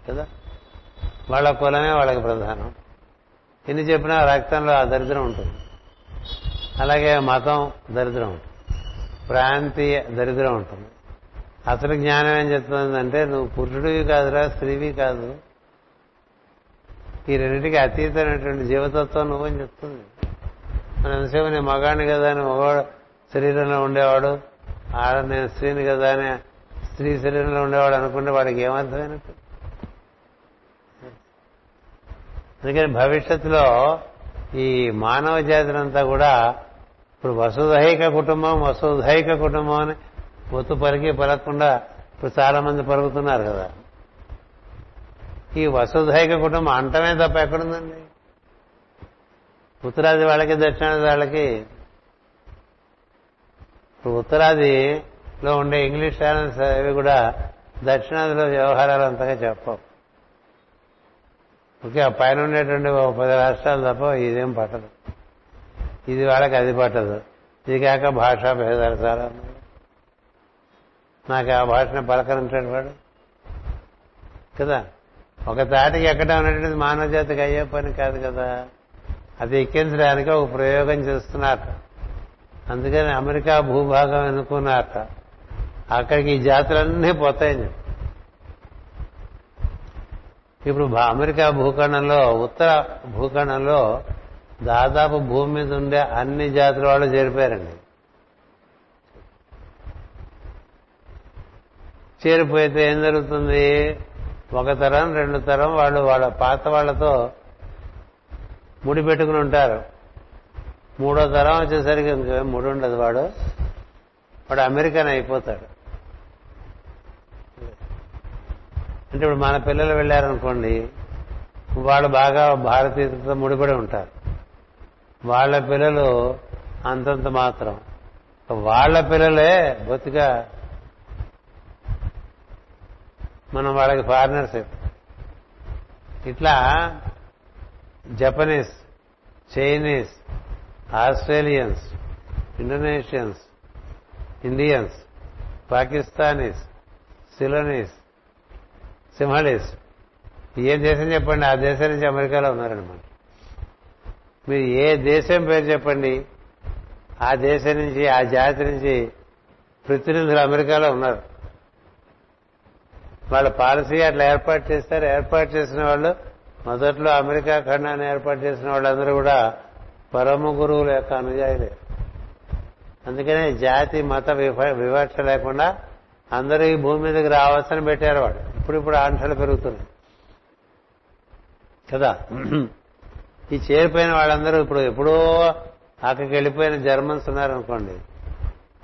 కదా? వాళ్ళ కులమే వాళ్ళకి ప్రధానం. ఎన్ని చెప్పినా రక్తంలో ఆ దరిద్రం ఉంటుంది. అలాగే మతం దరిద్రం ఉంటుంది. ప్రాంతీయ దరిద్రం ఉంటుంది. అసలు జ్ఞానం ఏం చెప్తుందంటే నువ్వు పురుషుడివి కాదురా స్త్రీవి కాదు. ఈ రెండింటికి అతీతమైనటువంటి జీవతత్వం నువ్వని చెప్తుంది. మన ఎంతసేపు నేను మగాడిని కదా అని మగవాడు శరీరంలో ఉండేవాడు ఆడ నేను స్త్రీని కదా అని స్త్రీ శరీరంలో ఉండేవాడు అనుకుంటే వాడికి ఏమర్థమైనట్టు? అందుకని భవిష్యత్తులో ఈ మానవ జాతినంతా కూడా ఇప్పుడు వసుధైక కుటుంబం వసుధైక కుటుంబం అని ఒత్తు పరికి పలకకుండా ఇప్పుడు చాలా మంది పరుగుతున్నారు కదా. ఈ వసుధైక కుటుంబం అంటమే తప్ప ఎక్కడుందండి? ఉత్తరాది వాళ్ళకి దక్షిణాది వాళ్ళకి. ఇప్పుడు ఉత్తరాదిలో ఉండే ఇంగ్లీష్ ఛానల్స్ అవి కూడా దక్షిణాదిలో వ్యవహారాలు అంతగా చెప్పవు. ఓకే ఆ పైన ఉండేటువంటి ఒక పది రాష్ట్రాలు తప్ప ఇదేం పట్టదు. ఇది వాళ్ళకి అది పట్టదు. ఇది కాక భాషా భేదాలు చాలా నాకు ఆ భాషను పలకరించాడు వాడు. కదా? ఒక తాటికి ఎక్కడ ఉన్నటువంటిది మానవ జాతికి అయ్యే పని కాదు కదా? అది ఎక్కించడానికి ఒక ప్రయోగం చేస్తున్నారట. అందుకని అమెరికా భూభాగం ఎన్నుకున్నారట. అక్కడికి ఈ జాతులన్నీ పోతాయని చెప్పి. ఇప్పుడు అమెరికా భూఖండంలో ఉత్తర భూఖండంలో దాదాపు భూమి మీద ఉండే అన్ని జాతుల వాళ్ళు చేరిపోయారండి. చేరిపోతే ఏం జరుగుతుంది? ఒక తరం రెండు తరం వాళ్ళు వాళ్ళ పాత వాళ్ళతో ముడి పెట్టుకుని ఉంటారు. మూడో తరం వచ్చేసరికి ఇంకా ముడి ఉండదు వాడు. వాడు అమెరికన్ అయిపోతాడు. అంటే ఇప్పుడు మన పిల్లలు వెళ్ళారనుకోండి వాళ్ళు బాగా భారతీయతతో ముడిపడి ఉంటారు. వాళ్ళ పిల్లలు అంతంత మాత్రం. వాళ్ళ పిల్లలే బొత్తిగా మనం వాళ్ళకి ఫారినర్స్ ఇట్లా Japanese Chinese Australians Indonesians Indians Pakistanis Ceylonese Sinhalese ఏ దేశం చెప్పండి ఆ దేశం నుంచి అమెరికాలో ఉన్నారనమాట. మీరు ఏ దేశం పేరు చెప్పండి ఆ దేశం నుంచి ఆ జాతి నుంచి ప్రతినిధులు అమెరికాలో ఉన్నారు. వాళ్ళ పాలసీ అట్లా ఏర్పాటు చేస్తారు ఏర్పాటు చేసిన వాళ్ళు మొదట్లో అమెరికా ఖండాన్ని ఏర్పాటు చేసిన వాళ్ళందరూ కూడా పరమ గురువుల యొక్క అనుయాయులే. అందుకనే జాతి మత వివక్ష లేకుండా అందరూ ఈ భూమి మీదకి రావాల్సిన పెట్టారు వాడు ఇప్పుడు ఇప్పుడు ఆంక్షలు పెరుగుతున్నాయి. కదా? ఈ చేరిపోయిన వాళ్ళందరూ ఇప్పుడు ఎప్పుడో అక్కడికి వెళ్ళిపోయిన జర్మన్స్ ఉన్నారనుకోండి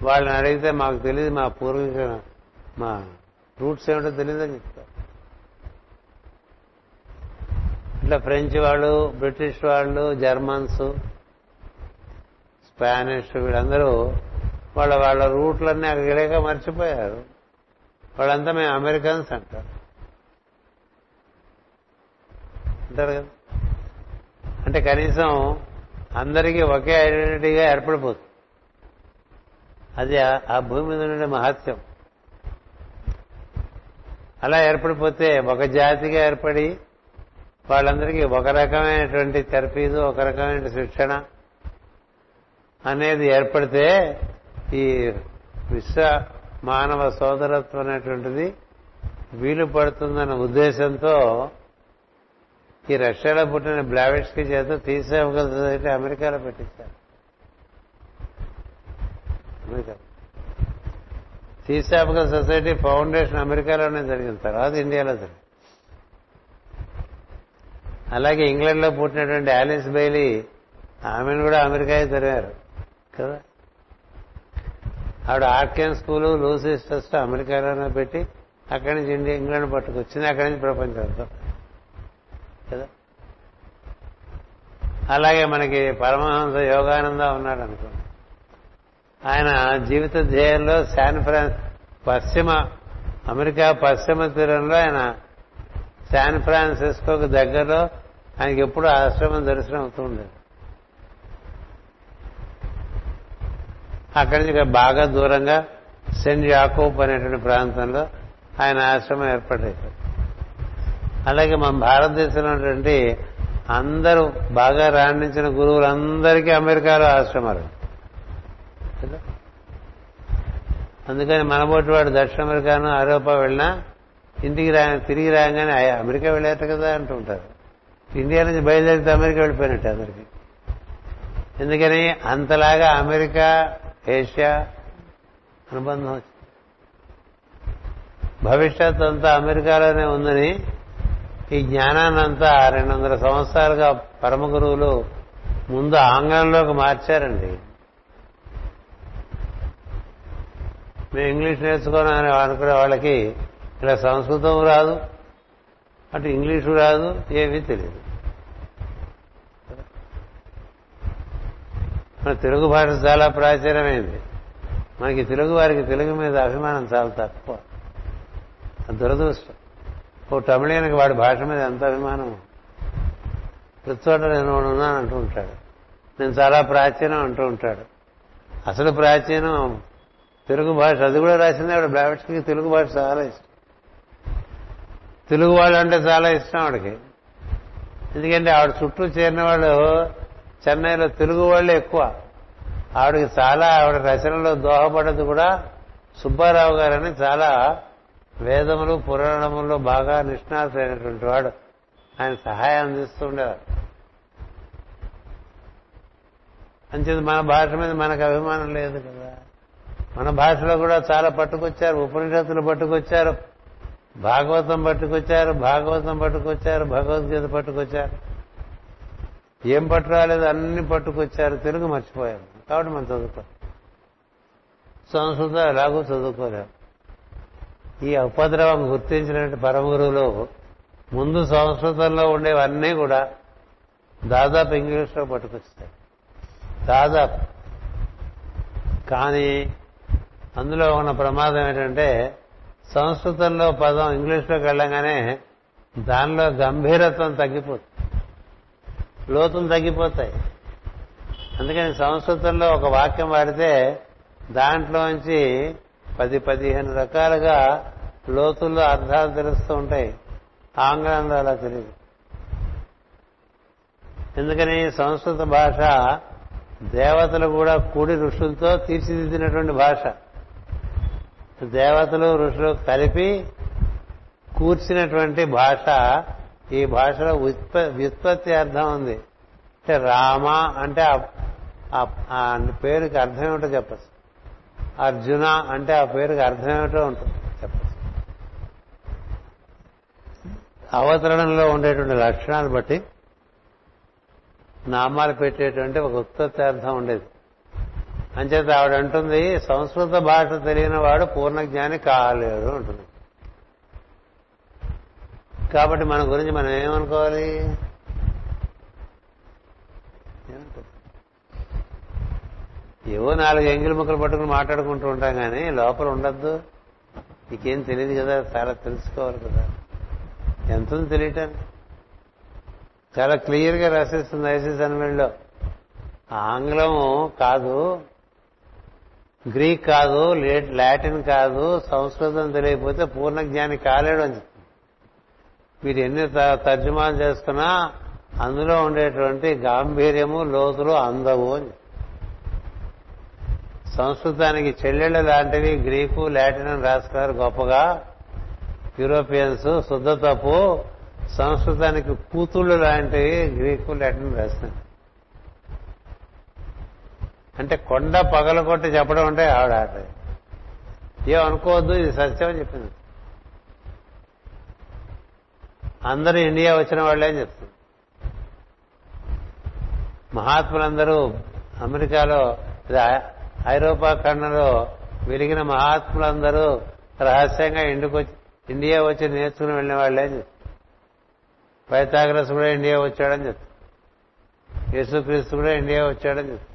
వాళ్ళని అడిగితే మాకు తెలియదు మా పూర్వీకుల మా రూట్స్ ఏమిటో తెలియదని చెప్పి ఇట్లా ఫ్రెంచ్ వాళ్ళు బ్రిటిష్ వాళ్ళు జర్మన్స్ స్పానిష్ వీళ్ళందరూ వాళ్ళ వాళ్ళ రూట్లన్నీ అక్కడిక మర్చిపోయారు. వాళ్ళంతా మేము అమెరికన్స్ అంటారు అంటారు కదా? అంటే కనీసం అందరికీ ఒకే ఐడెంటిటీగా ఏర్పడిపోతుంది. అది ఆ భూమి మీద ఉండే మహత్యం. అలా ఏర్పడిపోతే ఒక జాతిగా ఏర్పడి వాళ్ళందరికీ ఒక రకమైనటువంటి తెరపీదు ఒక రకమైన శిక్షణ అనేది ఏర్పడితే ఈ విశ్వ మానవ సోదరత్వం అనేటువంటిది వీలు పడుతుందన్న ఉద్దేశంతో ఈ రష్యాలో పుట్టిన బ్లావెట్స్కి చేత తీసేవగల సొసైటీ అమెరికాలో పెట్టించారు. అమెరికా. తీసేవగల సొసైటీ ఫౌండేషన్ అమెరికాలోనే జరిగిన తర్వాత ఇండియాలో జరిగింది. అలాగే ఇంగ్లాండ్లో పుట్టినటువంటి ఆలిస్ బైలీ ఆమెను కూడా అమెరికాయే తెరిగారు కదా? ఆవిడ ఆర్కెన్ స్కూలు లూసీ ట్రస్ట్ అమెరికాలోనే పెట్టి అక్కడి నుంచి ఇండియా ఇంగ్లాండ్ పట్టుకొచ్చింది. అక్కడి నుంచి ప్రపంచంతో కదా? అలాగే మనకి పరమహంస యోగానంద ఉన్నాడు అనుకోండి. ఆయన జీవిత ధ్యేయంలో శాన్ ఫ్రాన్స్ పశ్చిమ అమెరికా పశ్చిమ తీరంలో ఆయన శాన్ ఫ్రాన్సిస్కోకు దగ్గరలో ఆయనకి ఎప్పుడు ఆశ్రమం దర్శనం అవుతూ ఉండేది. అక్కడి నుంచి బాగా దూరంగా సెంట్ యాకోబ్ అనేటువంటి ప్రాంతంలో ఆయన ఆశ్రమం ఏర్పడేది. అలాగే మన భారతదేశంలో ఉన్నటువంటి అందరూ బాగా రాణించిన గురువులందరికీ అమెరికాలో ఆశ్రమాలు. అందుకని మనబోటి వాడు దక్షిణ అమెరికాను ఐరోపా వెళ్ళినా ఇంటికి రా తిరిగి రాగానే అమెరికా వెళ్ళారట కదా అంటూ ఉంటారు ఇండియా నుంచి బయలుదేరితే అమెరికా వెళ్ళిపోయినట్టు అందరికి. ఎందుకని అంతలాగా అమెరికా ఏషియా అనుబంధం. వచ్చింది భవిష్యత్ అంతా అమెరికాలోనే ఉందని ఈ జ్ఞానాన్నంతా రెండు వందల సంవత్సరాలుగా పరమ గురువులు ముందు ఆంగ్లంలోకి మార్చారండి. మేము ఇంగ్లీష్ నేర్చుకోని అనుకునే వాళ్ళకి ఇలా సంస్కృతం రాదు అటు ఇంగ్లీషు రాదు ఏమీ తెలియదు. మన తెలుగు భాష చాలా ప్రాచీనమైంది. మనకి తెలుగు వారికి తెలుగు మీద అభిమానం చాలా తక్కువ. దురదృష్టం. ఓ తమిళీయనికి వాడి భాష మీద ఎంత అభిమానం ప్రతి చోట నేను ఉన్నాను అంటూ ఉంటాడు. నేను చాలా ప్రాచీనం అంటూ ఉంటాడు. అసలు ప్రాచీనం తెలుగు భాష అది కూడా రాసింది ఆవిడ. బ్రావిడ్స్కి తెలుగు భాష చాలా ఇష్టం. తెలుగు వాళ్ళు అంటే చాలా ఇష్టం ఆవిడకి. ఎందుకంటే ఆవిడ చుట్టూ చేరిన వాళ్ళు చెన్నైలో తెలుగు వాళ్ళే ఎక్కువ. ఆవిడకి చాలా ఆవిడ రచనలో దోహపడ్డది కూడా సుబ్బారావు గారని చాలా వేదములు పురాణముల్లో బాగా నిష్ణాతులైనటువంటి వాడు. ఆయన సహాయం అందిస్తూ ఉండేవారు. అంచేది మన భాష మీద మనకు అభిమానం లేదు కదా. మన భాషలో కూడా చాలా పట్టుకొచ్చారు ఉపనిషత్తులు పట్టుకొచ్చారు. భాగవతం పట్టుకొచ్చారు భాగవతం పట్టుకొచ్చారు భగవద్గీత పట్టుకొచ్చారు. ఏం పట్టురాలేదు అన్ని పట్టుకొచ్చారు. తెలుగు మర్చిపోయారు. కాబట్టి మనం చదువుకో సంస్కృతం ఎలాగో చదువుకోలేము ఈ ఉపద్రవం గుర్తించినటువంటి పరమ గురువులు ముందు సంస్కృతంలో ఉండేవన్నీ కూడా దాదాపు ఇంగ్లీష్లో పట్టుకొచ్చాయి. దాదాపు. కానీ అందులో ఉన్న ప్రమాదం ఏంటంటే సంస్కృతంలో పదం ఇంగ్లీష్లోకి వెళ్ళగానే దానిలో గంభీరత్వం తగ్గిపోతుంది. లోతులు తగ్గిపోతాయి. అందుకని సంస్కృతంలో ఒక వాక్యం వాడితే దాంట్లోంచి పది పదిహేను రకాలుగా లోతుల్లో అర్థాలు తెలుస్తూ ఉంటాయి. ఆంగ్లంలో అలా తెలియదు. ఎందుకని సంస్కృత భాష దేవతలు కూడా కూడి ఋషులతో తీర్చిదిద్దినటువంటి భాష. దేవతలు ఋషులు కలిపి కూర్చినటువంటి భాష ఈ భాషలో వ్యుత్పత్తి అర్థం ఉంది. అంటే రామ అంటే ఆ పేరుకి అర్థం ఏమిటో చెప్పచ్చు. అర్జున అంటే ఆ పేరుకి అర్థం ఏమిటో ఉంటుంది. చెప్పచ్చు. అవతరణంలో ఉండేటువంటి లక్షణాలు బట్టి నామాలు పెట్టేటువంటి ఒక ఉత్పత్తి అర్థం ఉండేది. అంచేత ఆవిడ అంటుంది సంస్కృత భాష తెలియని వాడు పూర్ణజ్ఞాని కాలేడు అంటుంది. కాబట్టి మన గురించి మనం ఏమనుకోవాలి? ఏవో నాలుగు ఎంగిలి ముక్కలు పట్టుకుని మాట్లాడుకుంటూ ఉంటాం కానీ లోపల ఉండద్దు. నీకేం తెలియదు కదా చాలా తెలుసుకోవాలి కదా. ఎంత ఉంది చాలా క్లియర్గా రాసేస్తుంది ఐసీఎస్ అన్వెల్లో. ఆంగ్లం కాదు గ్రీక్ కాదు లాటిన్ కాదు సంస్కృతం తెలియకపోతే పూర్ణ జ్ఞాని కాలేడు అని వీటి ఎన్ని తర్జుమాలు చేసుకున్నా అందులో ఉండేటువంటి గాంభీర్యము లోతులు అందవు అని సంస్కృతానికి చెల్లెళ్ళ లాంటివి గ్రీకు లాటిన్ అని రాసుకున్నారు గొప్పగా. యూరోపియన్స్ శుద్ధ తప్పు సంస్కృతానికి కూతుళ్ళు లాంటివి గ్రీకు లాటిన్ రాస్తున్నారు అంటే కొండ పగల కొట్టి చెప్పడం అంటే ఆవిడ ఆట. ఏం అనుకోవద్దు ఇది సత్యం అని చెప్పింది. అందరూ ఇండియా వచ్చిన వాళ్ళే అని చెప్తుంది. మహాత్ములందరూ అమెరికాలో ఐరోపా ఖండంలో వెలిగిన మహాత్ములందరూ రహస్యంగా ఇండికొచ్చి ఇండియా వచ్చి నేర్చుకుని వెళ్ళిన వాళ్ళే అని చెప్తుంది. పైతాగ్రస్ కూడా ఇండియా వచ్చాడని చెప్తుంది. యేసుక్రీస్తు కూడా ఇండియా వచ్చాడని చెప్తుంది.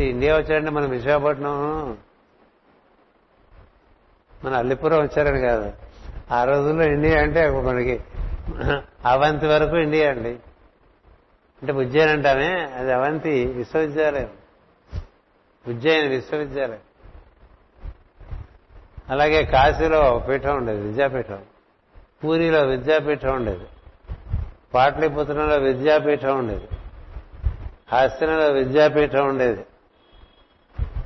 ఇండియా వచ్చారంటే మన విశాఖపట్నం మన అల్లిపురం వచ్చారని కాదు. ఆ రోజుల్లో ఇండియా అంటే మనకి అవంతి వరకు ఇండియా అండి. అంటే ఉజ్జయిన్ అంటానే అది అవంతి విశ్వవిద్యాలయం. ఉజ్జయిన్ విశ్వవిద్యాలయం. అలాగే కాశీలో పీఠం ఉండేది విద్యాపీఠం. పూరిలో విద్యాపీఠం ఉండేది. పాటలీపుత్రంలో విద్యాపీఠం ఉండేది. హాస్యంలో విద్యాపీఠం ఉండేది.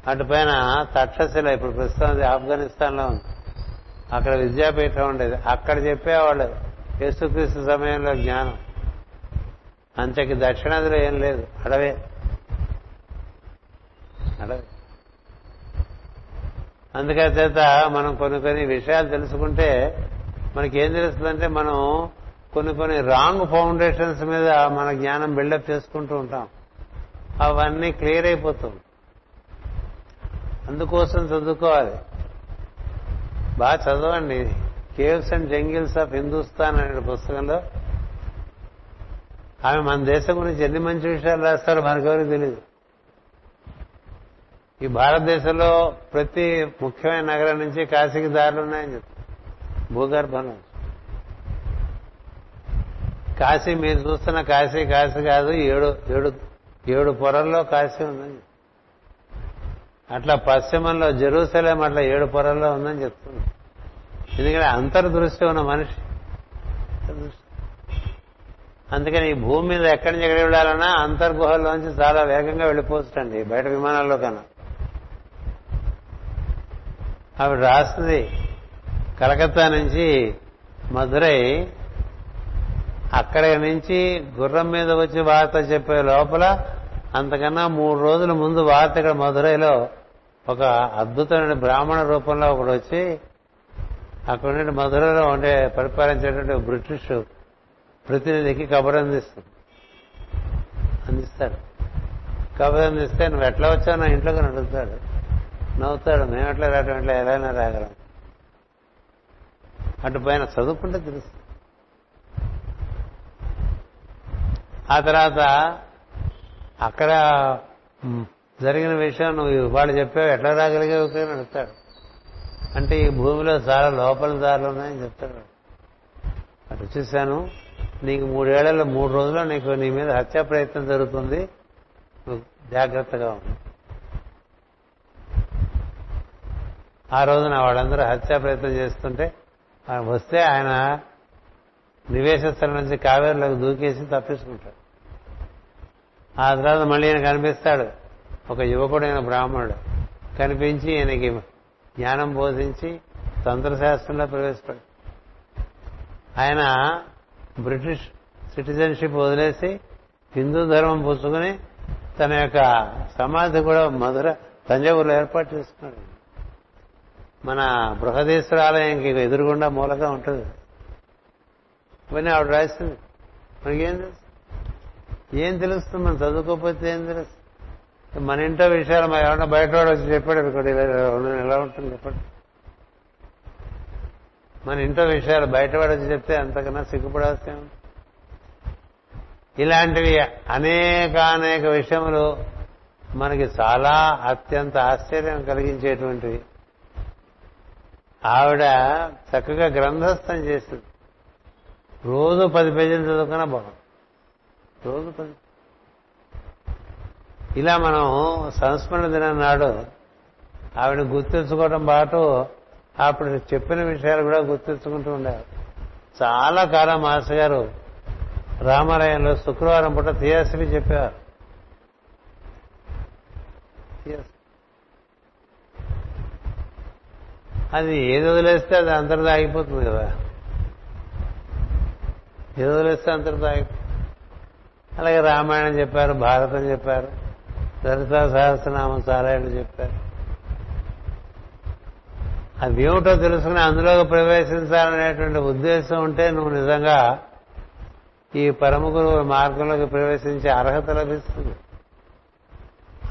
అటు పైన తక్షశిల ఇప్పుడు ప్రస్తుతం ఆఫ్ఘనిస్తాన్లో ఉంది. అక్కడ విద్యాపీఠం ఉండేది. అక్కడ చెప్పేవాళ్ళు యేసుక్రీస్తు సమయంలో జ్ఞానం. అంతకి దక్షిణాదిలో ఏం లేదు. అడవే. అడవే. అందుచేత మనం కొన్ని కొన్ని విషయాలు తెలుసుకుంటే మనకి ఏం తెలుస్తుందంటే మనం కొన్ని కొన్ని రాంగ్ ఫౌండేషన్స్ మీద మన జ్ఞానం బిల్డప్ చేసుకుంటూ ఉంటాం. అవన్నీ క్లియర్ అయిపోతుంది అందుకోసం చదువుకోవాలి. బాగా చదవండి. Caves and jungles of Hindustan అనే పుస్తకంలో ఆమె మన దేశం గురించి ఎన్ని మంచి విషయాలు రాస్తారో మనకెవరికి తెలియదు ఈ భారతదేశంలో ప్రతి ముఖ్యమైన నగరం నుంచి కాశీకి దారులు ఉన్నాయని చెప్తారు. భూగర్భం కాశీ మీరు చూస్తున్న కాశీ కాశీ కాదు ఏడు ఏడు ఏడు పొరల్లో కాశీ ఉందని అట్లా పశ్చిమంలో జెరూసలేం అట్లా ఏడు పొరల్లో ఉందని చెప్తుంది. ఎందుకంటే అంతర్దృష్టి ఉన్న మనిషి. అందుకని ఈ భూమి మీద ఎక్కడి నుంచి ఎక్కడికి వెళ్ళాలన్నా అంతర్గుహల్లోంచి చాలా వేగంగా వెళ్ళిపోతుందండి బయట విమానాల్లో కన్నా. ఆవిడ రాస్తుంది కలకత్తా నుంచి మధురై అక్కడి నుంచి గుర్రం మీద వచ్చి వార్త చెప్పే లోపల అంతకన్నా మూడు రోజుల ముందు వార్త ఇక్కడ మధురైలో ఒక అద్భుతమైన బ్రాహ్మణ రూపంలో ఒకడు వచ్చి అక్కడ నుండి మధురైలో ఉండే పరిపాలించేటువంటి బ్రిటిష్ ప్రతినిధికి కబురు అందిస్తుంది. అందిస్తాడు. కబురు అందిస్తే నువ్వు ఎట్లా వచ్చావు? నా ఇంట్లోకి అడుగుతాడు నవ్వుతాడు. మేము ఎట్లా రావటం? ఎట్లా? ఎలా రాగలం. అటు పైన చదువుకుంటే తెలుస్తుంది. ఆ తర్వాత అక్కడ జరిగిన విషయం నువ్వు వాళ్ళు చెప్పావు ఎట్లా రాగలిగావు అని అడుగుతాడు అంటే ఈ భూమిలో చాలా లోపల దారులు ఉన్నాయని చెప్తాడు. అటు చూశాను. నీకు మూడేళ్ళలో మూడు రోజుల్లో నీకు నీ మీద హత్యా ప్రయత్నం జరుగుతుంది. నువ్వు జాగ్రత్తగా ఉంది ఆ రోజున వాళ్ళందరూ హత్యా ప్రయత్నం చేస్తుంటే వస్తే ఆయన నివేశస్థలం నుంచి కావేరులోకి దూకేసి తప్పించుకుంటాడు ఆ తర్వాత మళ్ళీ ఈయన కనిపిస్తాడు. ఒక యువకుడైన బ్రాహ్మణుడు. కనిపించి ఈయనకి జ్ఞానం బోధించి తంత్రశాస్త్రంలో ప్రవేశపడు ఆయన బ్రిటిష్ సిటిజన్షిప్ వదిలేసి హిందూ ధర్మం పుచ్చుకుని తన యొక్క సమాధి కూడా మధుర తంజావూరులో ఏర్పాటు చేసుకున్నాడు మన బృహదీశ్వర ఆలయంకి ఎదురుగుండా మూలగా ఉంటుంది. ఇవన్నీ ఆవిడ రాసింది. మనకేం తెలుసు? ఏం తెలుస్తుంది? మనం చదువుకోకపోతే ఏం తెలుస్తుంది? మన ఇంట్లో విషయాలు మా ఏమన్నా బయటవాడు వచ్చి చెప్పాడు అనుకోండి ఎలా ఉంటుంది చెప్పండి? మన ఇంట్లో విషయాలు బయటవాడు వచ్చి చెప్తే అంతకన్నా సిగ్గుపడాల్సి ఇలాంటివి అనేకానేక విషయములు మనకి చాలా అత్యంత ఆశ్చర్యం కలిగించేటువంటివి ఆవిడ చక్కగా గ్రంథస్థం చేసింది. రోజు పది పేజీలు చదువుకున్నా బాగుంది. రోజు పది. ఇలా మనం సంస్మరణ దినం నాడు ఆవిడ గుర్తించుకోవడం పాటు అప్పుడు చెప్పిన విషయాలు కూడా గుర్తించుకుంటూ ఉండేవారు చాలా కాలం మాస్టర్ గారు రామాలయంలో శుక్రవారం పూట థియాసఫీ చెప్పేవారు. అది ఏది వదిలేస్తే అది అంతటితో ఆగిపోతుంది కదా. ఏది వదిలేస్తే అంతటితో ఆగిపోతుంది అలాగే రామాయణం చెప్పారు భారతం చెప్పారు లలితా సహస్రనామం సారాయణ చెప్పారు. అది ఏమిటో తెలుసుకుని అందులోకి ప్రవేశించాలనేటువంటి ఉద్దేశం ఉంటే నువ్వు నిజంగా ఈ పరమ గురువుల మార్గంలోకి ప్రవేశించే అర్హత లభిస్తుంది.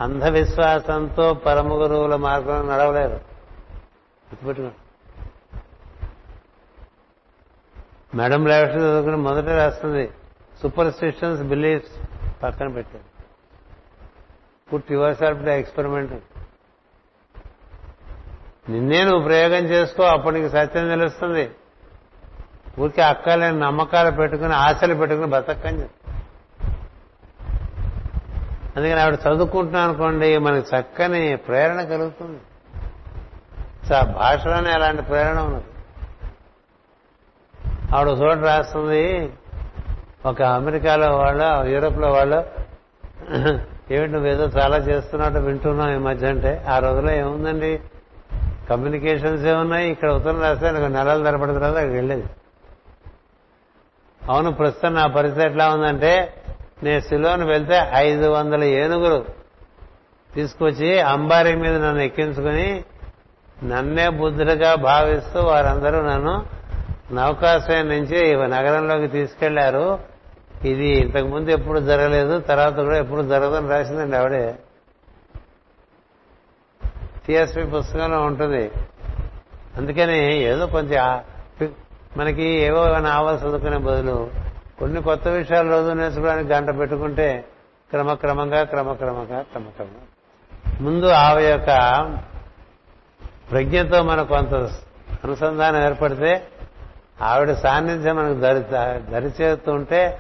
అంధవిశ్వాసంతో పరమ గురువుల మార్గంలో నడవలేరు. గుర్తుపెట్టుకో మేడం లేవటం చదువుకుని మొదట రాస్తుంది సూపర్ స్టిషన్స్ బిలీఫ్స్ పక్కన పెట్టాడు put yourself the experiment నిన్నే నువ్వు ప్రయోగం చేసుకో అప్పుడు నీకు సత్యం తెలుస్తుంది. ఊరికే అక్కలేని నమ్మకాలు పెట్టుకుని ఆశలు పెట్టుకుని బతకని అందుకని ఆవిడ చదువుకుంటున్నాను అనుకోండి మనకి చక్కని ప్రేరణ కలుగుతుంది. ఆ భాషలోనే అలాంటి ప్రేరణ ఉన్నది. ఆవిడ చోట రాస్తుంది ఒక అమెరికాలో వాళ్ళు యూరోప్లో వాళ్ళు ఏమిటి నువ్వేదో చాలా చేస్తున్నట్టు వింటున్నావు ఈ మధ్య అంటే ఆ రోజులో ఏముందండి? కమ్యూనికేషన్స్ ఏమున్నాయి ఇక్కడ ఉత్తరం రాస్తే నాకు నెలలు తరపడిన తర్వాత అక్కడికి వెళ్ళేది. అవును ప్రస్తుతం నా పరిస్థితి ఎట్లా ఉందంటే నేను సిలోని వెళ్తే ఐదు వందల ఏనుగులు తీసుకొచ్చి అంబారీ మీద నన్ను ఎక్కించుకుని నన్నే బుద్ధుడిగా భావిస్తూ వారందరూ నన్ను నౌకాశ్రయం నుంచి నగరంలోకి తీసుకెళ్ళారు. ఇది ఇంతకుముందు ఎప్పుడు జరగలేదు తర్వాత కూడా ఎప్పుడు జరగదని రాసిందండి ఆవిడే. టిఎస్పి పుస్తకంలో ఉంటుంది. అందుకని ఏదో కొంచెం మనకి ఏవో నావల్ చదువుకునే బదులు కొన్ని కొత్త విషయాలు రోజు నేర్చుకోవడానికి గంట పెట్టుకుంటే క్రమక్రమంగా క్రమక్రమంగా క్రమక్రమంగా. ముందు ఆ యొక్క ప్రజ్ఞతో మనకు కొంత అనుసంధానం ఏర్పడితే ఆవిడ సాన్నిధ్యం మనకు దరి దరిచేస్తుంటే ఉంటే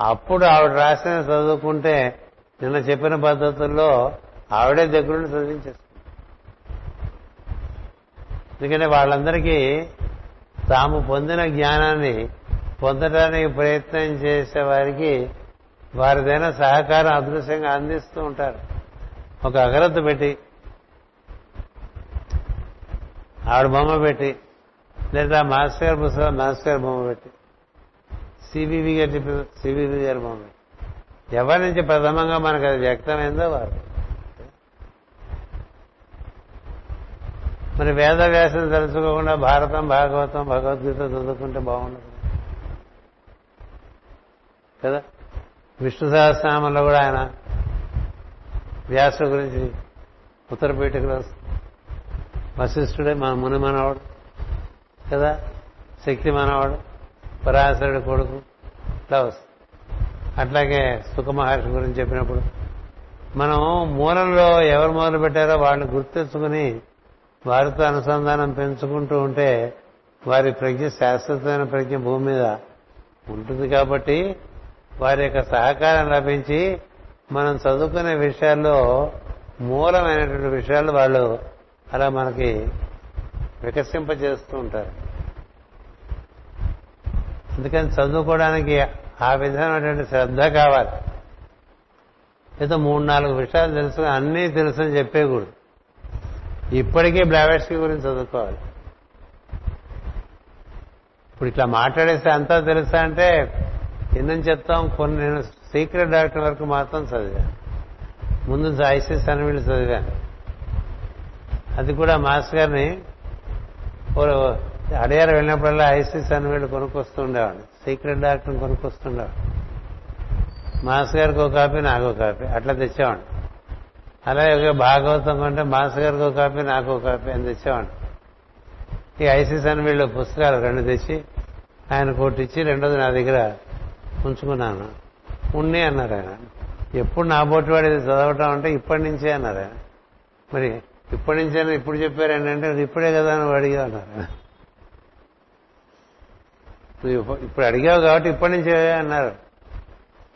అప్పుడు ఆవిడ రాసిన చదువుకుంటే నిన్న చెప్పిన పద్ధతుల్లో ఆవిడే దగ్గరుండి చదివించేస్తుంది ఎందుకంటే వాళ్ళందరికీ తాము పొందిన జ్ఞానాన్ని పొందడానికి ప్రయత్నం చేసే వారికి వారిదైన సహకారం అదృశ్యంగా అందిస్తూ ఉంటారు. ఒక అగరత్తు పెట్టి ఆవిడ బొమ్మ పెట్టి లేదా మాస్టర్ పుస్తకం మాస్టర్ బొమ్మ పెట్టి. సిబివి గారు చెప్పిన సిబివి గారు బొమ్మ ఎవరి నుంచి ప్రథమంగా మనకు అది వ్యక్తమైందో వారు మరి వేద వ్యాసం తెలుసుకోకుండా భారతం భాగవతం భగవద్గీత చదువుకుంటే బాగుండదు. కదా? విష్ణు సహస్రనామంలో కూడా ఆయన వ్యాస గురించి ఉత్తరపీఠకులు వశిష్ఠుడే మన ముని మనవాడు. కదా? శక్తి మనవాడు. పరాశరుడి కొడుకు ఇట్లా వస్తుంది అట్లాగే సుఖమహర్షి గురించి చెప్పినప్పుడు మనం మూలంలో ఎవరు మొదలు పెట్టారో వాళ్ళని గుర్తించుకుని వారితో అనుసంధానం పెంచుకుంటూ ఉంటే వారి ప్రజ్ఞ శాశ్వతమైన ప్రజ్ఞ భూమి మీద ఉంటుంది కాబట్టి వారి యొక్క సహకారం లభించి మనం చదువుకునే విషయాల్లో మూలమైనటువంటి విషయాలు వాళ్ళు అలా మనకి వికసింపజేస్తూ ఉంటారు. అందుకని చదువుకోవడానికి ఆ విధమైనటువంటి శ్రద్ధ కావాలి. ఏదో మూడు నాలుగు విషయాలు తెలుసు అన్నీ అని చెప్పేకూడదు ఇప్పటికీ బ్లావెట్స్కి గురించి చదువుకోవాలి. ఇప్పుడు ఇట్లా మాట్లాడేస్తే అంతా తెలుసా అంటే ఎన్నని చెప్తాం? కొన్ని నేను సీక్రెట్ డాక్టర్ వరకు మాత్రం చదివాను. ముందు ఐసీఎస్ అని వీళ్ళు చదివాను. అది కూడా మాస్ గారిని అడియారు వెళ్ళినప్పుడల్లా ఐసిస్ అని వీళ్ళు కొనుక్కొస్తుండేవాడు సీక్రెట్ డాక్టర్ని కొనుక్కొస్తుండేవాడు మాస్ గారికి ఒక కాపీ నాకు ఒక కాపీ. అట్లా తెచ్చేవాడు అలాగే భాగవతం కొంటే మాస్ గారికి ఒక కాపీ నాకు ఒక కాపీ అని తెచ్చేవాడు ఈ ఐసిస్ అని వీళ్ళు పుస్తకాలు రెండు తెచ్చి ఆయన కొట్టిచ్చి రెండోది నా దగ్గర ఉంచుకున్నాను. ఉండి అన్నారు ఆయన. ఎప్పుడు నా బోటి వాడు ఇది చదవటం అంటే ఇప్పటి నుంచే అన్నారు ఆయన. మరి ఇప్పటి నుంచే ఇప్పుడు చెప్పారు ఏంటంటే ఇప్పుడే కదా అని అడిగా అన్నారు ఆయన. ఇప్పుడు అడిగావు కాబట్టి ఇప్పటి నుంచి అన్నారు.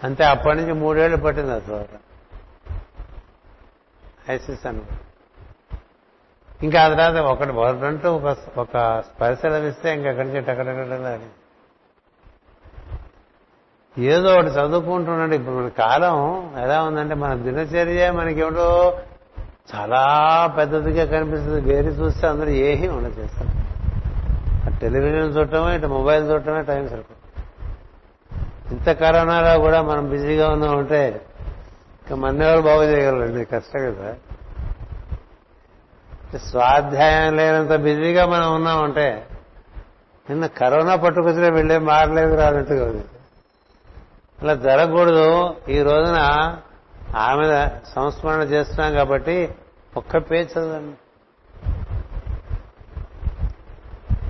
అంతే అప్పటి నుంచి మూడేళ్ళు పట్టింది ఆ చదవటం ఐసిస్ అను. ఇంకా ఆ తర్వాత ఒకటి ఒకటంటూ ఒక ఒక స్పర్శ లభిస్తే ఇంకెక్కడి నుంచి టకటకటలాడి ఏదో ఒకటి చదువుకుంటున్నాడు. ఇప్పుడు మన కాలం ఎలా ఉందంటే మన దినచర్య మనకేమిటో చాలా పెద్దదిగా కనిపిస్తుంది. వేరే చూస్తే అందరూ ఏమీ ఉండదు చేస్తారు. టెలివిజన్ చూడటమే ఇటు మొబైల్ చూడటమే టైం సరిపోతుంది ఇంత కరోనాలో కూడా మనం బిజీగా ఉన్నామంటే ఇంకా మన ఎవరు బాగు చేయగలండి కష్టం కదా. స్వాధ్యాయం లేనంత బిజీగా మనం ఉన్నామంటే నిన్న కరోనా పట్టుకొచ్చినా వెళ్ళే మారలేదు రానట్టుగా ఉంది అలా జరగకూడదు. ఈ రోజున ఆమె సంస్మరణ చేస్తున్నాం కాబట్టి ఒక్క పేజ్ చదవండి.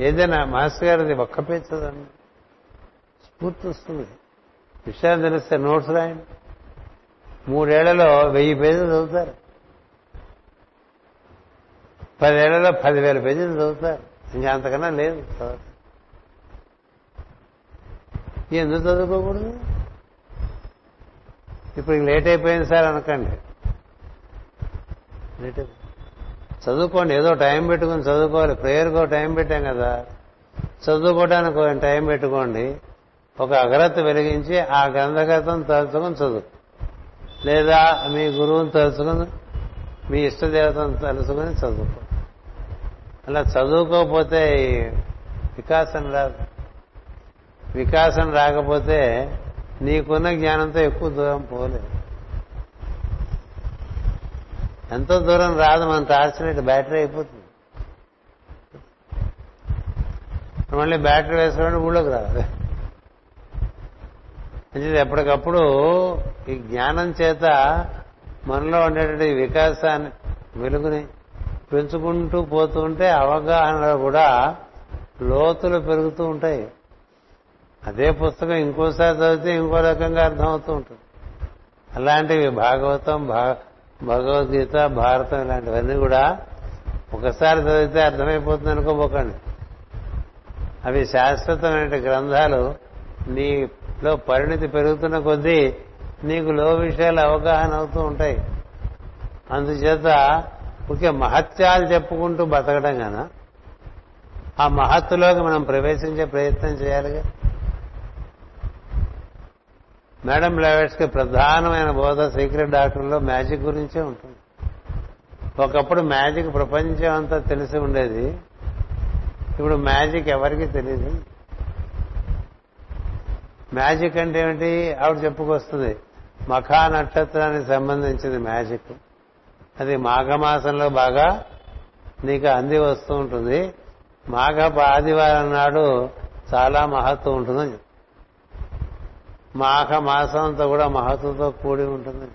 ఏదైనా మాస్టర్ గారిది ఒక్క పేజ్ చదవండి. స్ఫూర్తి వస్తుంది. విషయాలు తెలిస్తే నోట్స్ రాయండి. మూడేళ్ళలో వెయ్యి పేజీలు చదువుతారు. పదేళ్ళలో పదివేల పేజీలు చదువుతారు. ఇంకా అంతకన్నా లేదు. చదవటం. ఎందుకు చదువుకోకూడదు? ఇప్పుడు లేట్ అయిపోయింది సార్ అనకండి. లేట్ అయిపోయింది. చదువుకోండి ఏదో టైం పెట్టుకుని చదువుకోవాలి. ప్రేయర్కో ఒక టైం పెట్టాం కదా. చదువుకోవడానికి టైం పెట్టుకోండి. ఒక అగ్రత వెలిగించి ఆ గ్రంథగతం తలుచుకొని చదువు. లేదా మీ గురువుని తలుచుకుని మీ ఇష్టదేవతను తలుచుకుని చదువుకో అలా చదువుకోకపోతే వికాసం రాదు. వికాసం రాకపోతే నీకున్న జ్ఞానంతో ఎక్కువ దూరం పోలేదు. ఎంతో దూరం రాదు మనం టార్చ్ బ్యాటరీ అయిపోతుంది. మళ్ళీ బ్యాటరీ వేసుకోవడం ఊళ్ళోకి రావాలి. అంటే ఎప్పటికప్పుడు ఈ జ్ఞానం చేత మనలో ఉండేటువంటి వికాసాన్ని వెలుగుని పెంచుకుంటూ పోతూ ఉంటే అవగాహనలో కూడా లోతులు పెరుగుతూ ఉంటాయి. అదే పుస్తకం ఇంకోసారి చదివితే ఇంకో రకంగా అర్థమవుతూ ఉంటుంది. అలాంటివి భాగవతం భా- భగవద్గీత భారతం ఇలాంటివన్నీ కూడా ఒకసారి చదివితే అర్థమైపోతుంది అనుకోబోకండి. అవి శాశ్వతమైన గ్రంథాలు నీలో పరిణితి పెరుగుతున్న కొద్దీ నీకు లో విషయాలు అవగాహన అవుతూ ఉంటాయి. అందుచేత ఒకే మహత్యాలు చెప్పుకుంటూ బతకడం గాన? ఆ మహత్తులోకి మనం ప్రవేశించే ప్రయత్నం చేయాలిగా. మేడం బ్లావెట్స్కి ప్రధానమైన బోధ సీక్రెట్ డాక్టర్లో మ్యాజిక్ గురించే ఉంటుంది. ఒకప్పుడు మ్యాజిక్ ప్రపంచం అంతా తెలిసి ఉండేది. ఇప్పుడు మ్యాజిక్ ఎవరికి తెలియదు మ్యాజిక్ అంటే ఏమిటి? ఆవిడ చెప్పుకొస్తుంది మఖా నక్షత్రానికి సంబంధించింది మ్యాజిక్. అది మాఘమాసంలో బాగా నీకు అంది వస్తూ ఉంటుంది. మాఘ ఆదివారం నాడు చాలా మహత్వం ఉంటుందని చెప్తుంది. మాఘ మాసం అంతా కూడా మహత్వంతో కూడి ఉంటుంది.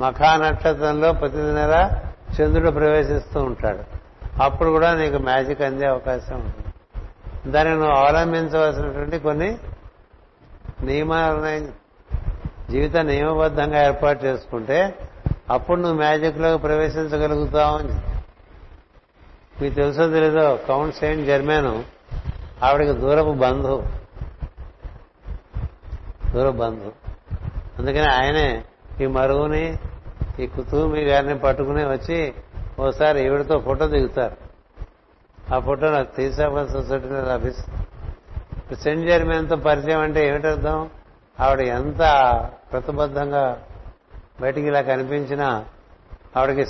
మఖా నక్షత్రంలో ప్రతి నెల చంద్రుడు ప్రవేశిస్తూ ఉంటాడు. అప్పుడు కూడా నీకు మ్యాజిక్ అందే అవకాశం ఉంటుంది. దాన్ని నువ్వు అవలంబించవలసినటువంటి కొన్ని నియమాలు జీవిత నియమబద్ధంగా ఏర్పాటు చేసుకుంటే అప్పుడు నువ్వు మ్యాజిక్లోకి ప్రవేశించగలుగుతావు అని మీకు తెలుసో తెలీదో కౌంట్ సెయింట్ జర్మేను ఆవిడకి దూరపు బంధువు. దూర బంధువు అందుకని ఆయనే ఈ మరుగుని ఈ కుతూమి గారిని పట్టుకుని వచ్చి ఓసారి ఈవిడతో ఫోటో దిగుతారు. ఆ ఫోటో నాకు తీసాఫల్ సొసైటీలో లభిస్తుంది. సెంట్ జర్మన్తో పరిచయం అంటే ఏమిటర్థం? ఆవిడ ఎంత ప్రతిబద్ధంగా బయటికి ఇలా కనిపించినా ఆవిడకి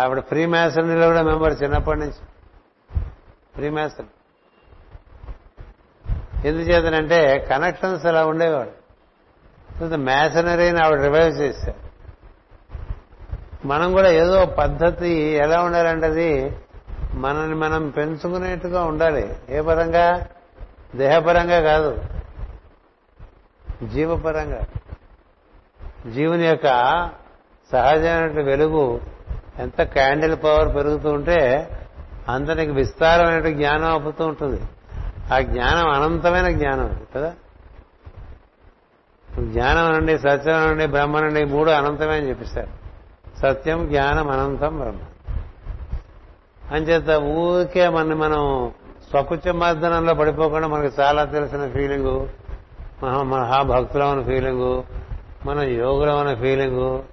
ఆవిడ ఫ్రీ మ్యాసనరీలో కూడా మెంబర్ చిన్నప్పటి నుంచి. ఫ్రీ మ్యాసన్ ఎందుచేతనంటే కనెక్షన్స్ అలా ఉండేవాడు. మ్యాసనరీని ఆవిడ రివైవ్ చేశారు. మనం కూడా ఏదో పద్ధతి ఎలా ఉండాలంటే అది మనల్ని మనం పెంచుకునేట్టుగా ఉండాలి. ఏ పరంగా? దేహపరంగా కాదు. జీవపరంగా. జీవుని యొక్క సహజమైన వెలుగు ఎంత క్యాండిల్ పవర్ పెరుగుతూ ఉంటే అంత నీకు విస్తారమైన జ్ఞానం అవుతూ ఉంటుంది. ఆ జ్ఞానం అనంతమైన జ్ఞానం కదా? జ్ఞానం అనండి సత్యం అనండి బ్రహ్మ అనండి మూడు అనంతమే అని చెప్పిస్తారు. సత్యం జ్ఞానం అనంతం బ్రహ్మ. అంచేత ఊరికే మన మనం స్వకుచ మర్దనంలో పడిపోకుండా మనకు చాలా తెలిసిన ఫీలింగు మహా మహాభక్తులం అనే ఫీలింగు మనం యోగులం అనే ఫీలింగు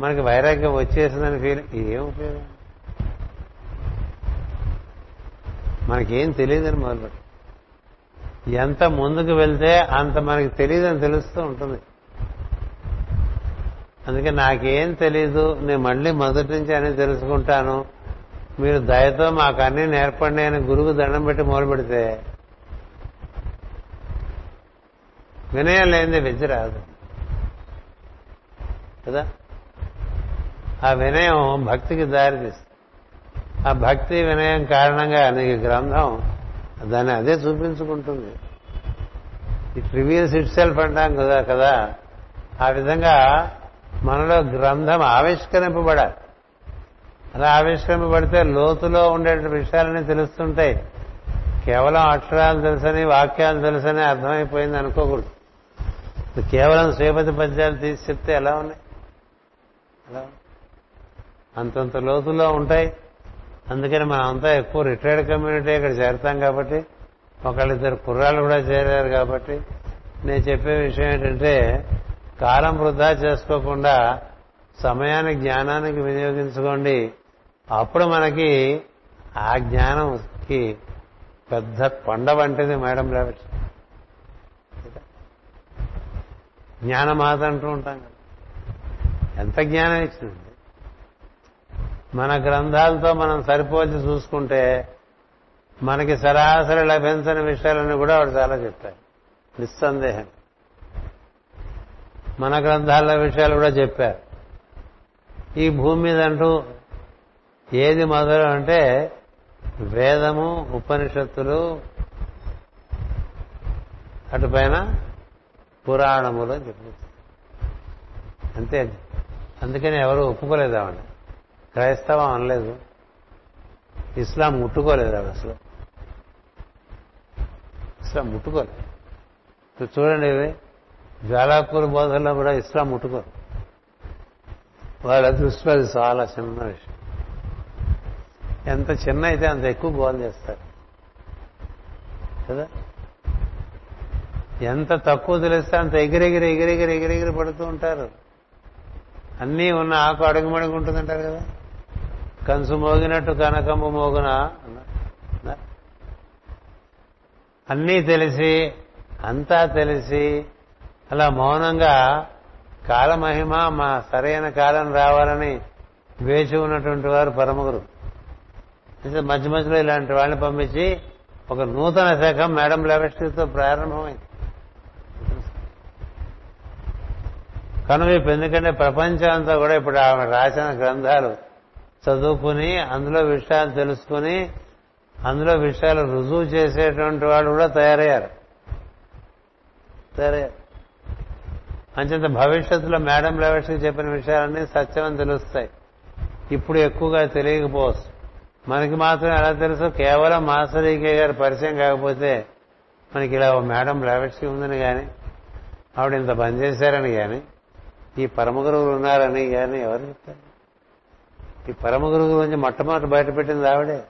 మనకి వైరాగ్యం వచ్చేసిందని ఫీలింగ్ ఏం ఉపయోగం? మనకేం తెలియదని మొదలుపెట్టి. ఎంత ముందుకు వెళ్తే అంత మనకి తెలియదని తెలుస్తూ ఉంటుంది. అందుకే నాకేం తెలీదు నేను మళ్ళీ మొదటి నుంచి అని తెలుసుకుంటాను. మీరు దయతో మాకు అన్ని నేర్పండి అని గురువు దండం పెట్టి మొదలు పెడితే వినయం లేనిది విద్య రాదు. కదా? ఆ వినయం భక్తికి దారితీస్తుంది. ఆ భక్తి వినయం కారణంగా నీకు గ్రంథం దాన్ని అదే చూపించుకుంటుంది. ఇట్ రివీల్స్ ఇట్ సెల్ఫ్ అంటాం కదా కదా. ఆ విధంగా మనలో గ్రంథం ఆవిష్కరింపబడాలి. అలా ఆవిష్కరింపబడితే లోతులో ఉండే విషయాలన్నీ తెలుస్తుంటాయి. కేవలం అక్షరాలు తెలుసని వాక్యాలు తెలుసని అర్థమైపోయింది అనుకోకూడదు. కేవలం శ్రీపతి పద్యాలు తీసి చెప్తే ఎలా ఉన్నాయి? అంతంత లోతులో ఉంటాయి. అందుకని మనం అంతా ఎక్కువ రిటైర్డ్ కమ్యూనిటీ ఇక్కడ చేరతాం కాబట్టి ఒకళ్ళిద్దరు కుర్రాళ్ళు కూడా చేరారు కాబట్టి నేను చెప్పే విషయం ఏంటంటే కాలం వృధా చేసుకోకుండా సమయాన్ని జ్ఞానానికి వినియోగించుకోండి. అప్పుడు మనకి ఆ జ్ఞానంకి పెద్ద కొండ వంటిది మేడం లేవచ్చు. జ్ఞానమాత అంటూ ఉంటాం కదా. ఎంత జ్ఞానం ఇచ్చింది మన గ్రంథాలతో మనం సరిపోల్చి చూసుకుంటే మనకి సరాసరి లభించని విషయాలని కూడా వాడు చాలా చెప్పారు నిస్సందేహం. మన గ్రంథాల విషయాలు కూడా చెప్పారు. ఈ భూమి మీద అంటూ ఏది మొదలు అంటే వేదము ఉపనిషత్తులు అటుపైన పురాణములు అని చెప్పి అంతే అందుకని ఎవరు ఒప్పుకోలేదామండి క్రైస్తవం అనలేదు. ఇస్లాం ముట్టుకోలేదు అవి అసలు. ఇస్లాం ముట్టుకోలేదు. చూడండి ఇది జ్వాలాపూర్ బోధనలో కూడా ఇస్లాం ముట్టుకోరు. వాళ్ళ దృష్టిలో అది చాలా చిన్న విషయం. ఎంత చిన్న అయితే అంత ఎక్కువ బోధ చేస్తారు. కదా? ఎంత తక్కువ తెలిస్తే అంత ఎగిరెగిరి ఎగిరెగిరి ఎగిరెగిరి పడుతూ ఉంటారు. అన్నీ ఉన్న ఆకు అడుగుమడుగు ఉంటుందంటారు కదా? కంచు మోగినట్టు కనకమ్మ మోగున? అన్నీ. తెలిసి అంతా తెలిసి అలా మౌనంగా కాలమహిమ మా సరైన కాలం రావాలని వేచి ఉన్నటువంటి వారు పరమగురు. మధ్య మధ్యలో ఇలాంటి వాళ్ళని పంపించి ఒక నూతన శాఖ మేడం లెవెస్ట్రీతో ప్రారంభమైంది. ఇప్పుడు ఎందుకంటే ప్రపంచం అంతా కూడా ఇప్పుడు ఆమె రాసిన గ్రంథాలు చదువుకుని అందులో విషయాలు తెలుసుకుని అందులో విషయాలు రుజువు చేసేటువంటి వాళ్ళు కూడా తయారయ్యారు. తయారయ్యారు. అంచేత భవిష్యత్తులో మేడం లెవెట్స్కి చెప్పిన విషయాలన్నీ సత్యమని తెలుస్తాయి. ఇప్పుడు ఎక్కువగా తెలియకపోవచ్చు. మనకి మాత్రం ఎలా తెలుసు? కేవలం మాసరీకే గారి పరిచయం కాకపోతే మనకి ఇలా ఓ మేడం లెవెట్స్కి ఉందని కానీ ఆవిడ ఇంత బంద్ చేశారని కానీ ఈ పరమ గురువులు ఉన్నారని కానీ ఎవరు చెప్తారు? ఈ పరమ గురువు గురించి మొట్టమొదటి బయటపెట్టింది ఆవిడే.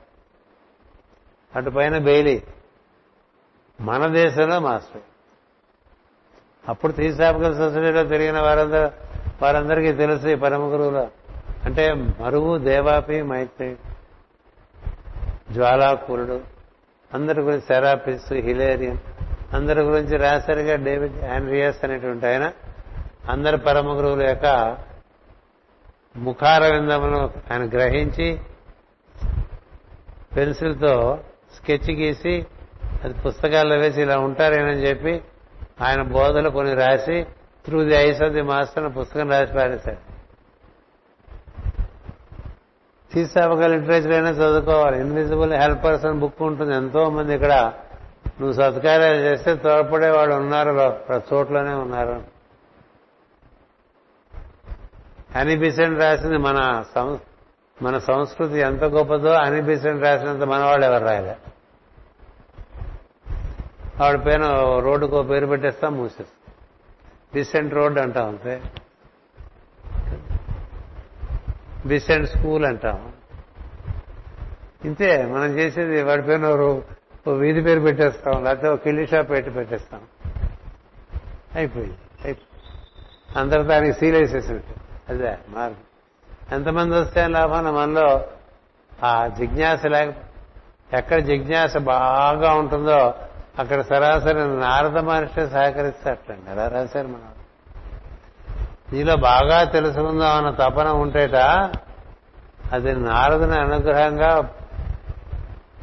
అటు పైన బెయిలీ. మన దేశంలో మాస్టర్. అప్పుడు థీసాపికల్ సొసైటీలో తిరిగిన వారందరూ వారందరికీ తెలుసు ఈ పరమ గురువులు అంటే మరువు దేవాపి మైత్రి జ్వాలాకూరుడు అందరి గురించి సెరాపిస్ హిలేరియన్ అందరి గురించి రాశారుగా డేవిడ్ ఆండ్రియాస్ అనేటువంటి ఆయన అందరి పరమ గురువుల యొక్క ముఖార విందములను ఆయన గ్రహించి పెన్సిల్తో స్కెచ్ గీసి అది పుస్తకాల్లో వేసి ఇలా ఉంటారేనని చెప్పి ఆయన బోధలు కొన్ని రాసి through the eyes of the master పుస్తకం రాసి పారేశాడు తీసాపక లిటరేచర్ అయినా చదువుకోవాలి. ఇన్విజిబుల్ హెల్పర్స్ అని బుక్ ఉంటుంది. ఎంతో మంది ఇక్కడ నువ్వు సత్కార్యాలు చేస్తే తోడ్పడే వాళ్ళు ఉన్నారు ప్రతి చోట్లోనే ఉన్నారు. అనిబిసెంట్ రాసింది మన మన సంస్కృతి ఎంత గొప్పదో అనిబిసెంట్ రాసినంత మన వాళ్ళు ఎవరు రాయలే. ఆవిడ పైన రోడ్డుకో పేరు పెట్టేస్తాం మూసేస్తాం. డిసెంట్ రోడ్ అంటాం అంతే. డిసెంట్ స్కూల్ అంటాం. ఇంతే మనం చేసేది వాడి పైన వీధి పేరు పెట్టేస్తాం లేకపోతే ఒక కిల్లి షాప్ పెట్టి పెట్టేస్తాం. అయిపోయింది అయిపోయింది అందరు దానికి సీల్ వేసేసినట్టు. అదే మార్గం ఎంతమంది వస్తే లాభం? మనలో ఆ జిజ్ఞాస లేక ఎక్కడ జిజ్ఞాస బాగా ఉంటుందో అక్కడ సరాసరి నారద మహర్షి సహకరిస్తాటండి ఎలా రాశారు మనం నీలో బాగా తెలుసుకుందాం అన్న తపన ఉంటేట అది నారదుని అనుగ్రహంగా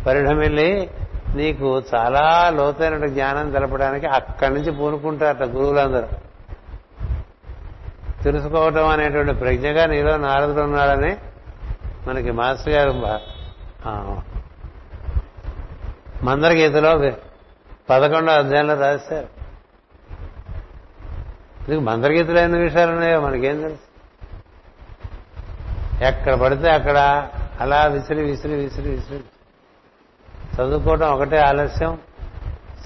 పరిణమిల్లి నీకు చాలా లోతైన జ్ఞానం తెలపడానికి అక్కడి నుంచి పూనుకుంటారట గురువులందరూ. తెలుసుకోవటం అనేటువంటి ప్రజ్ఞగా నీలో నారదుడు ఉన్నాడని మనకి మాస్టర్ గారు మందరగీతలో పదకొండో అధ్యాయంలో రాశారు. నీకు మందరగీతలో ఎన్ని విషయాలు ఉన్నాయో మనకేం తెలుసు? ఎక్కడ పడితే అక్కడ అలా విసిరి విసిరి విసిరి విసిరి. చదువుకోవడం ఒకటే ఆలస్యం.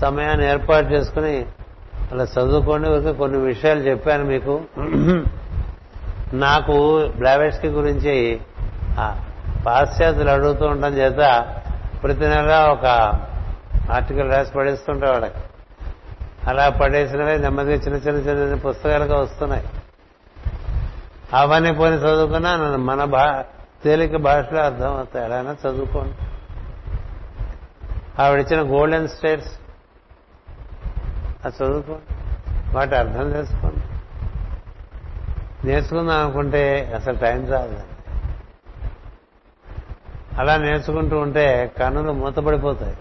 సమయాన్ని ఏర్పాటు చేసుకుని అలా చదువుకోండి ఊరికే కొన్ని విషయాలు చెప్పాను మీకు. నాకు బ్లావెస్కి గురించి పాశ్చాత్యులు అడుగుతూ ఉండడం చేత ప్రతి నెల ఒక ఆర్టికల్ రాసి పడేస్తుంటే వాళ్ళకి. అలా పడేసినవి నెమ్మదిగా చిన్న చిన్న చిన్న పుస్తకాలుగా వస్తున్నాయి. అవన్నీ పోయి చదువుకున్నా మన భా తేలిక భాషలో అర్థం అవుతాయి ఎలా చదువుకోండి. ఆవిడిచ్చిన గోల్డెన్ స్టేట్స్ అది చదువుకోండి వాటి అర్థం చేసుకోండి. నేర్చుకుందాం అనుకుంటే అసలు టైం రాదు అలా నేర్చుకుంటూ ఉంటే కన్నులు మూతపడిపోతాయి.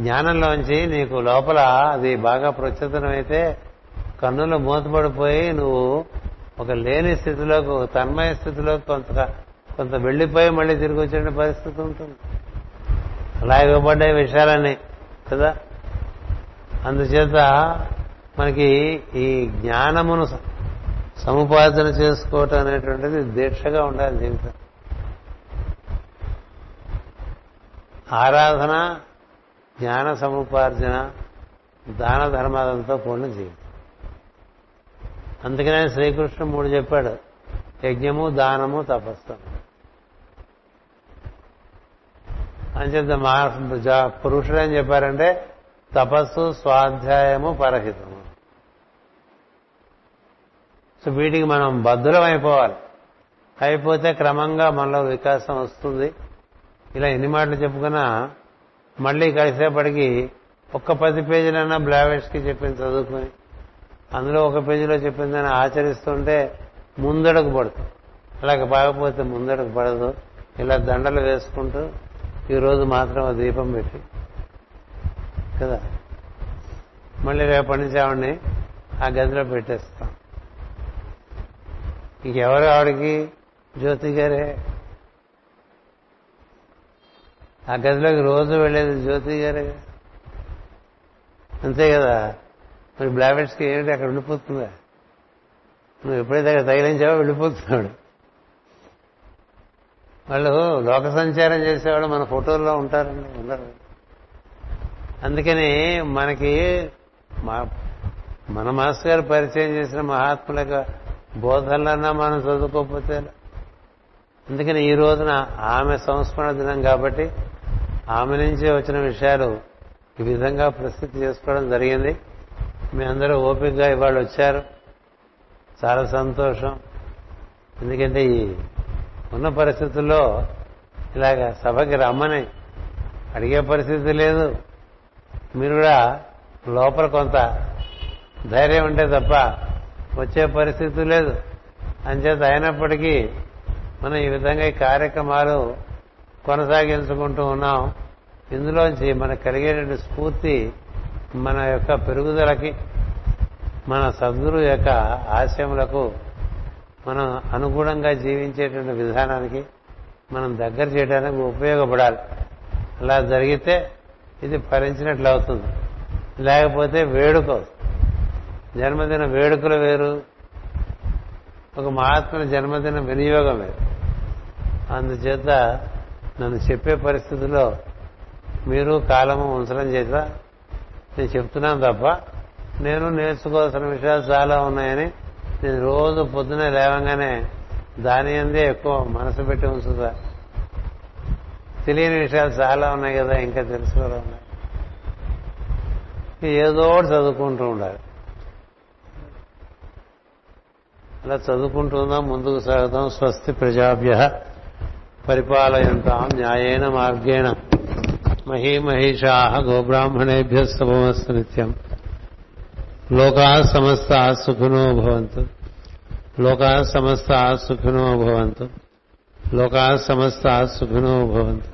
జ్ఞానంలోంచి నీకు లోపల అది బాగా ప్రచురితమైతే కన్నులు మూతపడిపోయి నువ్వు ఒక లేని స్థితిలోకి ఒక తన్మయ స్థితిలోకి కొంత కొంత వెళ్ళిపోయి మళ్ళీ తిరిగి వచ్చే పరిస్థితి ఉంటుంది. అలా ఇవ్వబడ్డే విషయాలని కదా? అందుచేత మనకి ఈ జ్ఞానమును సముపార్జన చేసుకోవటం అనేటువంటిది దీక్షగా ఉండాలి జీవితం. ఆరాధన జ్ఞాన సముపార్జన దాన ధర్మాలతో కూడిన జీవితం. అందుకనే శ్రీకృష్ణుడు మూడు చెప్పాడు యజ్ఞము దానము తపస్సు. అని చెప్తే మా పురుషుడు ఏం చెప్పారంటే తపస్సు స్వాధ్యాయము పరహితము. సో వీటికి మనం బద్దులం అయిపోవాలి. అయిపోతే క్రమంగా మనలో వికాసం వస్తుంది. ఇలా ఎన్ని మాటలు చెప్పుకున్నా మళ్ళీ కలిసేపటికి ఒక్క పది పేజీలైనా బ్లావెట్స్కి చెప్పింది చదువుకుని అందులో ఒక పేజీలో చెప్పిందని ఆచరిస్తుంటే ముందడుగు పడుతుంది అలాగే బాగపోతే ముందడుగు పడదు. ఇలా దండలు వేసుకుంటూ ఈరోజు మాత్రం దీపం పెట్టి కదా. మళ్ళీ రేపటి నుంచి ఆవిడ్ని ఆ గదిలో పెట్టేస్తాం. ఇంకెవరు ఆవిడకి? జ్యోతి గారే. ఆ గదిలోకి రోజు వెళ్ళేది జ్యోతి గారే. అంతే కదా. మరి బ్లావెట్స్కి ఏంటి అక్కడ వెళ్ళిపోతుందా? నువ్వు ఎప్పుడైతే అక్కడ తగిలించావో వెళ్ళిపోతున్నాడు. వాళ్ళు లోక సంచారం చేసేవాళ్ళు మన ఫోటోల్లో ఉంటారండి ఉండరు. అందుకని మనకి మన మాస్టర్ గారు పరిచయం చేసిన మహాత్ముల యొక్క బోధనలన్నా మనం చదువుకోకపోతే అందుకని ఈ రోజున ఆమె సంస్మరణ దినం కాబట్టి ఆమె నుంచి వచ్చిన విషయాలు ఈ విధంగా ప్రసిద్ధి చేసుకోవడం జరిగింది. మీ అందరూ ఓపికగా ఇవాళ వచ్చారు. చాలా సంతోషం. ఎందుకంటే ఈ ఉన్న పరిస్థితుల్లో ఇలాగ సభకి రమ్మని అడిగే పరిస్థితి లేదు. మీరు కూడా లోపల కొంత ధైర్యం ఉంటే తప్ప వచ్చే పరిస్థితి లేదు. అంచేత అయినప్పటికీ మనం ఈ విధంగా ఈ కార్యక్రమాలు కొనసాగించుకుంటూ ఉన్నాం. ఇందులోంచి మనకు కలిగేటువంటి స్ఫూర్తి మన యొక్క పెరుగుదలకి మన సద్గురు యొక్క ఆశయములకు మనం అనుగుణంగా జీవించేటువంటి విధానానికి మనం దగ్గర చేయడానికి ఉపయోగపడాలి. అలా జరిగితే ఇది ఫలించినట్లు అవుతుంది. లేకపోతే వేడుక జన్మదిన వేడుకలు వేరు. ఒక మహాత్ముల జన్మదిన వినియోగం వేరు. అందుచేత నన్ను చెప్పే పరిస్థితిలో మీరు కాలము ఉంచడం చేత నేను చెప్తున్నాను తప్ప నేను నేర్చుకోవాల్సిన విషయాలు చాలా ఉన్నాయని నేను రోజు పొద్దునే లేవంగానే దాని అందే ఎక్కువ మనసు పెట్టి ఉంచుతా. తెలియని విషయాలు చాలా ఉన్నాయి కదా ఇంకా తెలుసుకోవడం ఉన్నాయి. ఏదో ఒకటి చదువుకుంటూ ఉండాలి. అలా చదువుకుంటుందాం ముందుకు సాగుతాం స్వస్తి ప్రజాభ్య పరిపాలయంతాం న్యాయేన మార్గేణ. మహీమహీషా గోబ్రాహ్మణేభ్య శుభమస్తు నిత్యం. లోకా సమస్త సుఖినో భవంతు. లోకా సమస్త సుఖినో భవంతు. లోకా సమస్త సుఖినో భవంతు.